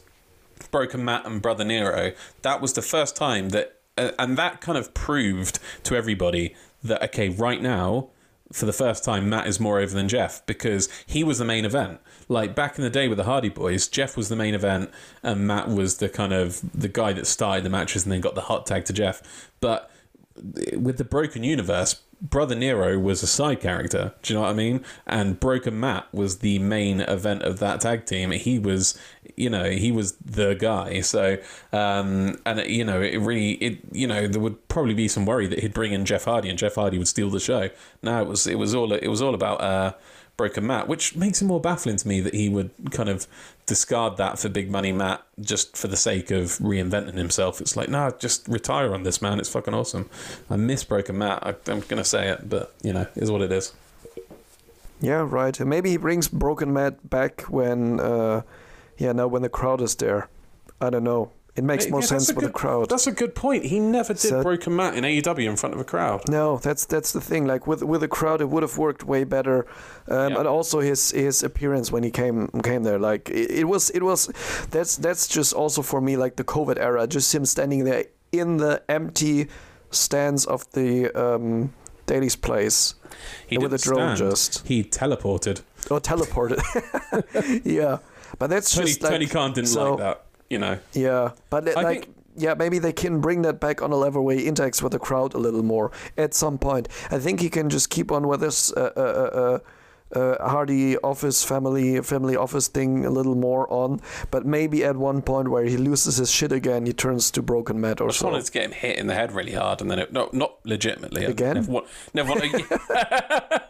Broken Matt and Brother Nero, that was the first time that, uh, and that kind of proved to everybody that, okay, right now, for the first time, Matt is more over than Jeff because he was the main event. Like back in the day with the Hardy Boys, Jeff was the main event and Matt was the kind of the guy that started the matches and then got the hot tag to Jeff. But with the Broken Universe, Brother Nero was a side character. Do you know what I mean? And Broken Matt was the main event of that tag team. He was, you know, he was the guy. So, um, and you know, it really, it, you know, there would probably be some worry that he'd bring in Jeff Hardy and Jeff Hardy would steal the show. No, it was, it was all, it was all about. Uh, Broken Matt, which makes it more baffling to me that he would kind of discard that for big money Matt just for the sake of reinventing himself. It's like, nah, just retire on this, man. It's fucking awesome. I miss Broken Matt. I, I'm going to say it, but, you know, is what it is. yeah, right. Maybe he brings Broken Matt back when, uh, yeah, now when the crowd is there. I don't know. It makes Yeah, more that's sense a for the crowd. That's a good point. He never did So- Broken Matt in AEW in front of a crowd. No, that's that's the thing. Like with with a crowd, it would have worked way better, um, Yeah. and also his his appearance when he came came there. Like it, it was it was that's that's just also for me like the COVID era. Just him standing there in the empty stands of the um, Daily's place He with a drone stand. just He teleported. or teleported. yeah, but that's Tony, just like, Tony Khan didn't so- like that. You know. Yeah, but it, like, think- yeah, maybe they can bring that back on a level where he interacts with the crowd a little more at some point. I think he can just keep on with this uh, uh, uh, uh, Hardy office family family office thing a little more on, but maybe at one point where he loses his shit again, he turns to Broken Matt I or just so. wanted to get him hit in the head really hard, and then it, no, not legitimately. Again? Never, want- never want-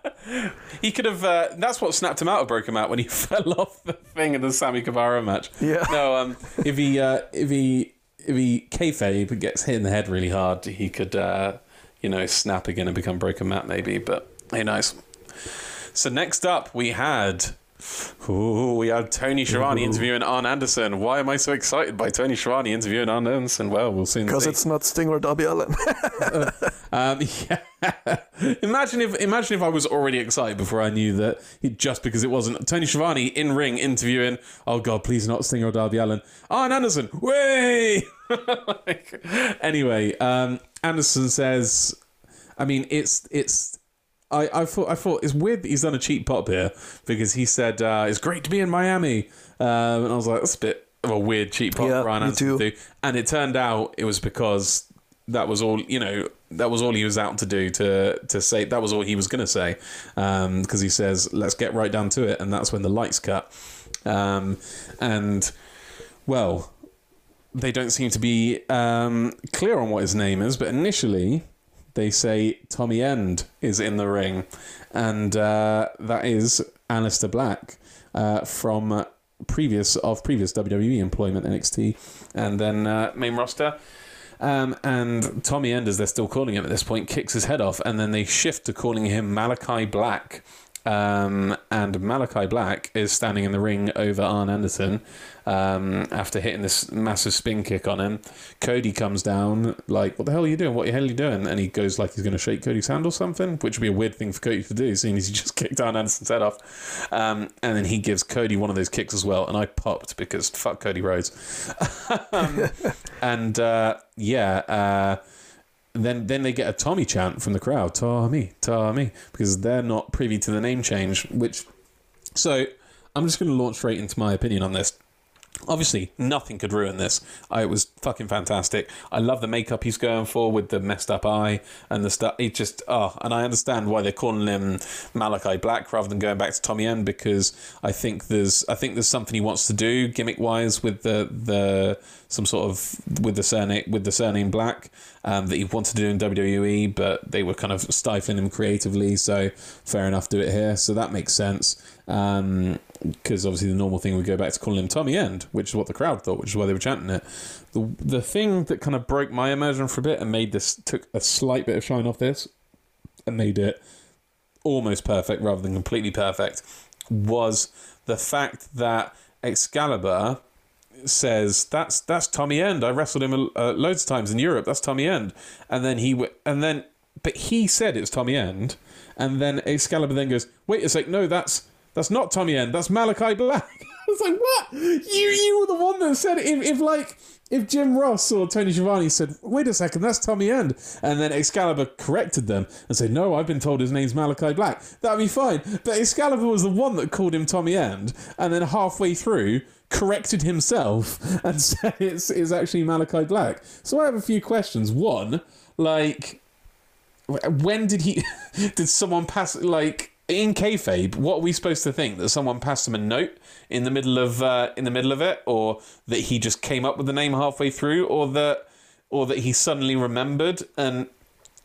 he could have. Uh, that's what snapped him out of broke him out when he fell off the thing in the Sammy Guevara match. Yeah. No. Um. If he. Uh, if he. If he kayfabe gets hit in the head really hard, he could. Uh, you know, snap again and become broken Matt maybe. But who knows? So next up we had. Ooh, we had Tony Schiavone interviewing Arn Anderson. Why am I so excited by Tony Schiavone interviewing Arn Anderson? Well, we'll soon Because it's not Sting or Darby Allin. Um, yeah. imagine if imagine if I was already excited before I knew that he, just because it wasn't Tony Schiavone in ring interviewing. Oh God, please not Stinger or Darby Allin. Arn Anderson, way. like, anyway, um, Anderson says, I mean, it's it's. I, I thought I thought it's weird that he's done a cheap pop here because he said uh, it's great to be in Miami, um, and I was like that's a bit of a weird cheap pop Yeah, Anderson to do. And it turned out it was because that was all you know that was all he was out to do to to say that was all he was going to say because he says let's get right down to it. And that's when the lights cut. Um, and well they don't seem to be um, clear on what his name is but initially they say Tommy End is in the ring. And uh, that is Aleister Black uh, from previous of previous WWE employment NXT and then uh, main roster. Um, and Tommy End, as they're still calling him at this point, kicks his head off, and then they shift to calling him Malakai Black. Um, and Malakai Black is standing in the ring over Arn Anderson um, after hitting this massive spin kick on him. Cody comes down, like, What the hell are you doing? What the hell are you doing? And he goes like he's going to shake Cody's hand or something, which would be a weird thing for Cody to do, seeing as he just kicked Arn Anderson's head off. Um, and then he gives Cody one of those kicks as well, and I popped because fuck Cody Rhodes. um, and uh, yeah, uh, then then they get a Tommy chant from the crowd, Tommy, Tommy, because they're not privy to the name change. Which, so I'm just going to launch straight into my opinion on this. Obviously, nothing could ruin this. I, it was fucking fantastic. I love the makeup he's going for with the messed up eye and the stuff. It just, oh, and I understand why they're calling him Malakai Black rather than going back to Tommy End because I think there's, I think there's something he wants to do gimmick wise with the the some sort of with the surname with the surname Black um, that he wanted to do in WWE, but they were kind of stifling him creatively. So fair enough, do it here. So that makes sense because obviously the normal thing would go back to calling him Tommy End, which is what the crowd thought, which is why they were chanting it. The the thing that kind of broke my immersion for a bit and made this took a slight bit of shine off this and made it almost perfect rather than completely perfect was the fact that Excalibur says that's that's Tommy End. I wrestled him uh, loads of times in Europe. That's Tommy End, and then he w- and then but he said it's Tommy End, and then Excalibur then goes, wait a sec, no, that's that's not Tommy End. That's Malakai Black. I was like, what? You you were the one that said. If, if like if Jim Ross or Tony Schiavone said, wait a second, that's Tommy End, and then Excalibur corrected them and said, no, I've been told his name's Malakai Black, that'd be fine. But Excalibur was the one that called him Tommy End, and then halfway through corrected himself and said it's, it's actually Malakai Black. So I have a few questions. One, like, when did he, did someone pass, like, in kayfabe, what are we supposed to think that someone passed him a note in the middle of uh, in the middle of it, or that he just came up with the name halfway through, or that or that he suddenly remembered and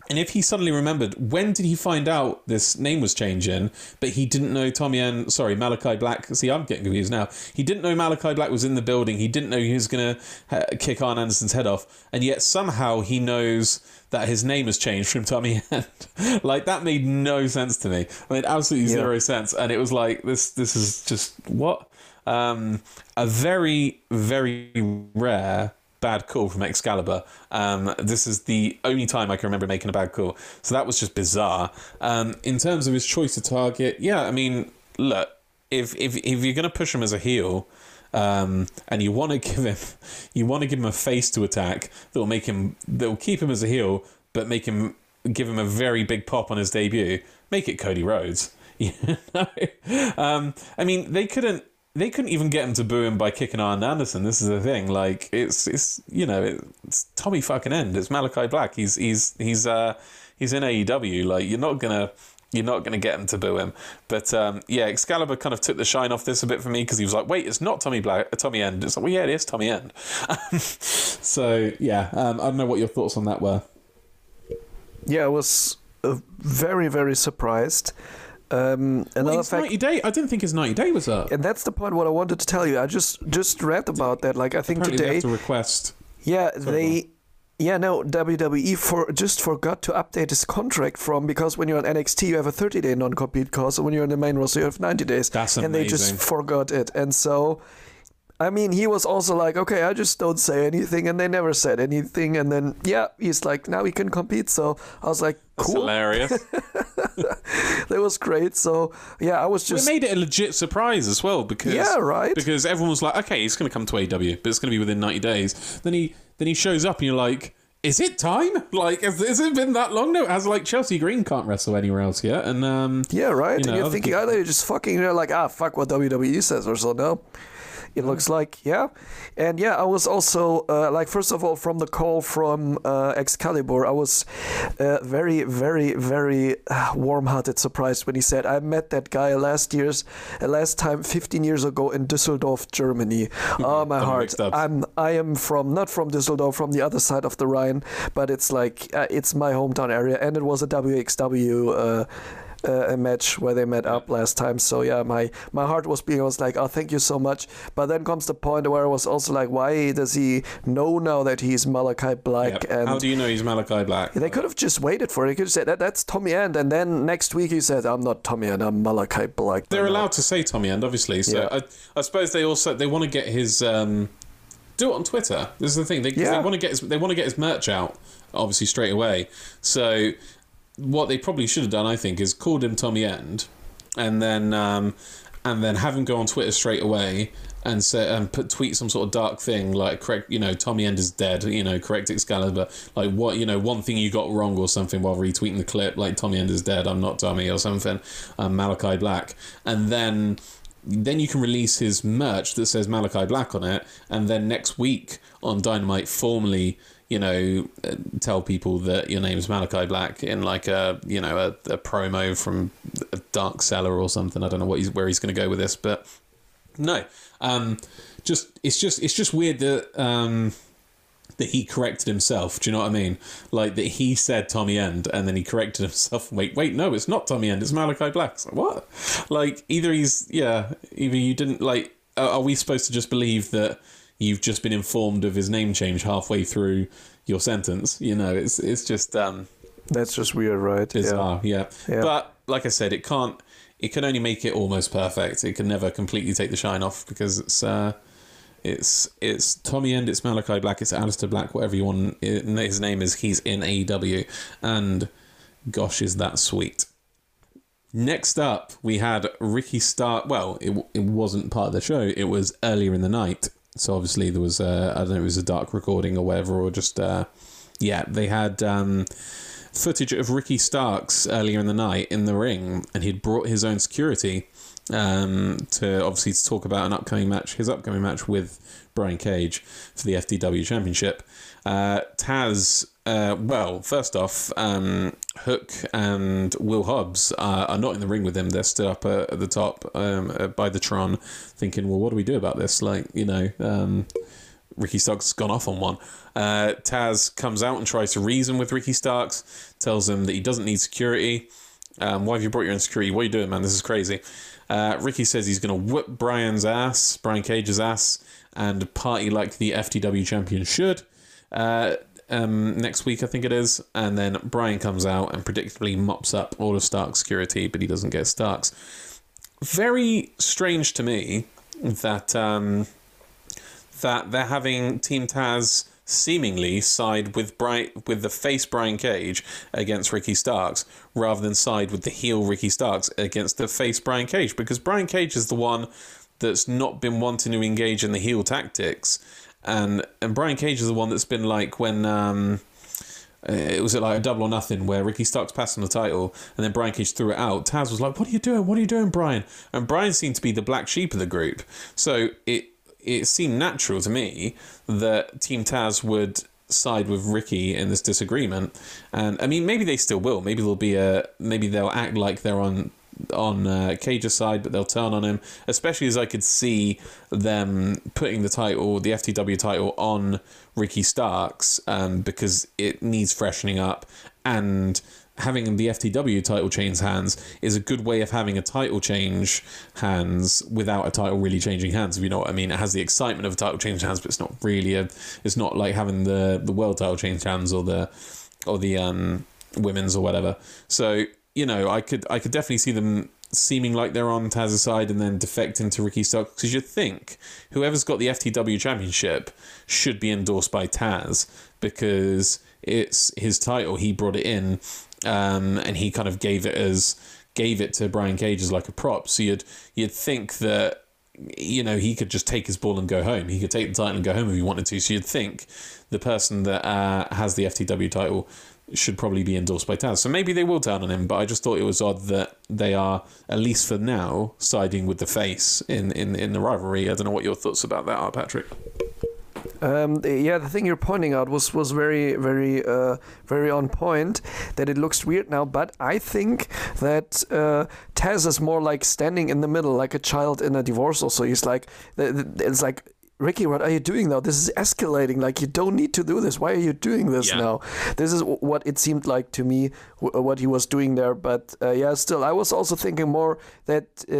and if he suddenly remembered, when did he find out this name was changing, but he didn't know Tommy End sorry Malakai Black? See, I'm getting confused now. He didn't know Malakai Black was in the building. He didn't know he was gonna uh, kick Arn Anderson's head off, and yet somehow he knows that his name has changed from Tommy End. like that made no sense to me. It made absolutely Yeah. zero sense, and it was like this. This is just what um, a very very rare bad call from Excalibur. Um, this is the only time I can remember making a bad call. So that was just bizarre. Um, in terms of his choice to target, yeah, I mean, look, if if if you're going to push him as a heel. Um, and you want to give him you want to give him a face to attack that will make him that will keep him as a heel, but make him give him a very big pop on his debut. Make it Cody Rhodes. You know, um, I mean, they couldn't they couldn't even get him to boo him by kicking Arn Anderson. This is the thing. Like it's it's you know it's Tommy fucking End. It's Malakai Black. He's he's he's uh he's in AEW. Like you're not gonna you're not gonna get him to boo him. But um, yeah, Excalibur kind of took the shine off this a bit for me because he was like, wait, it's not Tommy Black, uh, Tommy End. It's like, well, yeah, it is Tommy End. so yeah, um, I don't know what your thoughts on that were. Yeah, I was uh, very very surprised. Um, another well, fact, 90 day. I didn't think his 90 day was up. and that's the point. What I wanted to tell you, I just just read about that. Like I think Apparently, they today, have to request. yeah, Sorry, they, yeah, no, WWE for just forgot to update his contract from because when you're on NXT you have a 30 day non compete clause, and when you're in the main roster you have 90 days, That's amazing. and they just forgot it, and so. I mean, he was also like, okay, I just don't say anything, and they never said anything. And then, yeah, he's like, now he can compete. So I was like, That's cool. hilarious. That was great. So yeah, I was it just made it a legit surprise as well because Yeah, right. because everyone was like, okay, he's going to come to AW, but it's going to be within 90 days. Then he then he shows up and you're like. Is it time? Like, has, has it been that long? No, has like Chelsea Green can't wrestle anywhere else yet, and um, Yeah, right. You know, and you're thinking, people- either you're just fucking, you're like, ah, fuck what WWE says or so. No, it looks like, yeah. And yeah, I was also, uh, like, first of all, from the call from uh, Excalibur, I was uh, very, very, very uh, warm hearted surprised when he said, I met that guy last year's, uh, last time, 15 years ago in Düsseldorf, Germany. oh, my heart. I'm, I am from, not from Düsseldorf, from the other side of the Rhine, but it's like, uh, it's my hometown area. And it was a WXW. Uh, a match where they met up last time. So yeah, my my heart was being. I was like, oh, thank you so much. But then comes the point where I was also like, why does he know now that he's Malakai Black? Yep. And how do you know he's Malakai Black? they could have just waited for it. They could have said that that's Tommy End, and then next week he said, I'm not Tommy End, I'm Malakai Black. They're allowed to say Tommy End, obviously. So Yeah. I, I suppose they also they want to get his um, do it on Twitter. This is the thing. They, Yeah. they want to get his, they want to get his merch out, obviously straight away. So what they probably should have done, I think, is called him Tommy End, and then um, and then have him go on Twitter straight away and say and put tweet some sort of dark thing like correct you know Tommy End is dead you know correct Excalibur like what you know one thing you got wrong or something while retweeting the clip like Tommy End is dead I'm not Tommy or something um, Malakai Black. And then then you can release his merch that says Malakai Black on it, and then next week on Dynamite, formally, you know, tell people that your name's Malakai Black in like a you know a, a promo from a Dark Cellar or something. I don't know what he's where he's going to go with this, but no, um, just it's just it's just weird that um, that he corrected himself. Do you know what I mean? Like that he said Tommy End and then he corrected himself. Wait, wait, no, it's not Tommy End. It's Malakai Black. What? Like either he's yeah, either you didn't like. Are we supposed to just believe that you've just been informed of his name change halfway through your sentence? You know, it's it's just um, That's just weird, right? bizarre. Yeah. Yeah. but like I said, it can't. It can only make it almost perfect. It can never completely take the shine off because it's. Uh, it's it's Tommy End, it's Malakai Black, it's Aleister Black, whatever you want. His name is. He's in AEW, and gosh, is that sweet. Next up, we had Ricky Stark. Well, it it wasn't part of the show. It was earlier in the night, so obviously there was a, I don't know, it was a dark recording or whatever, or just uh, yeah, they had um, footage of Ricky Starks earlier in the night in the ring, and he'd brought his own security um, to obviously to talk about an upcoming match, his upcoming match with Brian Cage for the FTW Championship. Uh, Taz, uh, well, first off, um, Hook and Will Hobbs are, are not in the ring with him. They're still up uh, at the top um, by the Tron, thinking, well, what do we do about this? Like, you know, um, Ricky Starks has gone off on one. Uh, Taz comes out and tries to reason with Ricky Starks, tells him that he doesn't need security. Um, why have you brought your own security? What are you doing, man? This is crazy. Uh, Ricky says he's going to whip Brian's ass, Brian Cage's ass, and party like the FTW champion should. Uh, um, next week, I think it is. And then Brian comes out and predictably mops up all of Stark's security, but he doesn't get Stark's. Very strange to me that um, that they're having Team Taz seemingly side with Brian, with the face Brian Cage against Ricky Starks rather than side with the heel Ricky Starks against the face Brian Cage because Brian Cage is the one that's not been wanting to engage in the heel tactics, and and Brian Cage is the one that's been like when. Um, it was it like a double or nothing where Ricky Starks passed on the title and then Brian Cage threw it out. Taz was like, "What are you doing? What are you doing, Brian?" And Brian seemed to be the black sheep of the group, so it it seemed natural to me that Team Taz would side with Ricky in this disagreement. And I mean, maybe they still will. Maybe there'll be a maybe they'll act like they're on on uh, Cage's side, but they'll turn on him. Especially as I could see them putting the title, the FTW title, on Ricky Starks, um, because it needs freshening up and having the FTW title change hands is a good way of having a title change hands without a title really changing hands. If you know what I mean, it has the excitement of a title change hands, but it's not really a. It's not like having the the world title change hands or the or the um women's or whatever. So you know, I could I could definitely see them seeming like they're on Taz's side and then defecting to Ricky Starks because you'd think whoever's got the FTW championship should be endorsed by Taz because it's his title. He brought it in um, and he kind of gave it as gave it to Brian Cage as like a prop. So you'd you'd think that you know he could just take his ball and go home. He could take the title and go home if he wanted to. So you'd think the person that uh, has the FTW title should probably be endorsed by Taz. So maybe they will turn on him, but I just thought it was odd that they are, at least for now, siding with the face in, in, in the rivalry. I don't know what your thoughts about that are, Patrick. Um, yeah, the thing you're pointing out was was very very uh, very on point. That it looks weird now, but I think that uh, Taz is more like standing in the middle, like a child in a divorce. Also, he's like it's like Ricky, what are you doing now? This is escalating. Like, you don't need to do this. Why are you doing this yeah. now? This is what it seemed like to me, what he was doing there. But uh, yeah, still, I was also thinking more that uh,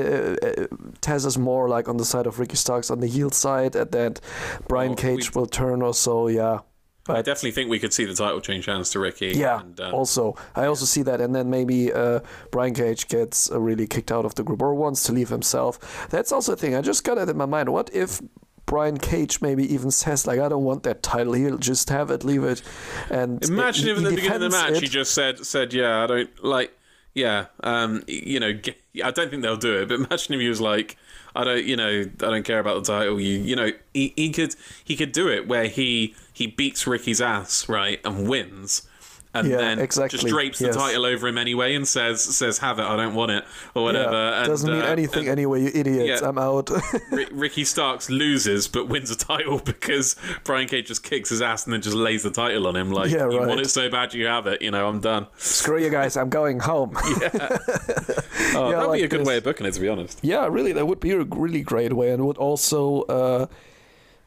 uh, Taz is more like on the side of Ricky Starks on the heel side, and that Brian well, Cage will turn or so. Yeah. But, I definitely think we could see the title change hands to Ricky. Yeah. And, um, also, I also see that, and then maybe uh, Brian Cage gets uh, really kicked out of the group or wants to leave himself. That's also a thing. I just got it in my mind. What if Brian Cage maybe even says like, "I don't want that title. He'll just have it, leave it." And imagine if at the beginning of the match it. he just said, "said Yeah, I don't like." Yeah, um, you know, I don't think they'll do it. But imagine if he was like, "I don't, you know, I don't care about the title." You, you know, he, he could he could do it where he he beats Ricky's ass right and wins and yeah, then exactly. just drapes the yes. title over him anyway and says says have it I don't want it or whatever yeah, and, doesn't mean uh, anything and, anyway you idiots yeah, I'm out R- Ricky Starks loses but wins a title because Brian Cage just kicks his ass and then just lays the title on him like yeah, right. you want it so bad you have it you know I'm done screw you guys I'm going home yeah oh, that'd like be a good this. way of booking it to be honest yeah really that would be a really great way and would also uh,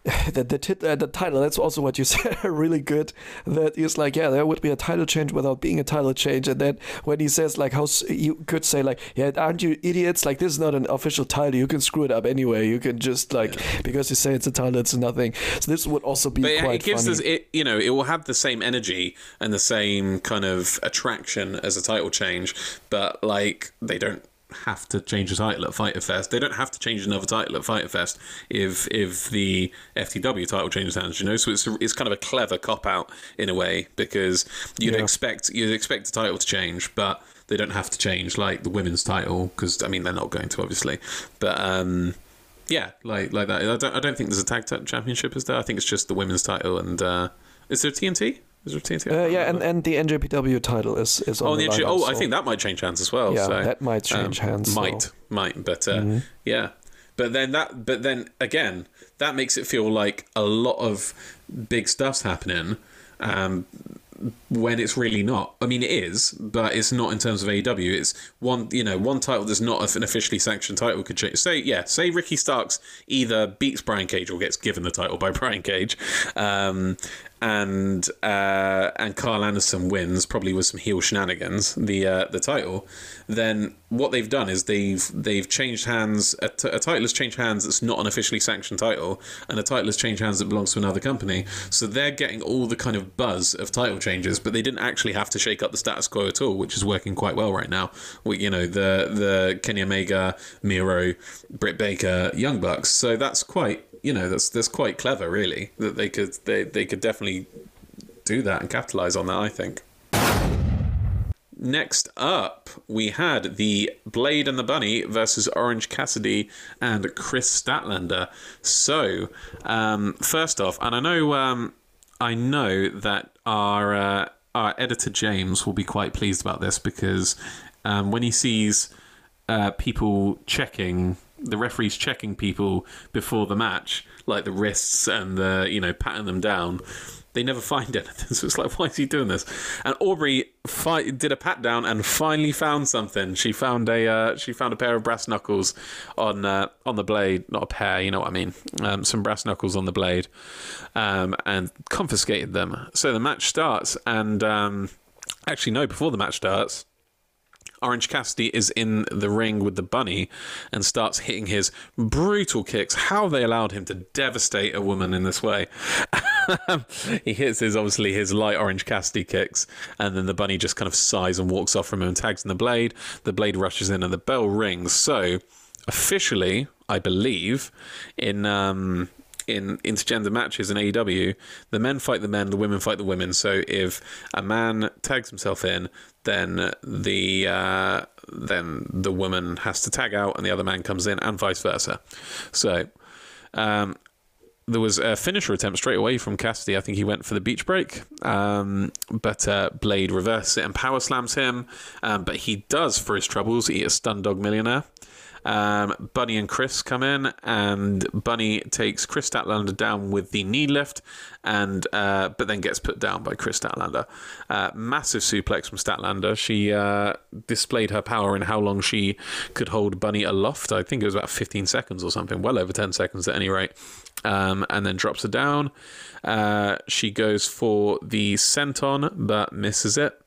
the the, tit, uh, the title that's also what you said really good. That is like yeah there would be a title change without being a title change. And then when he says like how you could say like yeah aren't you idiots? Like this is not an official title. You can screw it up anyway. You can just like yeah. because you say it's a title it's nothing. So this would also be but quite it gives funny. us it you know it will have the same energy and the same kind of attraction as a title change but like they don't have to change the title at Fyter Fest. They don't have to change another title at Fyter Fest if if the FTW title changes hands. You know, so it's a, it's kind of a clever cop out in a way because you'd yeah. expect you'd expect the title to change, but they don't have to change like the women's title because I mean they're not going to obviously, but. um yeah, like like that. I don't. I don't think there's a tag championship, is there? I think it's just the women's title. And uh, is there TNT? Is there? Uh, yeah, and, and the NJPW title is is on oh, the, the NJ- Oh, I think that might change hands as well. Yeah, so, that might change um, hands. Might, so. might, but uh, mm-hmm. yeah. But then that, but then again, that makes it feel like a lot of big stuff's happening. Um, when it's really not. I mean, it is, but it's not in terms of AEW. It's one, you know, one title that's not an officially sanctioned title could change. Say, yeah, say Ricky Starks either beats Brian Cage or gets given the title by Brian Cage, um, and uh, and Karl Anderson wins, probably with some heel shenanigans, the uh, the title, then what they've done is they've they've changed hands. A, t- a title has changed hands that's not an officially sanctioned title, and a title has changed hands that belongs to another company. So they're getting all the kind of buzz of title changes, but they didn't actually have to shake up the status quo at all, which is working quite well right now. We, you know, the the Kenny Omega, Miro, Britt Baker, Young Bucks. So that's quite you know that's that's quite clever, really. That they could they they could definitely do that and capitalize on that. I think. next up, we had the Blade and the Bunny versus Orange Cassidy and Kris Statlander. So, um, first off, and I know, um, I know that our uh, our editor James will be quite pleased about this because um, when he sees uh, people checking the referees checking people before the match, like the wrists and the you know patting them down. They never find anything, so it's like, why is he doing this? And Aubrey fi- did a pat down and finally found something. She found a uh, she found a pair of brass knuckles on uh, on the blade, not a pair, you know what I mean? Um, some brass knuckles on the blade, um, and confiscated them. So the match starts, and um, actually no, before the match starts, Orange Cassidy is in the ring with the bunny and starts hitting his brutal kicks. How they allowed him to devastate a woman in this way. he hits his obviously his light orange Cassidy kicks, and then the bunny just kind of sighs and walks off from him and tags in the blade. The blade rushes in and the bell rings. So officially, I believe, in um, in intergender matches in AEW, the men fight the men, the women fight the women. So if a man tags himself in, then the uh, then the woman has to tag out, and the other man comes in, and vice versa. So. Um, there was a finisher attempt straight away from Cassidy. I think he went for the beach break, um, but uh, Blade reverses it and power slams him. Um, but he does, for his troubles, eat a Stundog Millionaire. Um, Bunny and Kris come in, and Bunny takes Kris Statlander down with the knee lift, and uh, but then gets put down by Kris Statlander. Uh, massive suplex from Statlander. She uh, displayed her power in how long she could hold Bunny aloft. I think it was about 15 seconds or something, well over 10 seconds at any rate. Um, and then drops her down. Uh, she goes for the senton, but misses it.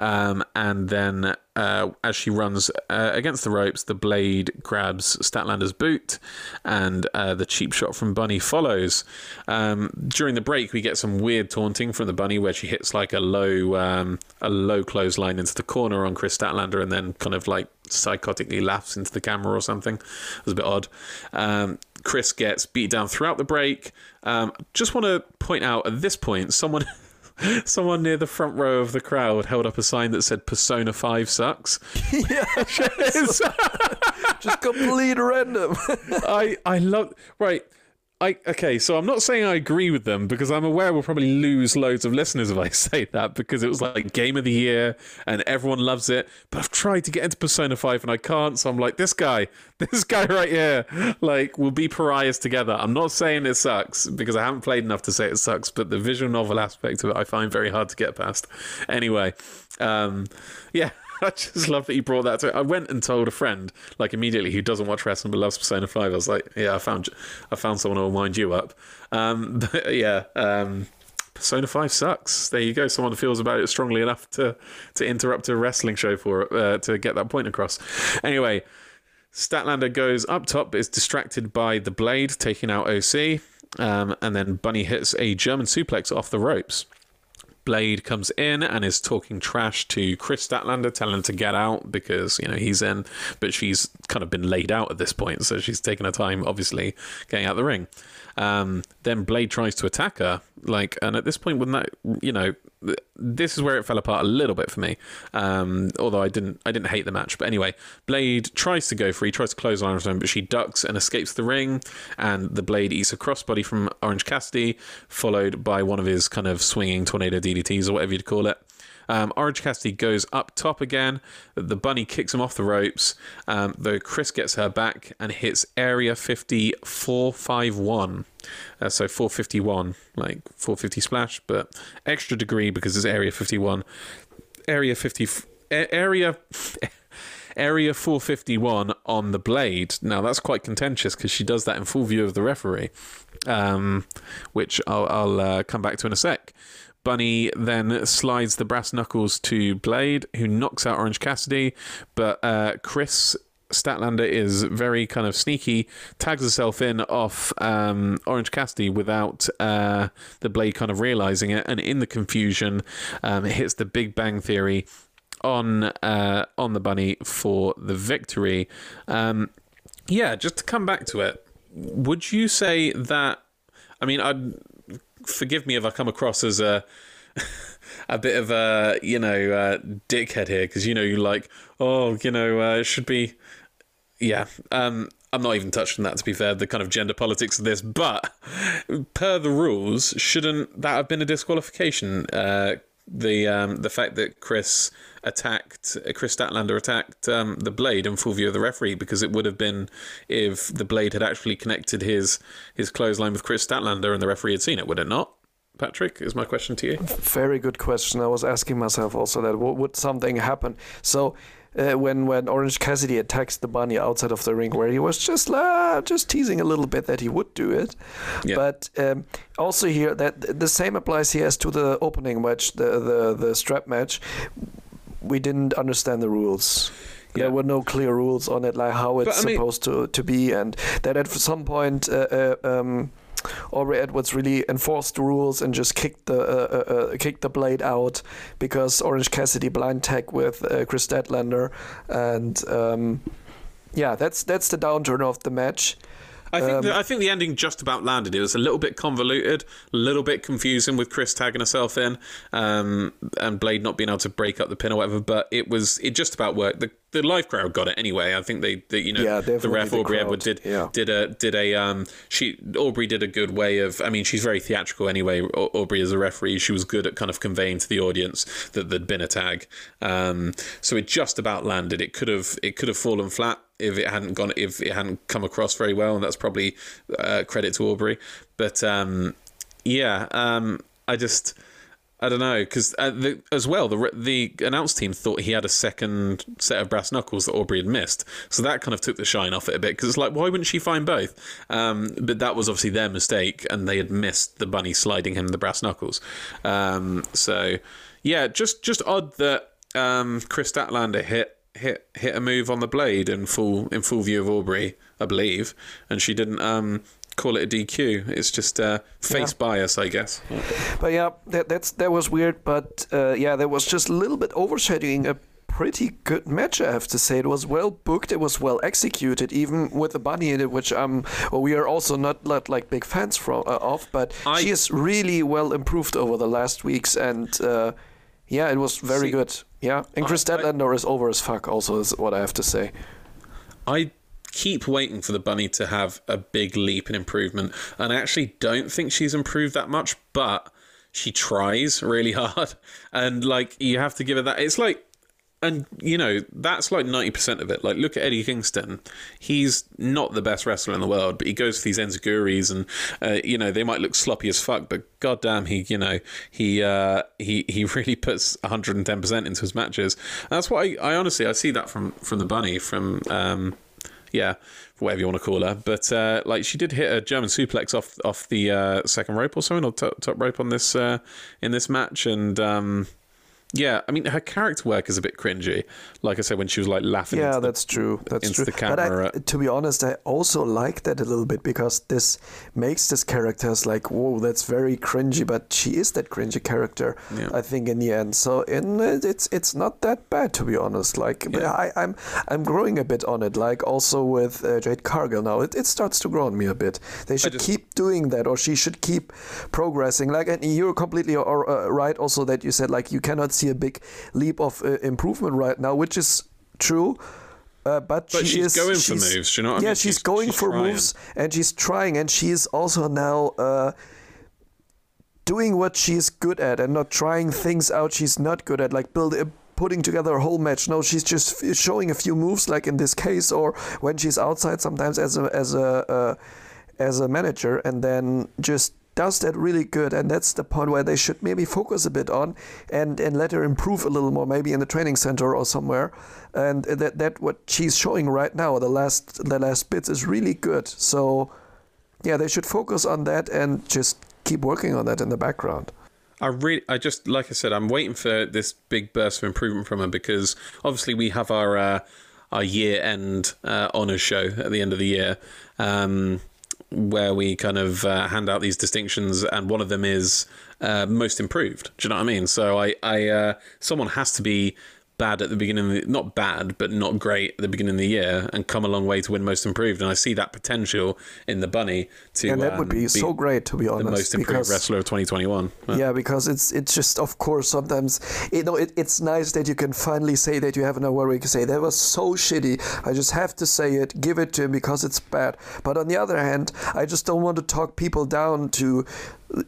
Um, and then uh, as she runs uh, against the ropes, the blade grabs Statlander's boot, and uh, the cheap shot from Bunny follows. Um, during the break, we get some weird taunting from the Bunny, where she hits like a low, um, a low clothesline into the corner on Kris Statlander, and then kind of like psychotically laughs into the camera or something. It was a bit odd. Um, Kris gets beat down throughout the break. Um, just want to point out at this point, someone. Someone near the front row of the crowd held up a sign that said Persona 5 sucks. yeah, just complete random. I I love right. I okay, so I'm not saying I agree with them because I'm aware we'll probably lose loads of listeners if I say that because it was like game of the year and everyone loves it. But I've tried to get into Persona 5 and I can't, so I'm like, this guy, this guy right here, like we'll be pariahs together. I'm not saying it sucks because I haven't played enough to say it sucks, but the visual novel aspect of it I find very hard to get past. Anyway, um, yeah. I just love that you brought that to it. I went and told a friend, like immediately, who doesn't watch wrestling but loves Persona Five. I was like, "Yeah, I found, I found someone who will wind you up." Um, but yeah, um, Persona Five sucks. There you go. Someone feels about it strongly enough to to interrupt a wrestling show for uh, to get that point across. Anyway, Statlander goes up top, is distracted by the blade taking out OC, um, and then Bunny hits a German suplex off the ropes. Blade comes in and is talking trash to Kris Statlander, telling him to get out because you know he's in, but she's kind of been laid out at this point, so she's taking her time, obviously getting out the ring. Um, then Blade tries to attack her, like, and at this point, when that, you know, this is where it fell apart a little bit for me. Um, although I didn't, I didn't hate the match, but anyway, Blade tries to go free, tries to close on her, but she ducks and escapes the ring, and the Blade eats a crossbody from Orange Cassidy, followed by one of his kind of swinging tornado DDTs or whatever you'd call it. Um, Orange Cassidy goes up top again. The bunny kicks him off the ropes, um, though Kris gets her back and hits Area 50 451. Uh, so 451, like 450 splash, but extra degree because it's Area 51. Area 50. Area. Area 451 on the blade. Now that's quite contentious because she does that in full view of the referee, um, which I'll, I'll uh, come back to in a sec. Bunny then slides the brass knuckles to Blade, who knocks out Orange Cassidy, but uh, Kris Statlander is very kind of sneaky, tags herself in off um, Orange Cassidy without uh, the Blade kind of realizing it, and in the confusion, um, it hits the Big Bang Theory on uh, on the bunny for the victory. Um, yeah, just to come back to it, would you say that? I mean, I'd forgive me if I come across as a a bit of a you know dickhead here because you know you like oh you know uh, it should be yeah um I'm not even touching that to be fair the kind of gender politics of this but per the rules shouldn't that have been a disqualification uh the um the fact that Kris attacked Kris Statlander attacked um, the blade in full view of the referee because it would have been if the blade had actually connected his his clothesline with Kris Statlander and the referee had seen it would it not Patrick, is my question to you. Very good question. I was asking myself also that would something happen? So uh, when when Orange Cassidy attacks the bunny outside of the ring, where he was just uh, just teasing a little bit that he would do it, yeah. but um, also here that the same applies here as to the opening match, the the the strap match. We didn't understand the rules. Yeah. There were no clear rules on it, like how it's supposed mean, to, to be, and that at some point uh, uh um, Aubrey Edwards really enforced the rules and just kicked the uh, uh, uh, kicked the blade out because Orange Cassidy blind tag with uh, Kris Statlander, and um, yeah, that's that's the downturn of the match. I think um, the, I think the ending just about landed. It was a little bit convoluted, a little bit confusing with Kris tagging herself in, um, and Blade not being able to break up the pin or whatever. But it was it just about worked. The the live crowd got it anyway. I think they, they you know yeah, the ref Aubrey crowd. Edward did yeah. did a did a um she Aubrey did a good way of. I mean she's very theatrical anyway. Aubrey as a referee, she was good at kind of conveying to the audience that there'd been a tag. Um, so it just about landed. It could have it could have fallen flat if it hadn't gone if it hadn't come across very well, and that's probably uh, credit to Aubrey. But um, yeah, um, I just I don't know because uh, as well the the announce team thought he had a second set of brass knuckles that Aubrey had missed, so that kind of took the shine off it a bit because it's like why wouldn't she find both? Um, but that was obviously their mistake, and they had missed the bunny sliding him the brass knuckles. Um, so yeah, just just odd that um, Kris Statlander hit hit hit a move on the blade in full in full view of Aubrey, I believe, and she didn't um, call it a DQ. It's just uh, face yeah. bias, I guess. But yeah, that that's that was weird. But uh, yeah, that was just a little bit overshadowing a pretty good match. I have to say, it was well booked. It was well executed, even with the bunny in it, which um, well, we are also not, not like big fans from uh, of. But I, she is really well improved over the last weeks and. Uh, yeah, it was very See, good. Yeah, and Kris Statlander is over as fuck. Also, is what I have to say. I keep waiting for the bunny to have a big leap in improvement, and I actually don't think she's improved that much, but she tries really hard, and like you have to give her that. It's like and you know that's like 90% of it. Like look at eddie kingston. He's not the best wrestler in the world but he goes for these enzuigiris and uh, you know they might look sloppy as fuck but goddamn he you know he uh, he he really puts 110% into his matches. And that's what I, I honestly i see that from from the bunny from um, yeah whatever you want to call her. But uh, like she did hit a german suplex off off the uh, second rope or something or top, top rope on this uh, in this match and um, yeah, I mean her character work is a bit cringy. Like I said, when she was like laughing. Yeah, the, that's true. That's true. The. But I, to be honest, I also like that a little bit because this makes this character as like, whoa, that's very cringy. But she is that cringy character. Yeah. I think in the end. So in it's it's not that bad to be honest. Like yeah. I, I'm I'm growing a bit on it. Like also with uh, Jade Cargill now, it, it starts to grow on me a bit. They should just, keep doing that, or she should keep progressing. Like and you're completely uh, right. Also that you said like you cannot see a big leap of uh, improvement right now, which is true. Uh, but, but she she's is, going she's, for moves. You know yeah, I mean? she's, she's, going she's for trying. moves, and she's trying, and she is also now uh, doing what she's good at, and not trying things out she's not good at, like build. putting together a whole match. No, she's just showing a few moves, like in this case, or when she's outside, sometimes as a as a uh, as a manager, and then just does that really good, and that's the point where they should maybe focus a bit on and and let her improve a little more, maybe in the training center or somewhere. And that that what she's showing right now, the last the last bits is really good. So yeah, they should focus on that and just keep working on that in the background. I really, I just like I said, I'm waiting for this big burst of improvement from her because obviously we have our uh, our year end uh, honors show at the end of the year. Um, where we kind of uh, hand out these distinctions, and one of them is uh, most improved. Do you know what I mean? So I, I, uh, someone has to be bad at the beginning, of the, not bad, but not great at the beginning of the year, and come a long way to win Most Improved. And I see that potential in the bunny to and that would um, be, so great to be honest. the most improved because, wrestler of 2021. Yeah, because it's it's just of course sometimes you know it, it's nice that you can finally say that you have an award where you can say that was so shitty. I just have to say it, give it to him because it's bad. But on the other hand, I just don't want to talk people down to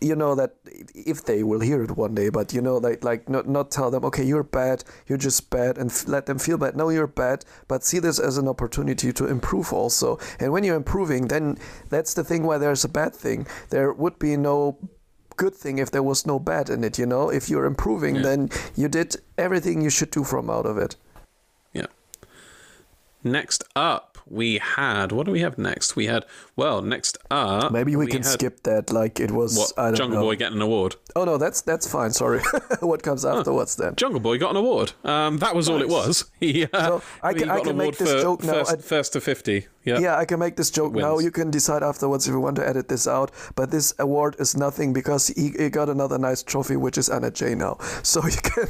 you know that if they will hear it one day but you know like like not not tell them okay you're bad you're just bad and f- let them feel bad. No you're bad but see this as an opportunity to improve also. And when you're improving then that's the thing why there's a bad thing. There would be no good thing if there was no bad in it you know? If you're improving Yeah. then you did everything you should do from out of it. Yeah. Next up, we had. What do we have next? We had. Well, next up. maybe we, can had, skip that like it was What? I don't Jungle know Boy getting an award. oh no that's that's fine sorry what comes afterwards then Jungle Boy got an award. Um, that was all it was. He, uh, So, I can- I an can make this for joke now. First, I- first to fifty. Yeah. Yeah, I can make this joke now. You can decide afterwards if you want to edit this out. But this award is nothing because he, he got another nice trophy, which is Anna Jay now. So you can.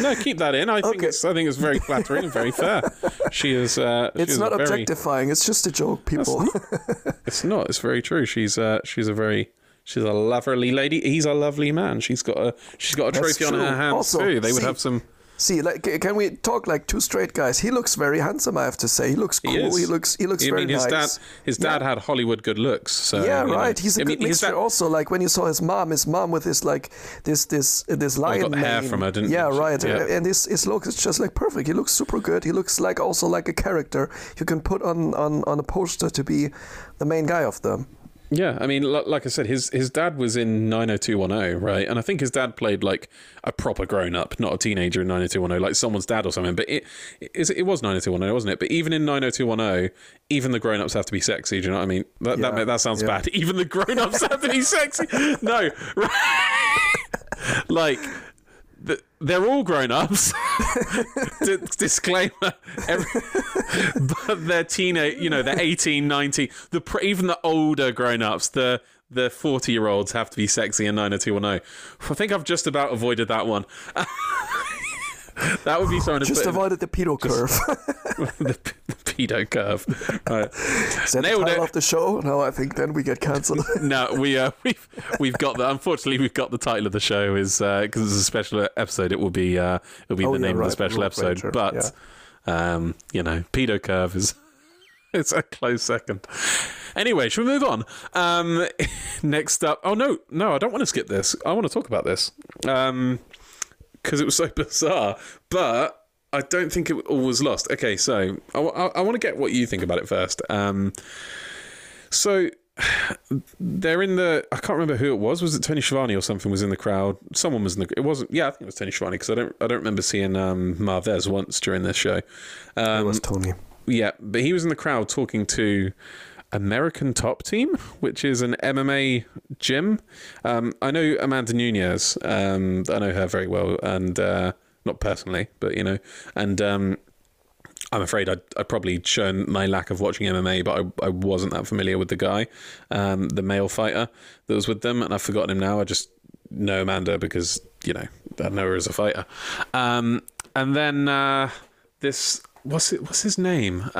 No, keep that in. I think Okay. it's. I think it's very flattering and very fair. She is. Uh, it's not a very, objectifying. It's just a joke, people. It's not. It's very true. She's. Uh, she's a very. She's a lovely lady. He's a lovely man. She's got a. She's got a That's trophy on her hands Also, too. They would have some. See, like, can we talk like two straight guys? He looks very handsome. I have to say, he looks cool. is. He looks. He looks I very mean, his nice. dad. His dad had Hollywood good looks. So yeah, you know. right. He's a I good mean, mixture. dad- also, like when you saw his mom, his mom with this like this this uh, this lion got the hair from her, didn't Yeah, right. Yeah. And his his look is just like perfect. He looks super good. He looks like also like a character you can put on on on a poster to be the main guy of them. Yeah, I mean, li- like I said, his his dad was in 90210, right? And I think his dad played like a proper grown up, not a teenager in 90210, like someone's dad or something. But it it, it was 90210, wasn't it? But even in 90210, even the grown ups have to be sexy. Do you know what I mean? That Yeah, that, that sounds yeah. bad. Even the grown ups have to be sexy. No, right? like. Th- They're all grown ups. D- disclaimer. Every, but they're teenage, you know, they're 18, 19. The pr- even the older grown-ups, the the 40-year-olds have to be sexy in 90210. I think I've just about avoided that one. that would be something to Just avoided the pedo curve. the, the pedo curve. Right. Is that the Nailed title it. of the show? No, I think then we get cancelled. No, we uh, we've we've got the. Unfortunately, we've got the title of the show is because it's a special episode. It will be uh, it'll be Oh, the yeah, name of the special episode. But um, you know, pedo curve is it's a close second. Anyway, should we move on? Um, next up. Oh no, no, I don't want to skip this. I want to talk about this because it was so bizarre. But I don't think it all was lost. Okay, so I, want to get what you think about it first. Um, so they're in the. I can't remember who it was. Was it Tony Schiavone or something? Was in the crowd. Someone was in the. It wasn't. Yeah, I think it was Tony Schiavone because I don't. I don't remember seeing um, Marvez once during this show. it was Tony. Yeah, but he was in the crowd talking to American Top Team, which is an MMA gym. Um, I know Amanda Nunes. Um, I know her very well, and uh, not personally, but you know, and um, I'm afraid I'd, I'd probably shown my lack of watching MMA, but I, I wasn't that familiar with the guy, um, the male fighter that was with them, and I've forgotten him now. I just know Amanda because you know I know her as a fighter. Um, and then uh, this what's it? What's his name?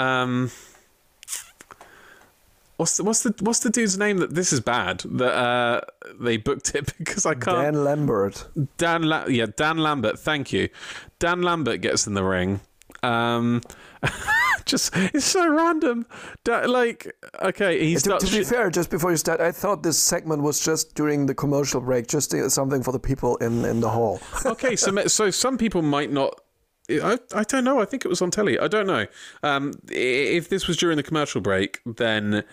What's the, what's the what's the dude's name that this is bad that uh, they booked it because I can't. Dan Lambert. Dan, La- yeah, Dan Lambert. Thank you. Dan Lambert gets in the ring. Um, just it's so random. Da- like, okay, he's To, to be sh- fair, just before you start, I thought this segment was just during the commercial break, just something for the people in, in the hall. okay, so so some people might not. I, I don't know. I think it was on telly. I don't know. Um, if this was during the commercial break, then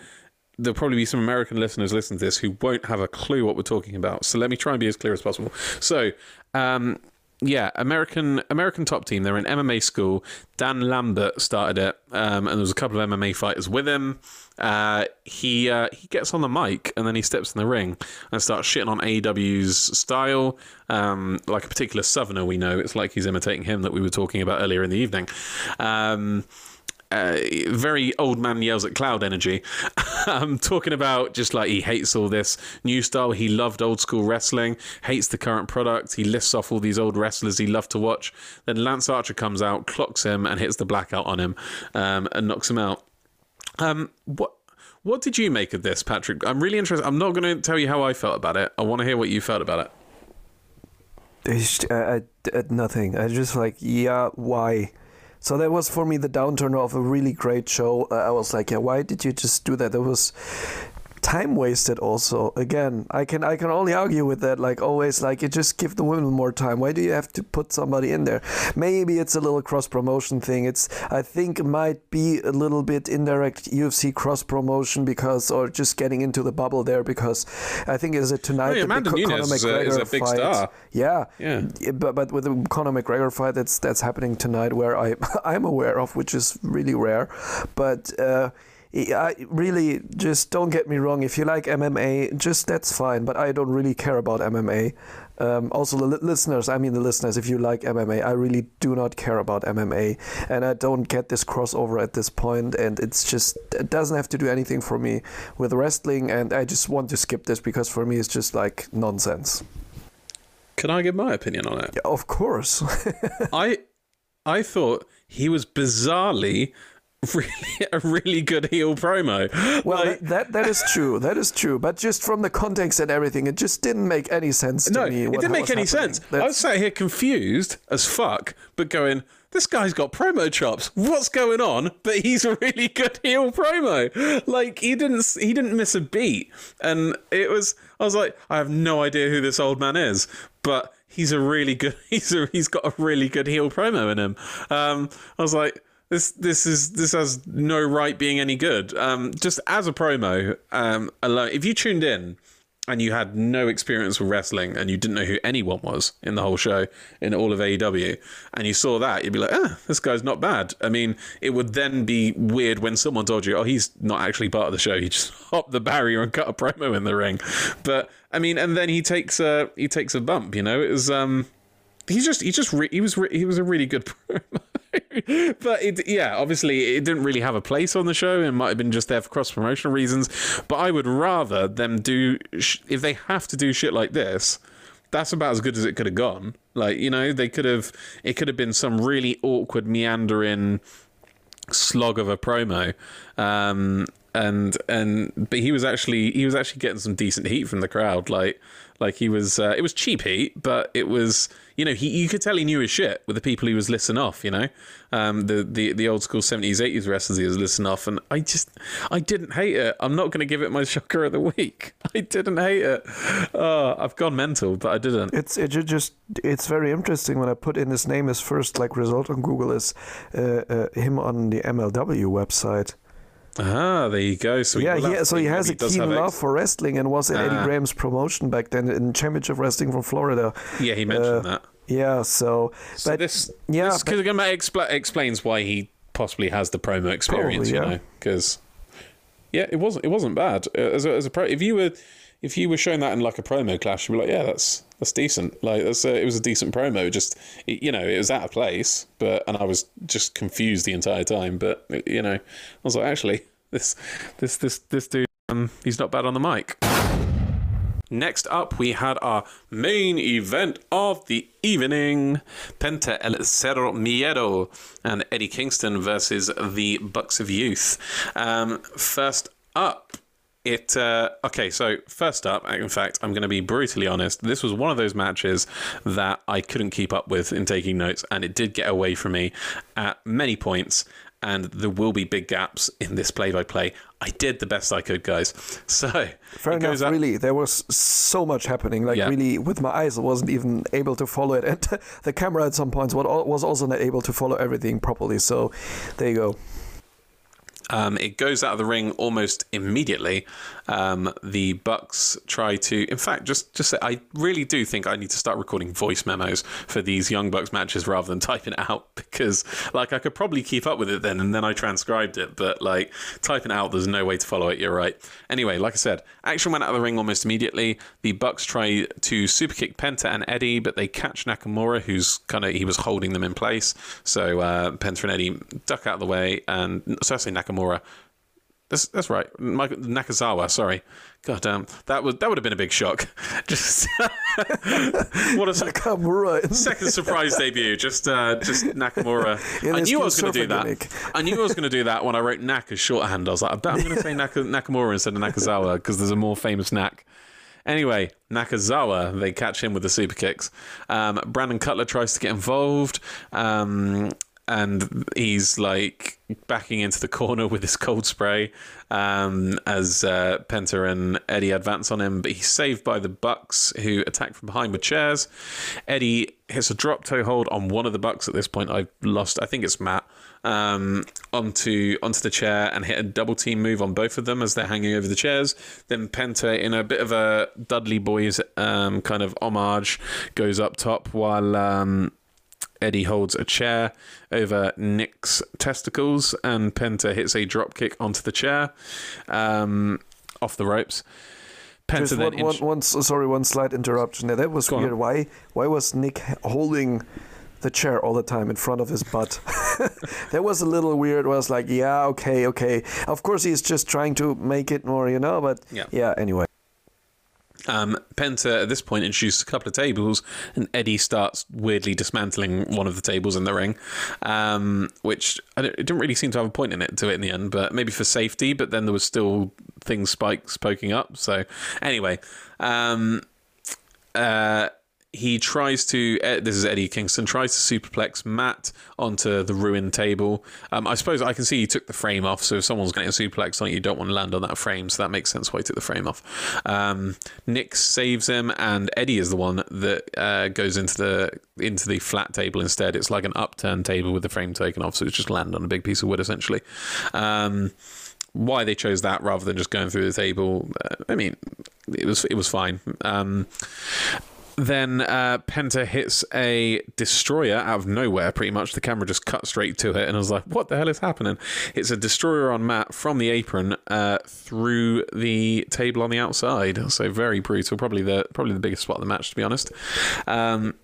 there'll probably be some American listeners listening to this who won't have a clue what we're talking about. So let me try and be as clear as possible. So, um, yeah, American American top team. They're in MMA school. Dan Lambert started it, um, and there was a couple of MMA fighters with him. Uh, he uh, he gets on the mic and then he steps in the ring and starts shitting on AEW's style, um, like a particular Southerner we know. It's like he's imitating him that we were talking about earlier in the evening. Um, uh, very old man yells at cloud energy. um, talking about just like he hates all this new style. He loved old school wrestling, hates the current product. He lists off all these old wrestlers he loved to watch. Then Lance Archer comes out, clocks him, and hits the blackout on him um, and knocks him out. Um, what what did you make of this, Patrick? I'm really interested. I'm not going to tell you how I felt about it. I want to hear what you felt about it. It's, uh, uh, nothing. I just like, yeah, why? So that was for me the downturn of a really great show. Uh, I was like, yeah, why did you just do that? That was time wasted also again i can i can only argue with that like always like you just give the women more time why do you have to put somebody in there maybe it's a little cross promotion thing it's i think it might be a little bit indirect ufc cross promotion because or just getting into the bubble there because i think is it tonight yeah, the Amanda big Nunes is a- is a big fight star. yeah Yeah. but but with the Conor McGregor fight that's that's happening tonight, where I I'm aware of, which is really rare, but. Uh, I really just don't get me wrong. If you like MMA, just that's fine. But I don't really care about MMA. Um, also, the li- listeners, I mean the listeners, if you like MMA, I really do not care about MMA, and I don't get this crossover at this point. And it's just it doesn't have to do anything for me with wrestling, and I just want to skip this because for me it's just like nonsense. Can I give my opinion on it? Yeah, of course. I I thought he was bizarrely really a really good heel promo. Well, Like- that, that that is true. That is true. But just from the context and everything, it just didn't make any sense to no, me. it didn't make any happening. sense. I was sat here confused as fuck, but going, this guy's got promo chops. What's going on? But he's a really good heel promo. Like he didn't he didn't miss a beat, and it was. I was like, I have no idea who this old man is, but he's a really good. He's a, he's got a really good heel promo in him. Um, I was like. This this is this has no right being any good. Um, just as a promo um, alone, if you tuned in and you had no experience with wrestling and you didn't know who anyone was in the whole show in all of AEW and you saw that you'd be like ah this guy's not bad. I mean it would then be weird when someone told you oh he's not actually part of the show. He just hopped the barrier and cut a promo in the ring. But I mean and then he takes a he takes a bump you know? It was um he's just he just re- he was re- he was a really good promo but it yeah obviously it didn't really have a place on the show. It might have been just there for cross promotional reasons. But i would rather them do sh- if they have to do shit like this that's about as good as it could have gone. Like you know they could have it could have been some really awkward meandering slog of a promo. Um and and but he was actually he was actually getting some decent heat from the crowd. Like like he was uh, it was cheap heat but it was you know he you could tell he knew his shit with the people he was listing off you know? Um the the, the old school 70s 80s wrestlers he was listing off and i just i didn't hate it. I'm not going to give it my shocker of the week. I didn't hate it. Oh i've gone mental but i didn't. It's it just it's very interesting when I put in his name his first like result on Google is uh, uh, him on the MLW website. Ah there you go so yeah, he, so he has a keen love ex- for wrestling and was in Eddie Ah. Graham's promotion back then in Championship Wrestling from Florida. yeah he mentioned Uh, that Yeah, so So but this, yeah, this but- expl- explains why he possibly has the promo experience, Probably, you yeah. know, because yeah, it wasn't it wasn't bad Uh, as a, as a pro. If you were if you were showing that in like a promo clash, you'd be like, yeah, that's that's decent. Like that's a, it was a decent promo. Just it, you know, it was out of place, but and I was just confused the entire time. But you know, I was like, actually, this this this this dude, um, he's not bad on the mic. Next up, we had our main event of the evening Penta El Zero Miedo and Eddie Kingston versus the Bucks of Youth. Um, first up, it uh, okay. So first up, in fact, I'm going to be brutally honest. This was one of those matches that I couldn't keep up with in taking notes, and it did get away from me at many points. And there will be big gaps in this play-by-play. I did the best I could, guys. So Fair enough. up- Really, there was so much happening. Like Yeah. really, with my eyes, I wasn't even able to follow it, and the camera at some points was also not able to follow everything properly. So, there you go. Um, it goes out of the ring almost immediately. Um, the Bucks try to, in fact, just just say, I really do think I need to start recording voice memos for these Young Bucks matches rather than typing it out because, like, I could probably keep up with it then, and then I transcribed it, but like typing out, there's no way to follow it. You're right. Anyway, like I said, action went out of the ring almost immediately. The Bucks try to super kick Penta and Eddie, but they catch Nakamura, who's kind of he was holding them in place. So uh, Penta and Eddie duck out of the way, and so I say Nakamura. That's that's right. Michael Nakazawa. Sorry. God damn. That would that would have been a big shock. Just what a Nakamura. second surprise debut. Just uh, just Nakamura. I knew I was going to do that. gimmick. I knew I was going to do that when I wrote Nak as shorthand. I was like, I bet I'm going to say Naka, Nakamura instead of Nakazawa because there's a more famous Nak. Anyway, Nakazawa, they catch him with the super kicks. Um, Brandon Cutler tries to get involved, um, and he's like backing into the corner with his cold spray um, as uh, Penta and Eddie advance on him. But he's saved by the Bucks, who attack from behind with chairs. Eddie hits a drop toe hold on one of the Bucks at this point. I've lost, I think it's Matt. Um, onto onto the chair and hit a double team move on both of them as they're hanging over the chairs. Then Penta, in a bit of a Dudley Boys um, kind of homage, goes up top while um, Eddie holds a chair over Nick's testicles, and Penta hits a drop kick onto the chair um, off the ropes. Penta then one, one, sorry, one slight interruption there. That was Go on. weird. Why? Why was Nick holding the chair all the time in front of his butt? that was a little weird. Was like, yeah, okay, okay. Of course, he's just trying to make it more, you know. But Yeah. yeah. Anyway, Um, Penta at this point introduces a couple of tables, and Eddie starts weirdly dismantling one of the tables in the ring, um, which I it didn't really seem to have a point in it to it in the end, but maybe for safety. But then there was still things spikes poking up. So anyway, um, uh, he tries to. This is Eddie Kingston tries to superplex Matt onto the ruined table. Um, I suppose I can see he took the frame off. So if someone's getting a suplex on it, you don't want to land on that frame. So that makes sense why he took the frame off. Um, Nick saves him, and Eddie is the one that uh, goes into the into the flat table instead. It's like an upturned table with the frame taken off, so it's just land on a big piece of wood essentially. Um, why they chose that rather than just going through the table, uh, I mean, it was it was fine. Um, then uh, Penta hits a destroyer out of nowhere, pretty much. The camera just cut straight to it, and I was like, what the hell is happening? It's a destroyer on Matt from the apron uh, through the table on the outside. So very brutal. Probably the probably the biggest spot of the match, to be honest. Um,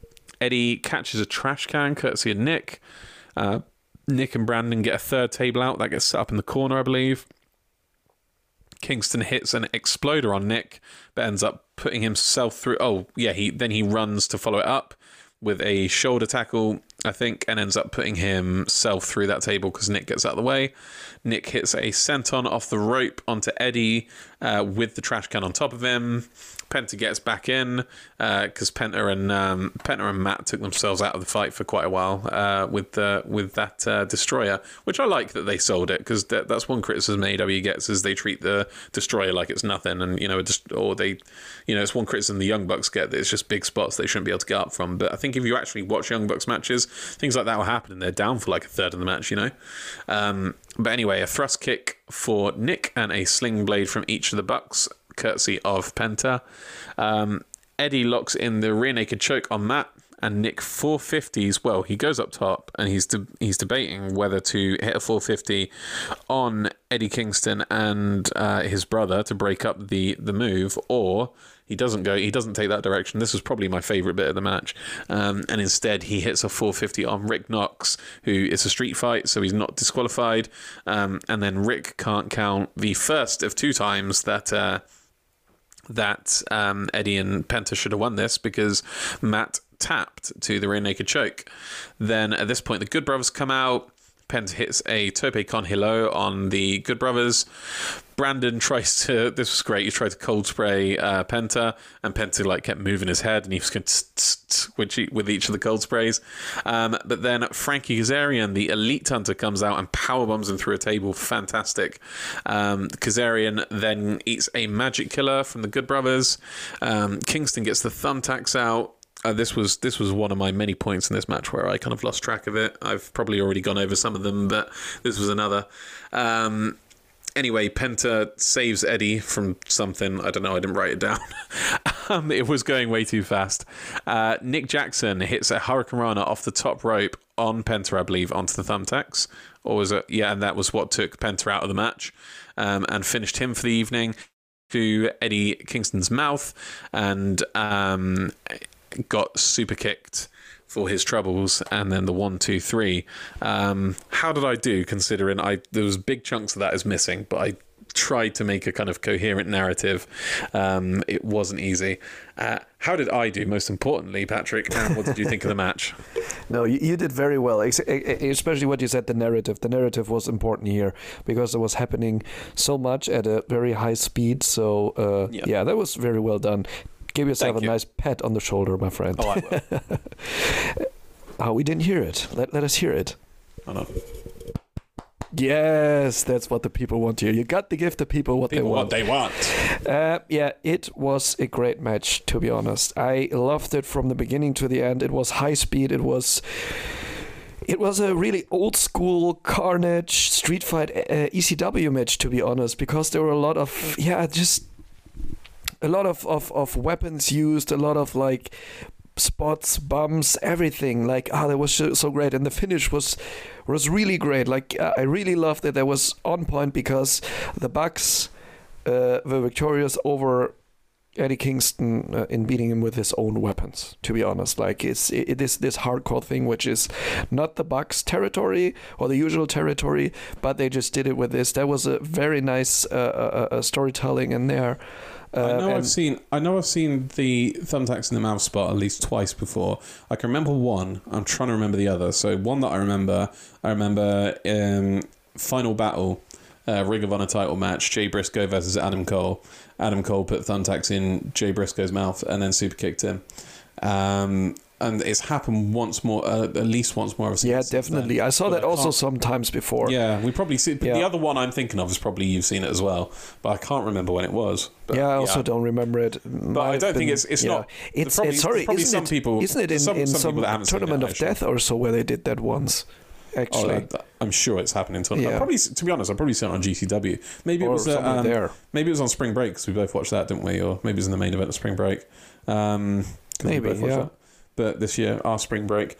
Eddie catches a trash can, courtesy of Nick. Uh, Nick and Brandon get a third table out. That gets set up in the corner, I believe. Kingston hits an exploder on Nick, but ends up putting himself through. Oh, yeah, he then he runs to follow it up with a shoulder tackle, I think, and ends up putting himself through that table because Nick gets out of the way. Nick hits a senton off the rope onto Eddie uh, with the trash can on top of him. Penta gets back in because Penta and um, Penta and Matt took themselves out of the fight for quite a while uh, with with that uh, destroyer, which I like that they sold it because that, that's one criticism AEW gets is they treat the destroyer like it's nothing, and you know, just or they, you know, it's one criticism the Young Bucks get that it's just big spots they shouldn't be able to get up from. But I think if you actually watch Young Bucks matches, things like that will happen, and they're down for like a third of the match, you know. Um, but anyway, a thrust kick for Nick and a sling blade from each of the Bucks, courtesy of Penta. Um, Eddie locks in the rear naked choke on Matt, and Nick 450s. Well, he goes up top and he's de- he's debating whether to hit a 450 on Eddie Kingston and uh, his brother to break up the the move, or he doesn't go. He doesn't take that direction. This was probably my favorite bit of the match, um, and instead he hits a 450 on Rick Knox, who is a street fight, so he's not disqualified. Um, and then Rick can't count the first of two times that. Uh, that um, Eddie and Penta should have won this because Matt tapped to the rear naked choke. Then at this point, the Good Brothers come out. Penta hits a tope con hilo on the Good Brothers. Brandon tries to. This was great. He tried to cold spray uh, Penta, and Penta like kept moving his head, and he was going tss, tss, tss, with each- with each of the cold sprays. Um, but then Frankie Kazarian, the Elite Hunter, comes out and power bombs him through a table. Fantastic. Um, Kazarian then eats a Magic Killer from the Good Brothers. Um, Kingston gets the thumbtacks out. Uh, this was this was one of my many points in this match where I kind of lost track of it. I've probably already gone over some of them, but this was another. Um, anyway, Penta saves Eddie from something. I don't know. I didn't write it down. um, it was going way too fast. Uh, Nick Jackson hits a Hurricanrana off the top rope on Penta, I believe, onto the thumbtacks. Or was it? Yeah, and that was what took Penta out of the match um, and finished him for the evening to Eddie Kingston's mouth and um, got super kicked for his troubles and then the one two three um how did i do considering i there was big chunks of that is missing but i tried to make a kind of coherent narrative. Um, it wasn't easy. Uh, how did I do? Most importantly, Patrick, and what did you think of the match? No, you, you did very well, ex- especially what you said. The narrative, the narrative was important here because it was happening so much at a very high speed. So uh, Yeah. yeah. that was very well done. Give yourself Thank a you. nice pat on the shoulder, my friend. Oh, I will. Oh, we didn't hear it. Let, let us hear it. Hold on. Yes, that's what the people want to hear. You got to give the people what People they what want. they want. Uh, yeah, it was a great match, to be honest. I loved it from the beginning to the end. It was high speed. It was. It was a really old school Carnage Street Fight uh, ECW match, to be honest, because there were a lot of yeah, just a lot of, of, of weapons used, a lot of like spots, bumps, everything. Like ah, that was so, so great, and the finish was was really great. Like uh, I really loved it. That was on point because the Bucks uh, were victorious over Eddie Kingston uh, in beating him with his own weapons. To be honest, like it's it, it is this hardcore thing, which is not the Bucks territory or the usual territory, but they just did it with this. That was a very nice uh, uh, uh, storytelling in there. Uh, I know I've seen. I know I've seen the thumbtacks in the mouth spot at least twice before. I can remember one. I'm trying to remember the other. So one that I remember, I remember um, final battle, uh, Ring of Honor title match, Jay Briscoe versus Adam Cole. Adam Cole put thumbtacks in Jay Briscoe's mouth and then super kicked him. Um, and it's happened once more, uh, at least once more. Yeah, then. definitely. I saw But that I also sometimes before. Yeah, we probably see. But Yeah. the other one I'm thinking of is probably you've seen it as well, but I can't remember when it was. But, yeah, I also don't remember it. But I don't think it's it's not. It's, probably, it's sorry, probably isn't some it, people. Isn't it in some, in some, some, people that haven't seen tournament it, of death or so where they did that once? Oh, Actually, that- I'm sure it's happening. To, Yeah. probably, to be honest, I probably seen it on GCW. Maybe it was uh, um, there. maybe it was on Spring Break because we both watched that, didn't we? Or maybe it was in the main event of Spring Break. Um, Maybe, yeah. that. But this year, our Spring Break.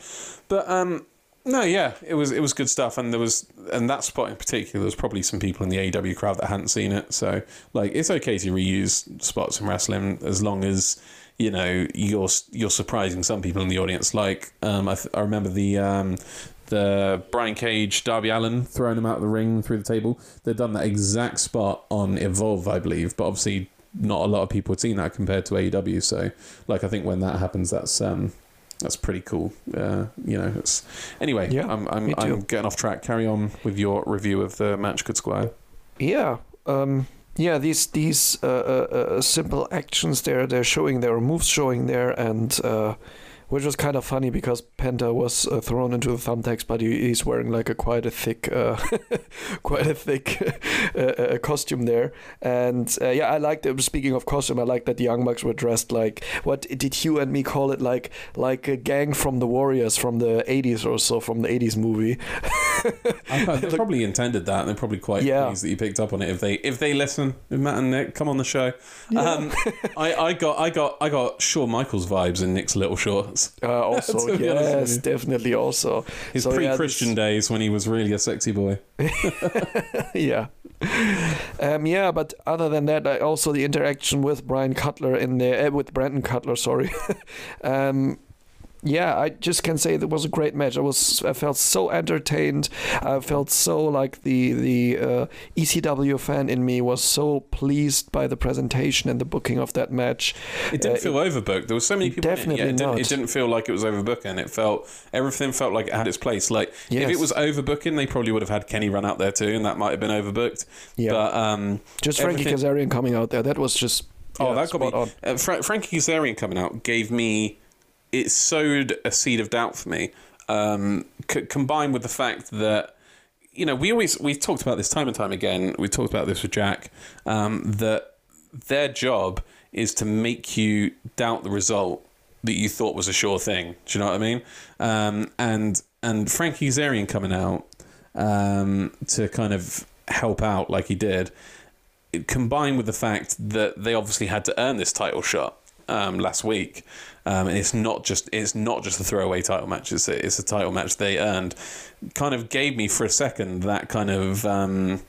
But um, no, yeah, it was it was good stuff, and there was and that spot in particular, there was probably some people in the AEW crowd that hadn't seen it. So like, it's okay to reuse spots in wrestling as long as you know you're you're surprising some people in the audience. Like um, I, th- I remember the um, the Brian Cage, Darby Allin throwing him out of the ring through the table. They've done that exact spot on Evolve, I believe, but obviously not a lot of people had seen that compared to AEW. So, like, I think when that happens, that's um, that's pretty cool. Uh, you know, it's anyway. Yeah, I'm I'm. I'm getting off track. Carry on with your review of the match, Good Squire. Yeah. Um, yeah, these these uh, uh, uh, simple actions they're they're showing there, moves showing there, and uh, which was kind of funny because Penta was uh, thrown into the thumbtacks, but he, he's wearing like a quite a thick, uh, quite a thick uh, uh, costume there. And uh, yeah, I liked. it. Speaking of costume, I like that the Young Bucks were dressed like what did you and me call it? Like like a gang from the Warriors from the '80s or so, from the '80s movie. I they probably intended that, and they're probably quite Yeah. pleased that you picked up on it. If they if they listen, if Matt and Nick come on the show. Um, I, I got I got I got Shawn Michaels vibes in Nick's little shorts. Uh, also, To be honest with yes, definitely. Also, His So, pre-Christian days when he was really a sexy boy. yeah. Um, yeah, but other than that, I also the interaction with Brian Cutler in there, uh, with Brandon Cutler, sorry. um, yeah, I just can say that was a great match. I was, I felt so entertained. I felt so like the the uh, ECW fan in me was so pleased by the presentation and the booking of that match. It didn't Uh, feel overbooked. There were so many people. in it. Definitely yeah, it, didn't, it didn't feel like it was overbooking. It felt everything felt like it had its place. Like if it was overbooking, they probably would have had Kenny run out there too, and that might have been overbooked. Yeah, But um, just Frankie everything- Kazarian coming out there, that was just Oh, yeah, that got me. Uh, Fra- Frankie Kazarian coming out gave me. It sowed a seed of doubt for me. Um, c- combined with the fact that you know we always we've talked about this time and time again. We talked about this with Jack. Um, that their job is to make you doubt the result that you thought was a sure thing. Do you know what I mean? Um, and and Frankie Kazarian coming out um, to kind of help out like he did combined with the fact that they obviously had to earn this title shot um, last week, um, and it's not just it's not just a throwaway title match. It's a, it's a title match they earned. Kind of gave me for a second that kind of um,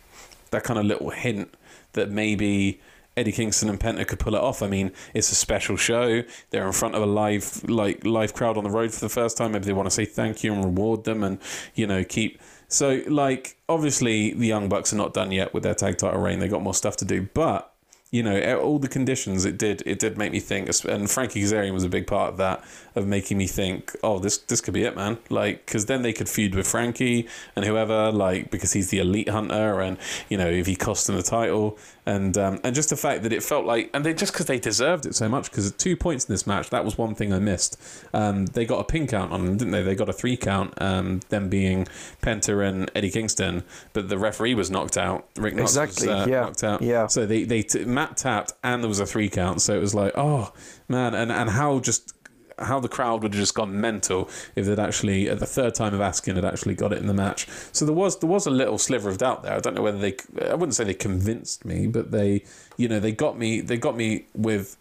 that kind of little hint that maybe. Eddie Kingston and Penta could pull it off. I mean, it's a special show. They're in front of a live, like live crowd on the road for the first time. Maybe they want to say thank you and reward them, and you know keep So, like, obviously, the Young Bucks are not done yet with their tag title reign. They got more stuff to do, but you know, all the conditions it did it did make me think, and Frankie Kazarian was a big part of that, of making me think, oh, this this could be it, man. Like, because then they could feud with Frankie and whoever, like, because he's the elite hunter, and you know, if he cost them the title, and um, and just the fact that it felt like, and they just because they deserved it so much, because at two points in this match, that was one thing I missed. Um, they got a pin count on them, didn't they? They got a three count, um, them being Penta and Eddie Kingston, but the referee was knocked out. Rick Knox Exactly, was uh, yeah, knocked out. yeah. So they they t- Matt tapped and there was a three count. So it was like, oh man, and and how just how the crowd would have just gone mental if they'd actually at the third time of asking had actually got it in the match. So there was there was a little sliver of doubt there. I don't know whether they I wouldn't say they convinced me, but they you know they got me they got me with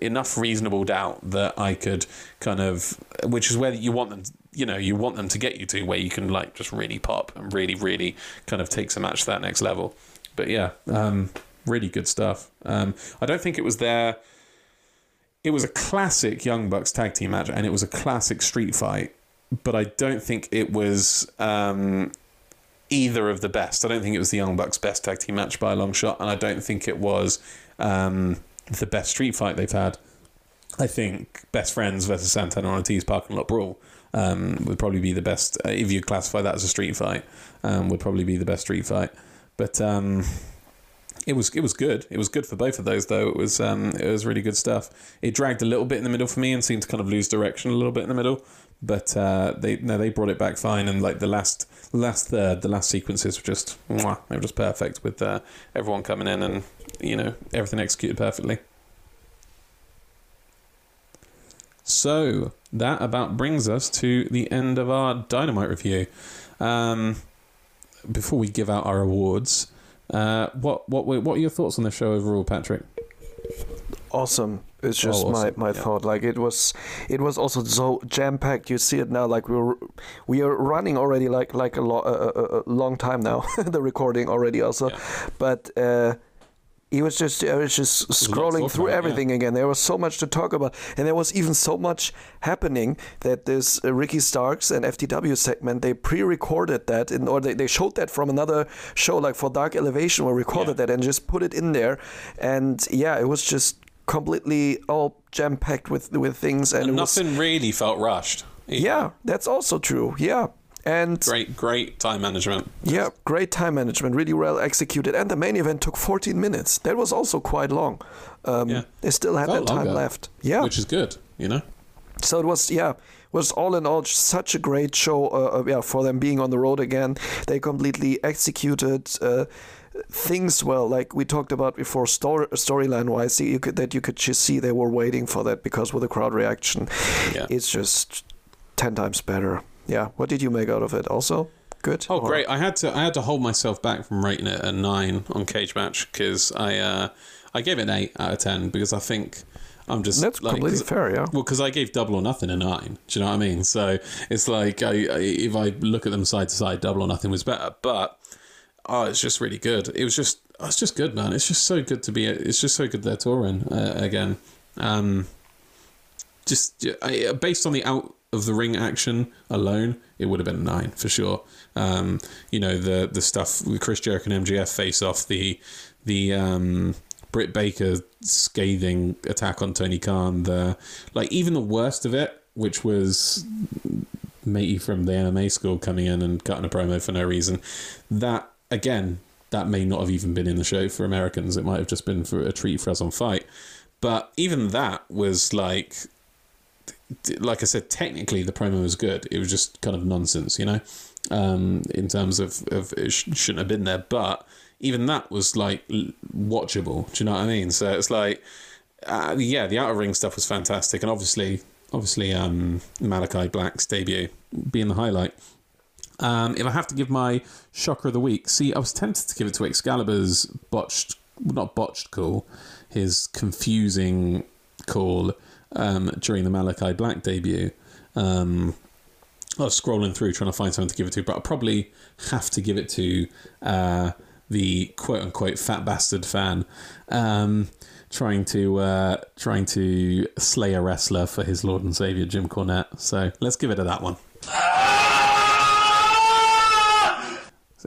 enough reasonable doubt that I could kind of which is where you want them you know you want them to get you to where you can like just really pop and really really kind of takes a match to that next level. But yeah, um, really good stuff. Um, I don't think it was their it was a classic Young Bucks tag team match, and it was a classic street fight. But I don't think it was um, either of the best. I don't think it was the Young Bucks' best tag team match by a long shot, and I don't think it was um, the best street fight they've had. I think Best Friends versus Santana Ortiz Parking Lot Brawl um, would probably be the best, uh, if you classify that as a street fight, um, would probably be the best street fight. But um, it was it was good. It was good for both of those though. It was um, it was really good stuff. It dragged a little bit in the middle for me and seemed to kind of lose direction a little bit in the middle. But uh, they no they brought it back fine and like the last last third the last sequences were just mwah, they were just perfect with uh, everyone coming in and you know everything executed perfectly. So that about brings us to the end of our dynamite review. Um, before we give out our awards, uh, what what were- what are your thoughts on the show overall, Patrick? awesome it's just Oh, awesome. my my Yeah. thought like it was it was also so jam packed you see it now like we're we are running already like like a, lo- a, a, a long time now the recording already also Yeah. but uh he was just I was just a lot to scrolling through about, yeah. everything again. There was so much to talk about, and there was even so much happening that this uh, Ricky Starks and FTW segment they pre-recorded that, in, or they, they showed that from another show, like for Dark Elevation, where recorded Yeah. that and just put it in there, and yeah, it was just completely all jam packed with with things, and, And it was nothing really felt rushed. yeah, that's also true. Yeah, and Great, great time management. yeah, great time management, really well executed. And the main event took 14 minutes. That was also quite long. Um, Yeah. They still had Felt that time longer, left. Yeah. Which is good, you know? so it was, yeah, was all in all such a great show. Uh, uh, yeah, for them being on the road again, they completely executed. Uh, things well like we talked about before story storyline wise you could that you could just see they were waiting for that because with the crowd reaction Yeah. it's just 10 times better yeah what did you make out of it also good Oh, Or- great! I had to I had to hold myself back from rating it a nine on Cage Match because I uh, I gave it an eight out of ten because I think I'm just that's like, completely fair yeah Well, because I gave Double or Nothing a nine. Do you know what I mean? So it's like I, I, if I look at them side to side, Double or Nothing was better. But oh, it's just really good. It was just, oh, it's just good, man. It's just so good to be. It's just so good they're touring uh, again. Um, just I, based on the out of the ring action alone, it would have been nine for sure. Um, you know the the stuff with Chris Jericho and MJF face off the the um, Britt Baker scathing attack on Tony Khan. The like even the worst of it, which was matey from the MMA school coming in and cutting a promo for no reason. That again, that may not have even been in the show for Americans. It might have just been for a treat for us on FITE. But even that was like like I said, technically the promo was good. It was just kind of nonsense, you know, um, in terms of, of it sh- shouldn't have been there. But even that was like watchable. Do you know what I mean? So it's like, uh, yeah, the outer ring stuff was fantastic, and obviously, obviously, um, Malakai Black's debut being the highlight. Um, if I have to give my shocker of the week, see, I was tempted to give it to Excalibur's botched, not botched call, his confusing call um, during the Malakai Black debut. Um, I was scrolling through trying to find someone to give it to, but I'll probably have to give it to uh, the quote unquote fat bastard fan. Um, trying to uh, trying to slay a wrestler for his Lord and Savior Jim Cornette. So let's give it to that one.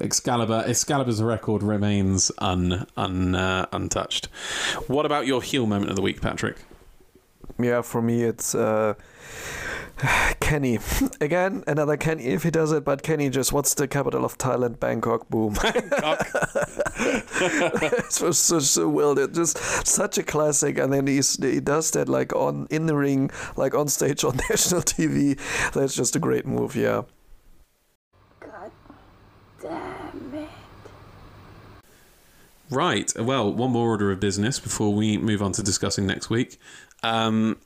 Excalibur, Excalibur's record remains un, un uh, untouched. What about your heel moment of the week, Patrick? Yeah, for me it's uh, Kenny. Again, another Kenny if he does it, but Kenny just what's the capital of Thailand? Bangkok. Boom. Bangkok. it was so, so well done. Just such a classic. And then he's, he does that like on in the ring, like on stage on national TV. That's just a great move. Yeah. God damn it. Right. Well, one more order of business before we move on to discussing next week. Um,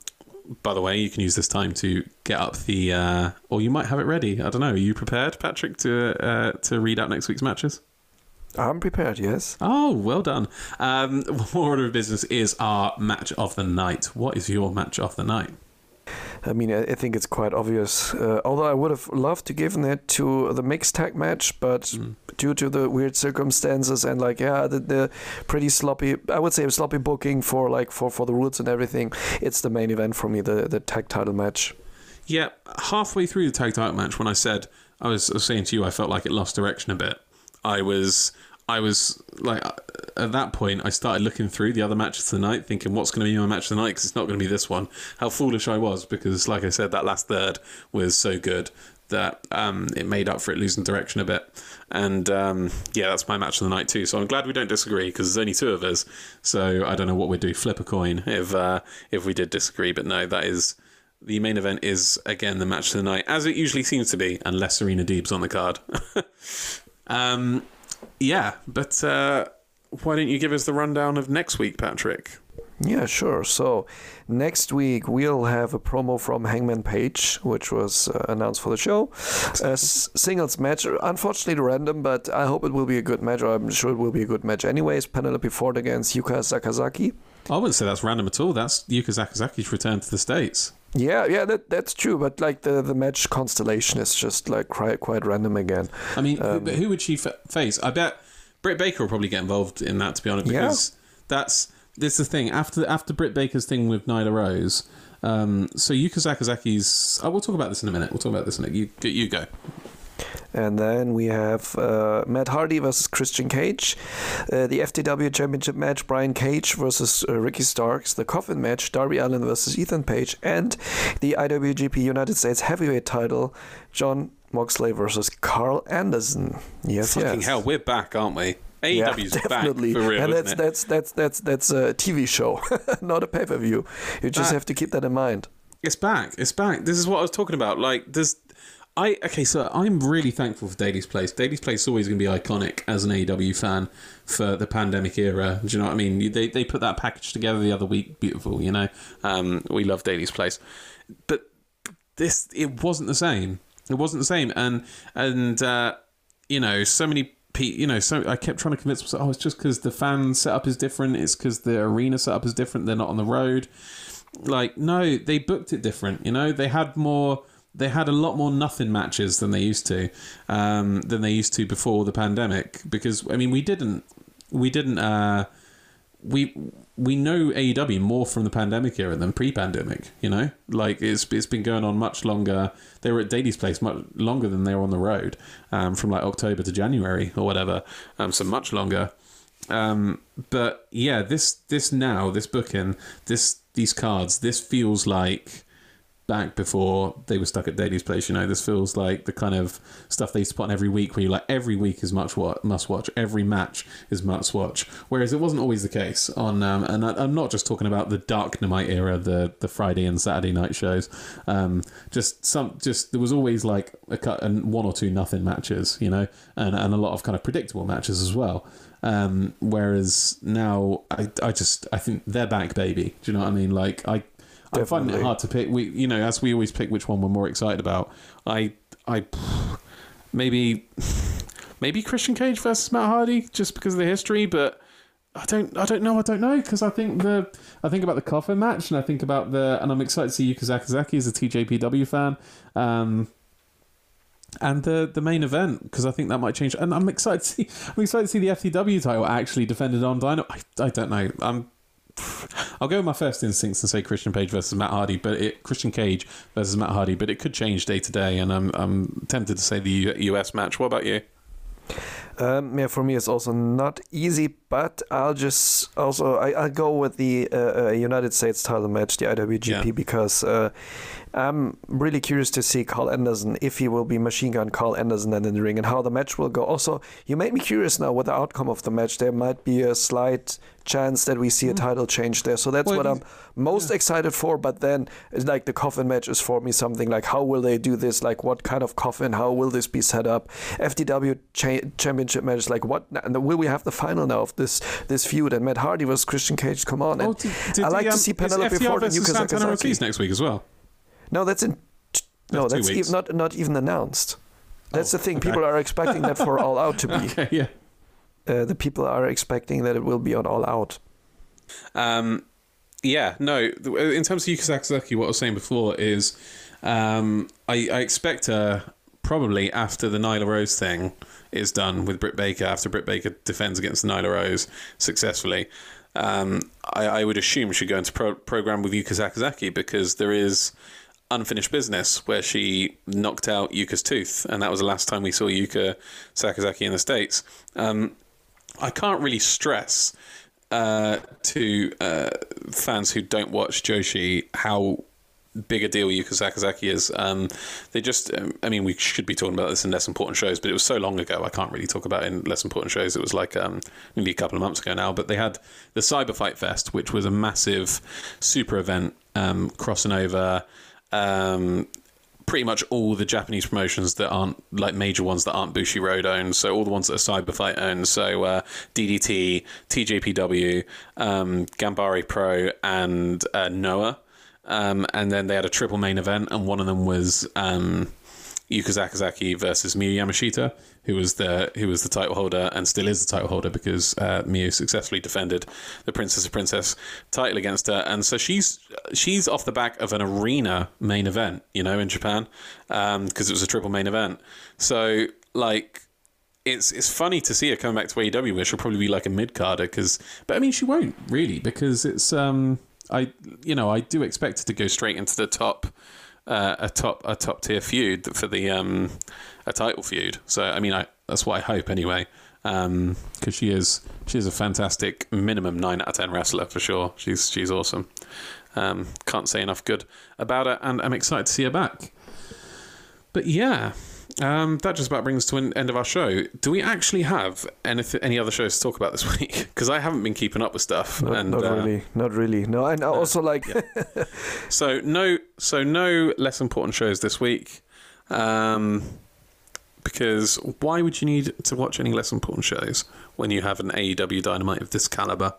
by the way, you can use this time to get up the, uh, or you might have it ready. I don't know. Are you prepared, Patrick, to uh, to read out next week's matches? I'm prepared. Yes. Oh, well done. Um, order of business is our match of the night. What is your match of the night? I mean, I, think it's quite obvious. Uh, although I would have loved to given it to the mixed tag match, but Mm. Due to the weird circumstances and like yeah, the, the pretty sloppy, I would say sloppy booking for like for, for the rules and everything, it's the main event for me, the the tag title match. Yeah, halfway through the tag title match, when I said I was, I was saying to you, I felt like it lost direction a bit. I was, I was like, at that point, I started looking through the other matches of the night, thinking, what's going to be my match of the night? Because it's not going to be this one. How foolish I was, because like I said, that last third was so good that um, it made up for it losing direction a bit. And um, yeah, that's my match of the night too. So I'm glad we don't disagree because there's only two of us. So I don't know what we'd do. Flip a coin if uh, if we did disagree. But no, that is the main event is again the match of the night, as it usually seems to be, unless Serena Deeb's on the card. um, yeah, but uh, why don't you give us the rundown of next week, Patrick? Yeah, sure. So next week we'll have a promo from Hangman Page, which was uh, announced for the show. A s- singles match, unfortunately random, but I hope it will be a good match. Or I'm sure it will be a good match. Anyways, Penelope Ford against Yuka Sakazaki. I wouldn't say that's random at all. That's Yuka Sakazaki's return to the states. Yeah, yeah, that that's true. But like the the match constellation is just like quite quite random again. I mean, Um, who, but who would she fa- face? I bet Britt Baker will probably get involved in that. To be honest, Yeah. because that's this is the thing after after Britt Baker's thing with Nyla Rose. Um, so Yuka Sakazaki's. Oh, we'll talk about this in a minute. We'll talk about this in a minute. You you go. And then we have uh, Matt Hardy versus Christian Cage, uh, the FTW Championship match, Brian Cage versus uh, Ricky Starks, the Coffin match, Darby Allin versus Ethan Page, and the IWGP United States Heavyweight title, Jon Moxley versus Karl Anderson. Yes, Fucking yes. hell, we're back, aren't we? Yeah, AEW's definitely. back for real, and that's that's that's that's that's a TV show, not a pay per view. You just That- have to keep that in mind. It's back. It's back. This is what I was talking about. Like, there's. I okay, so I'm really thankful for Daily's Place. Daily's Place is always going to be iconic as an AEW fan for the pandemic era. Do you know what I mean? They they put that package together the other week. Beautiful, you know. Um, we love Daily's Place, but this it wasn't the same. It wasn't the same, and and uh, you know, so many. You know, so I kept trying to convince myself, oh, it's just because the fan setup is different. It's because the arena setup is different. They're not on the road like no they booked it different you know they had more they had a lot more nothing matches than they used to um than they used to before the pandemic because i mean we didn't we didn't uh we we know AEW more from the pandemic era than pre-pandemic. You know, like it's it's been going on much longer. They were at Daily's place much longer than they were on the road, um, from like October to January or whatever. Um, so much longer. Um, but yeah, this this now this booking this these cards this feels like back before they were stuck at Daily's place. You know, this feels like the kind of stuff they used to put on every week, where you like every week is much what must watch, every match is must watch. Whereas it wasn't always the case on, um, and I, I'm not just talking about the Dark Night era, the the Friday and Saturday night shows. Um, just some, just there was always like a cut and one or two nothing matches, you know, and and a lot of kind of predictable matches as well. Um, whereas now, I, I just I think they're back, baby. Do you know what I mean? Like I. I'm finding it hard to pick. We, you know, as we always pick which one we're more excited about. I, I, maybe, maybe Christian Cage versus Matt Hardy just because of the history, but I don't, I don't know, I don't know because I think the, I think about the coffin match and I think about the, and I'm excited to see Yuka Sakazaki as a TJPW fan. Um, and the the main event because I think that might change. And I'm excited to see I'm excited to see the FTW title actually defended on Dino. I, I don't know. I'm I'll go with my first instincts and say Christian Page versus Matt Hardy, but it Christian Cage versus Matt Hardy, but it could change day to day, and I'm I'm tempted to say the US match. What about you? Um, yeah, for me, it's also not easy, but I'll just also I, I'll go with the uh, uh, United States title match, the IWGP, Yeah. because uh, I'm really curious to see Karl Anderson if he will be Machine Gun Karl Anderson then in the ring and how the match will go. Also, you made me curious now with the outcome of the match. There might be a slight chance that we see a title change there, so that's Well, what I'm most excited for. But then, it's like the coffin match is for me something like how will they do this? Like what kind of coffin? How will this be set up? FTW cha- championship match, like what? and Will we have the final now of this this feud? And Matt Hardy versus Christian Cage. Come on! Oh, did, did I like the, to um, see Penelope Ford and Yuka Sakazaki. Next week as well. No, that's in. No, That's two that's e- not not even announced. That's Oh, the thing. okay. People are expecting that for All Out to be. Okay, yeah. Uh, the people are expecting that it will be on All Out. Um, yeah, no. In terms of Yuka Sakazaki, what I was saying before is, um, I, I expect her probably after the Nyla Rose thing is done with Britt Baker, after Britt Baker defends against Nyla Rose successfully. Um, I, I would assume she'd go into pro- program with Yuka Sakazaki because there is unfinished business where she knocked out Yuka's tooth, and that was the last time we saw Yuka Sakazaki in the states. Um, I can't really stress uh, to uh, fans who don't watch Joshi how big a deal Yuka Sakazaki is. Um, they just, um, I mean, we should be talking about this in less important shows, but it was so long ago, I can't really talk about it in less important shows. It was like um, maybe a couple of months ago now, but they had the Cyber Fight Fest, which was a massive super event um, crossing over. Um, pretty much all the Japanese promotions that aren't like major ones that aren't Bushiroad owned. So all the ones that are Cyberfight owned. So uh, DDT, TJPW, um, Ganbare Pro, and uh, Noah. Um, and then they had a triple main event, and one of them was um, Yuka Sakazaki versus Miyu Yamashita, who was the who was the title holder and still is the title holder because uh, Miyu successfully defended the Princess of Princess title against her, and so she's she's off the back of an arena main event, you know, in Japan, because it was a triple main event. So like. It's it's funny to see her coming back to AEW, where she'll probably be like a mid carder, because but I mean she won't really because it's um I you know I do expect her to go straight into the top uh, a top a top tier feud for the um a title feud. So I mean I that's what I hope anyway. Um, because she is she is a fantastic minimum nine out of ten wrestler for sure. She's she's awesome. Um, can't say enough good about her, and I'm excited to see her back. But yeah, um, that just about brings to an end of our show. Do we actually have any any other shows to talk about this week? Because I haven't been keeping up with stuff. Not, and not uh, really, not really. No, and I also like So no, so no less important shows this week. Um, because why would you need to watch any less important shows when you have an AEW Dynamite of this caliber?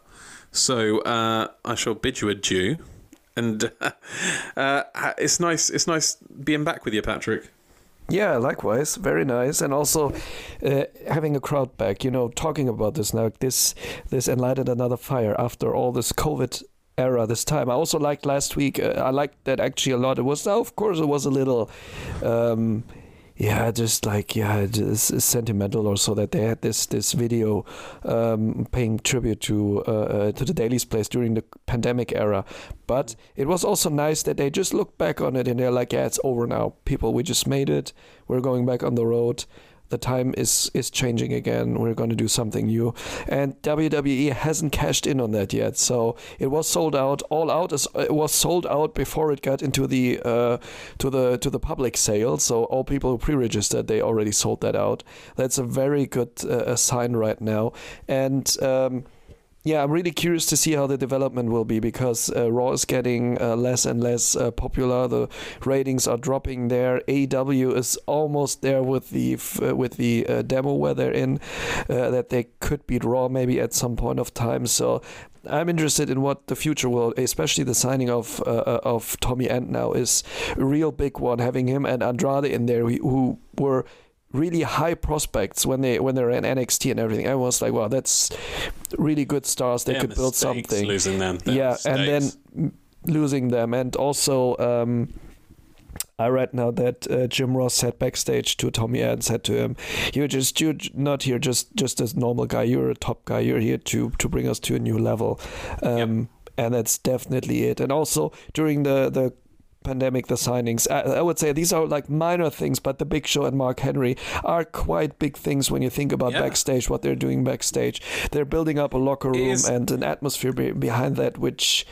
So uh, I shall bid you adieu, and uh, it's nice. It's nice being back with you, Patrick. Yeah, likewise, very nice, and also uh, having a crowd back. You know, talking about this now, this this enlightened another fire after all this COVID era. This time, I also liked last week. Uh, I liked that actually a lot. It was, of course, it was a little. Um, yeah, just like yeah, just sentimental or so that they had this this video um, paying tribute to uh, uh, to the Daily's place during the pandemic era. But it was also nice that they just looked back on it and they're like, yeah, it's over now, people. We just made it. We're going back on the road. The time is is changing again. We're going to do something new, and WWE hasn't cashed in on that yet. So it was sold out. All out is it was sold out before it got into the uh, to the to the public sale. So all people who pre-registered, they already sold that out. That's a very good uh, sign right now, and. Um, yeah, I'm really curious to see how the development will be because uh, Raw is getting uh, less and less uh, popular. The ratings are dropping there. AEW is almost there with the f- uh, with the uh, demo where they're in uh, that they could beat Raw maybe at some point of time. So I'm interested in what the future will, especially the signing of uh, of Tommy End now is a real big one. Having him and Andrade in there, who were really high prospects when they when they're in NXT and everything. I was like, wow, that's really good stars. They Yeah, could build something. Losing them. Yeah, and then losing them, and also. Um, I read now that uh, Jim Ross said backstage to Tommy and said to him, "You're just you're not here just just as normal guy. You're a top guy. You're here to to bring us to a new level." Um, And that's definitely it. And also during the the pandemic, the signings. I, I, would say these are like minor things, but the Big Show and Mark Henry are quite big things when you think about yeah. backstage, what they're doing backstage. They're building up a locker room is... and an atmosphere be- behind that, which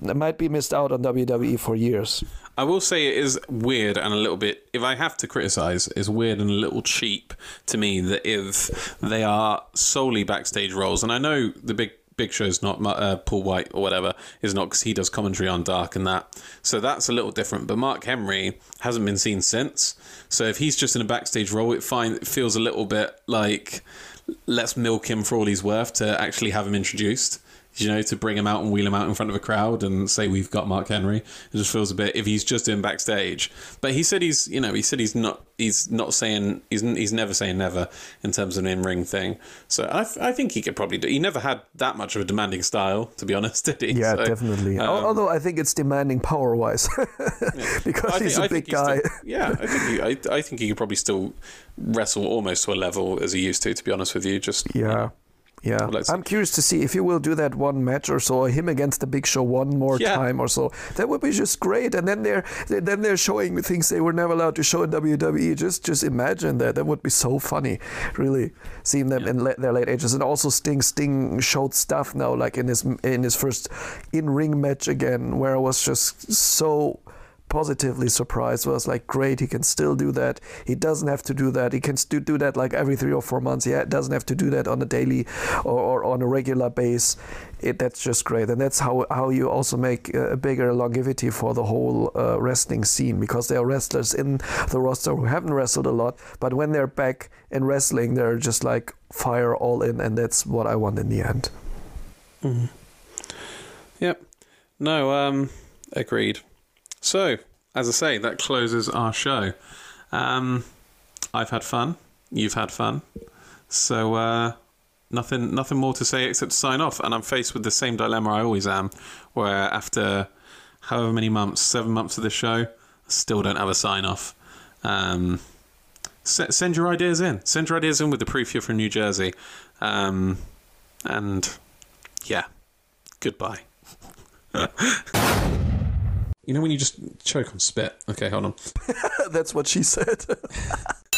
might be missed out on WWE for years. I will say it is weird and a little bit, if I have to criticize, it's weird and a little cheap to me that if they are solely backstage roles, and I know the big Big Show's not uh, Paul White or whatever is not because he does commentary on Dark and that. So that's a little different. But Mark Henry hasn't been seen since. So if he's just in a backstage role, it it feels a little bit like let's milk him for all he's worth to actually have him introduced you know, to bring him out and wheel him out in front of a crowd and say we've got Mark Henry. It just feels a bit if he's just in backstage. But he said he's, you know, he said he's not, he's not saying, he's, he's never saying never in terms of an in ring thing. So I, I think he could probably do. He never had that much of a demanding style, to be honest, did he? Yeah, so, definitely. Um, Although I think it's demanding power wise, yeah. because think, he's a big guy. Still, yeah, I think he, I, I think he could probably still wrestle almost to a level as he used to. To be honest with you, just yeah. You know, yeah, well, I'm curious to see if he will do that one match or so, him against the Big Show one more yeah. time or so. That would be just great. And then they're then they're showing things they were never allowed to show in WWE. Just just imagine that. That would be so funny, really, seeing them yeah. in le- their late ages. And also Sting Sting showed stuff now, like in his in his first in ring match again, where I was just so positively surprised. Was like great he can still do that. He doesn't have to do that. He can still do that like every three or four months. He doesn't have to do that on a daily or, or on a regular base. It, that's just great. And that's how, how you also make a bigger longevity for the whole uh, wrestling scene because there are wrestlers in the roster who haven't wrestled a lot but when they're back in wrestling they're just like fire all in and that's what i want in the end. Mm-hmm. yep. No um agreed so, as I say, that closes our show. Um, I've had fun. You've had fun. So, uh, nothing, nothing more to say except to sign off. And I'm faced with the same dilemma I always am, where after however many months, seven months of the show, I still don't have a sign off. Um, send your ideas in. Send your ideas in with the proof you're from New Jersey. Um, and yeah, goodbye. You know when you just choke on spit? Okay, hold on. That's what she said.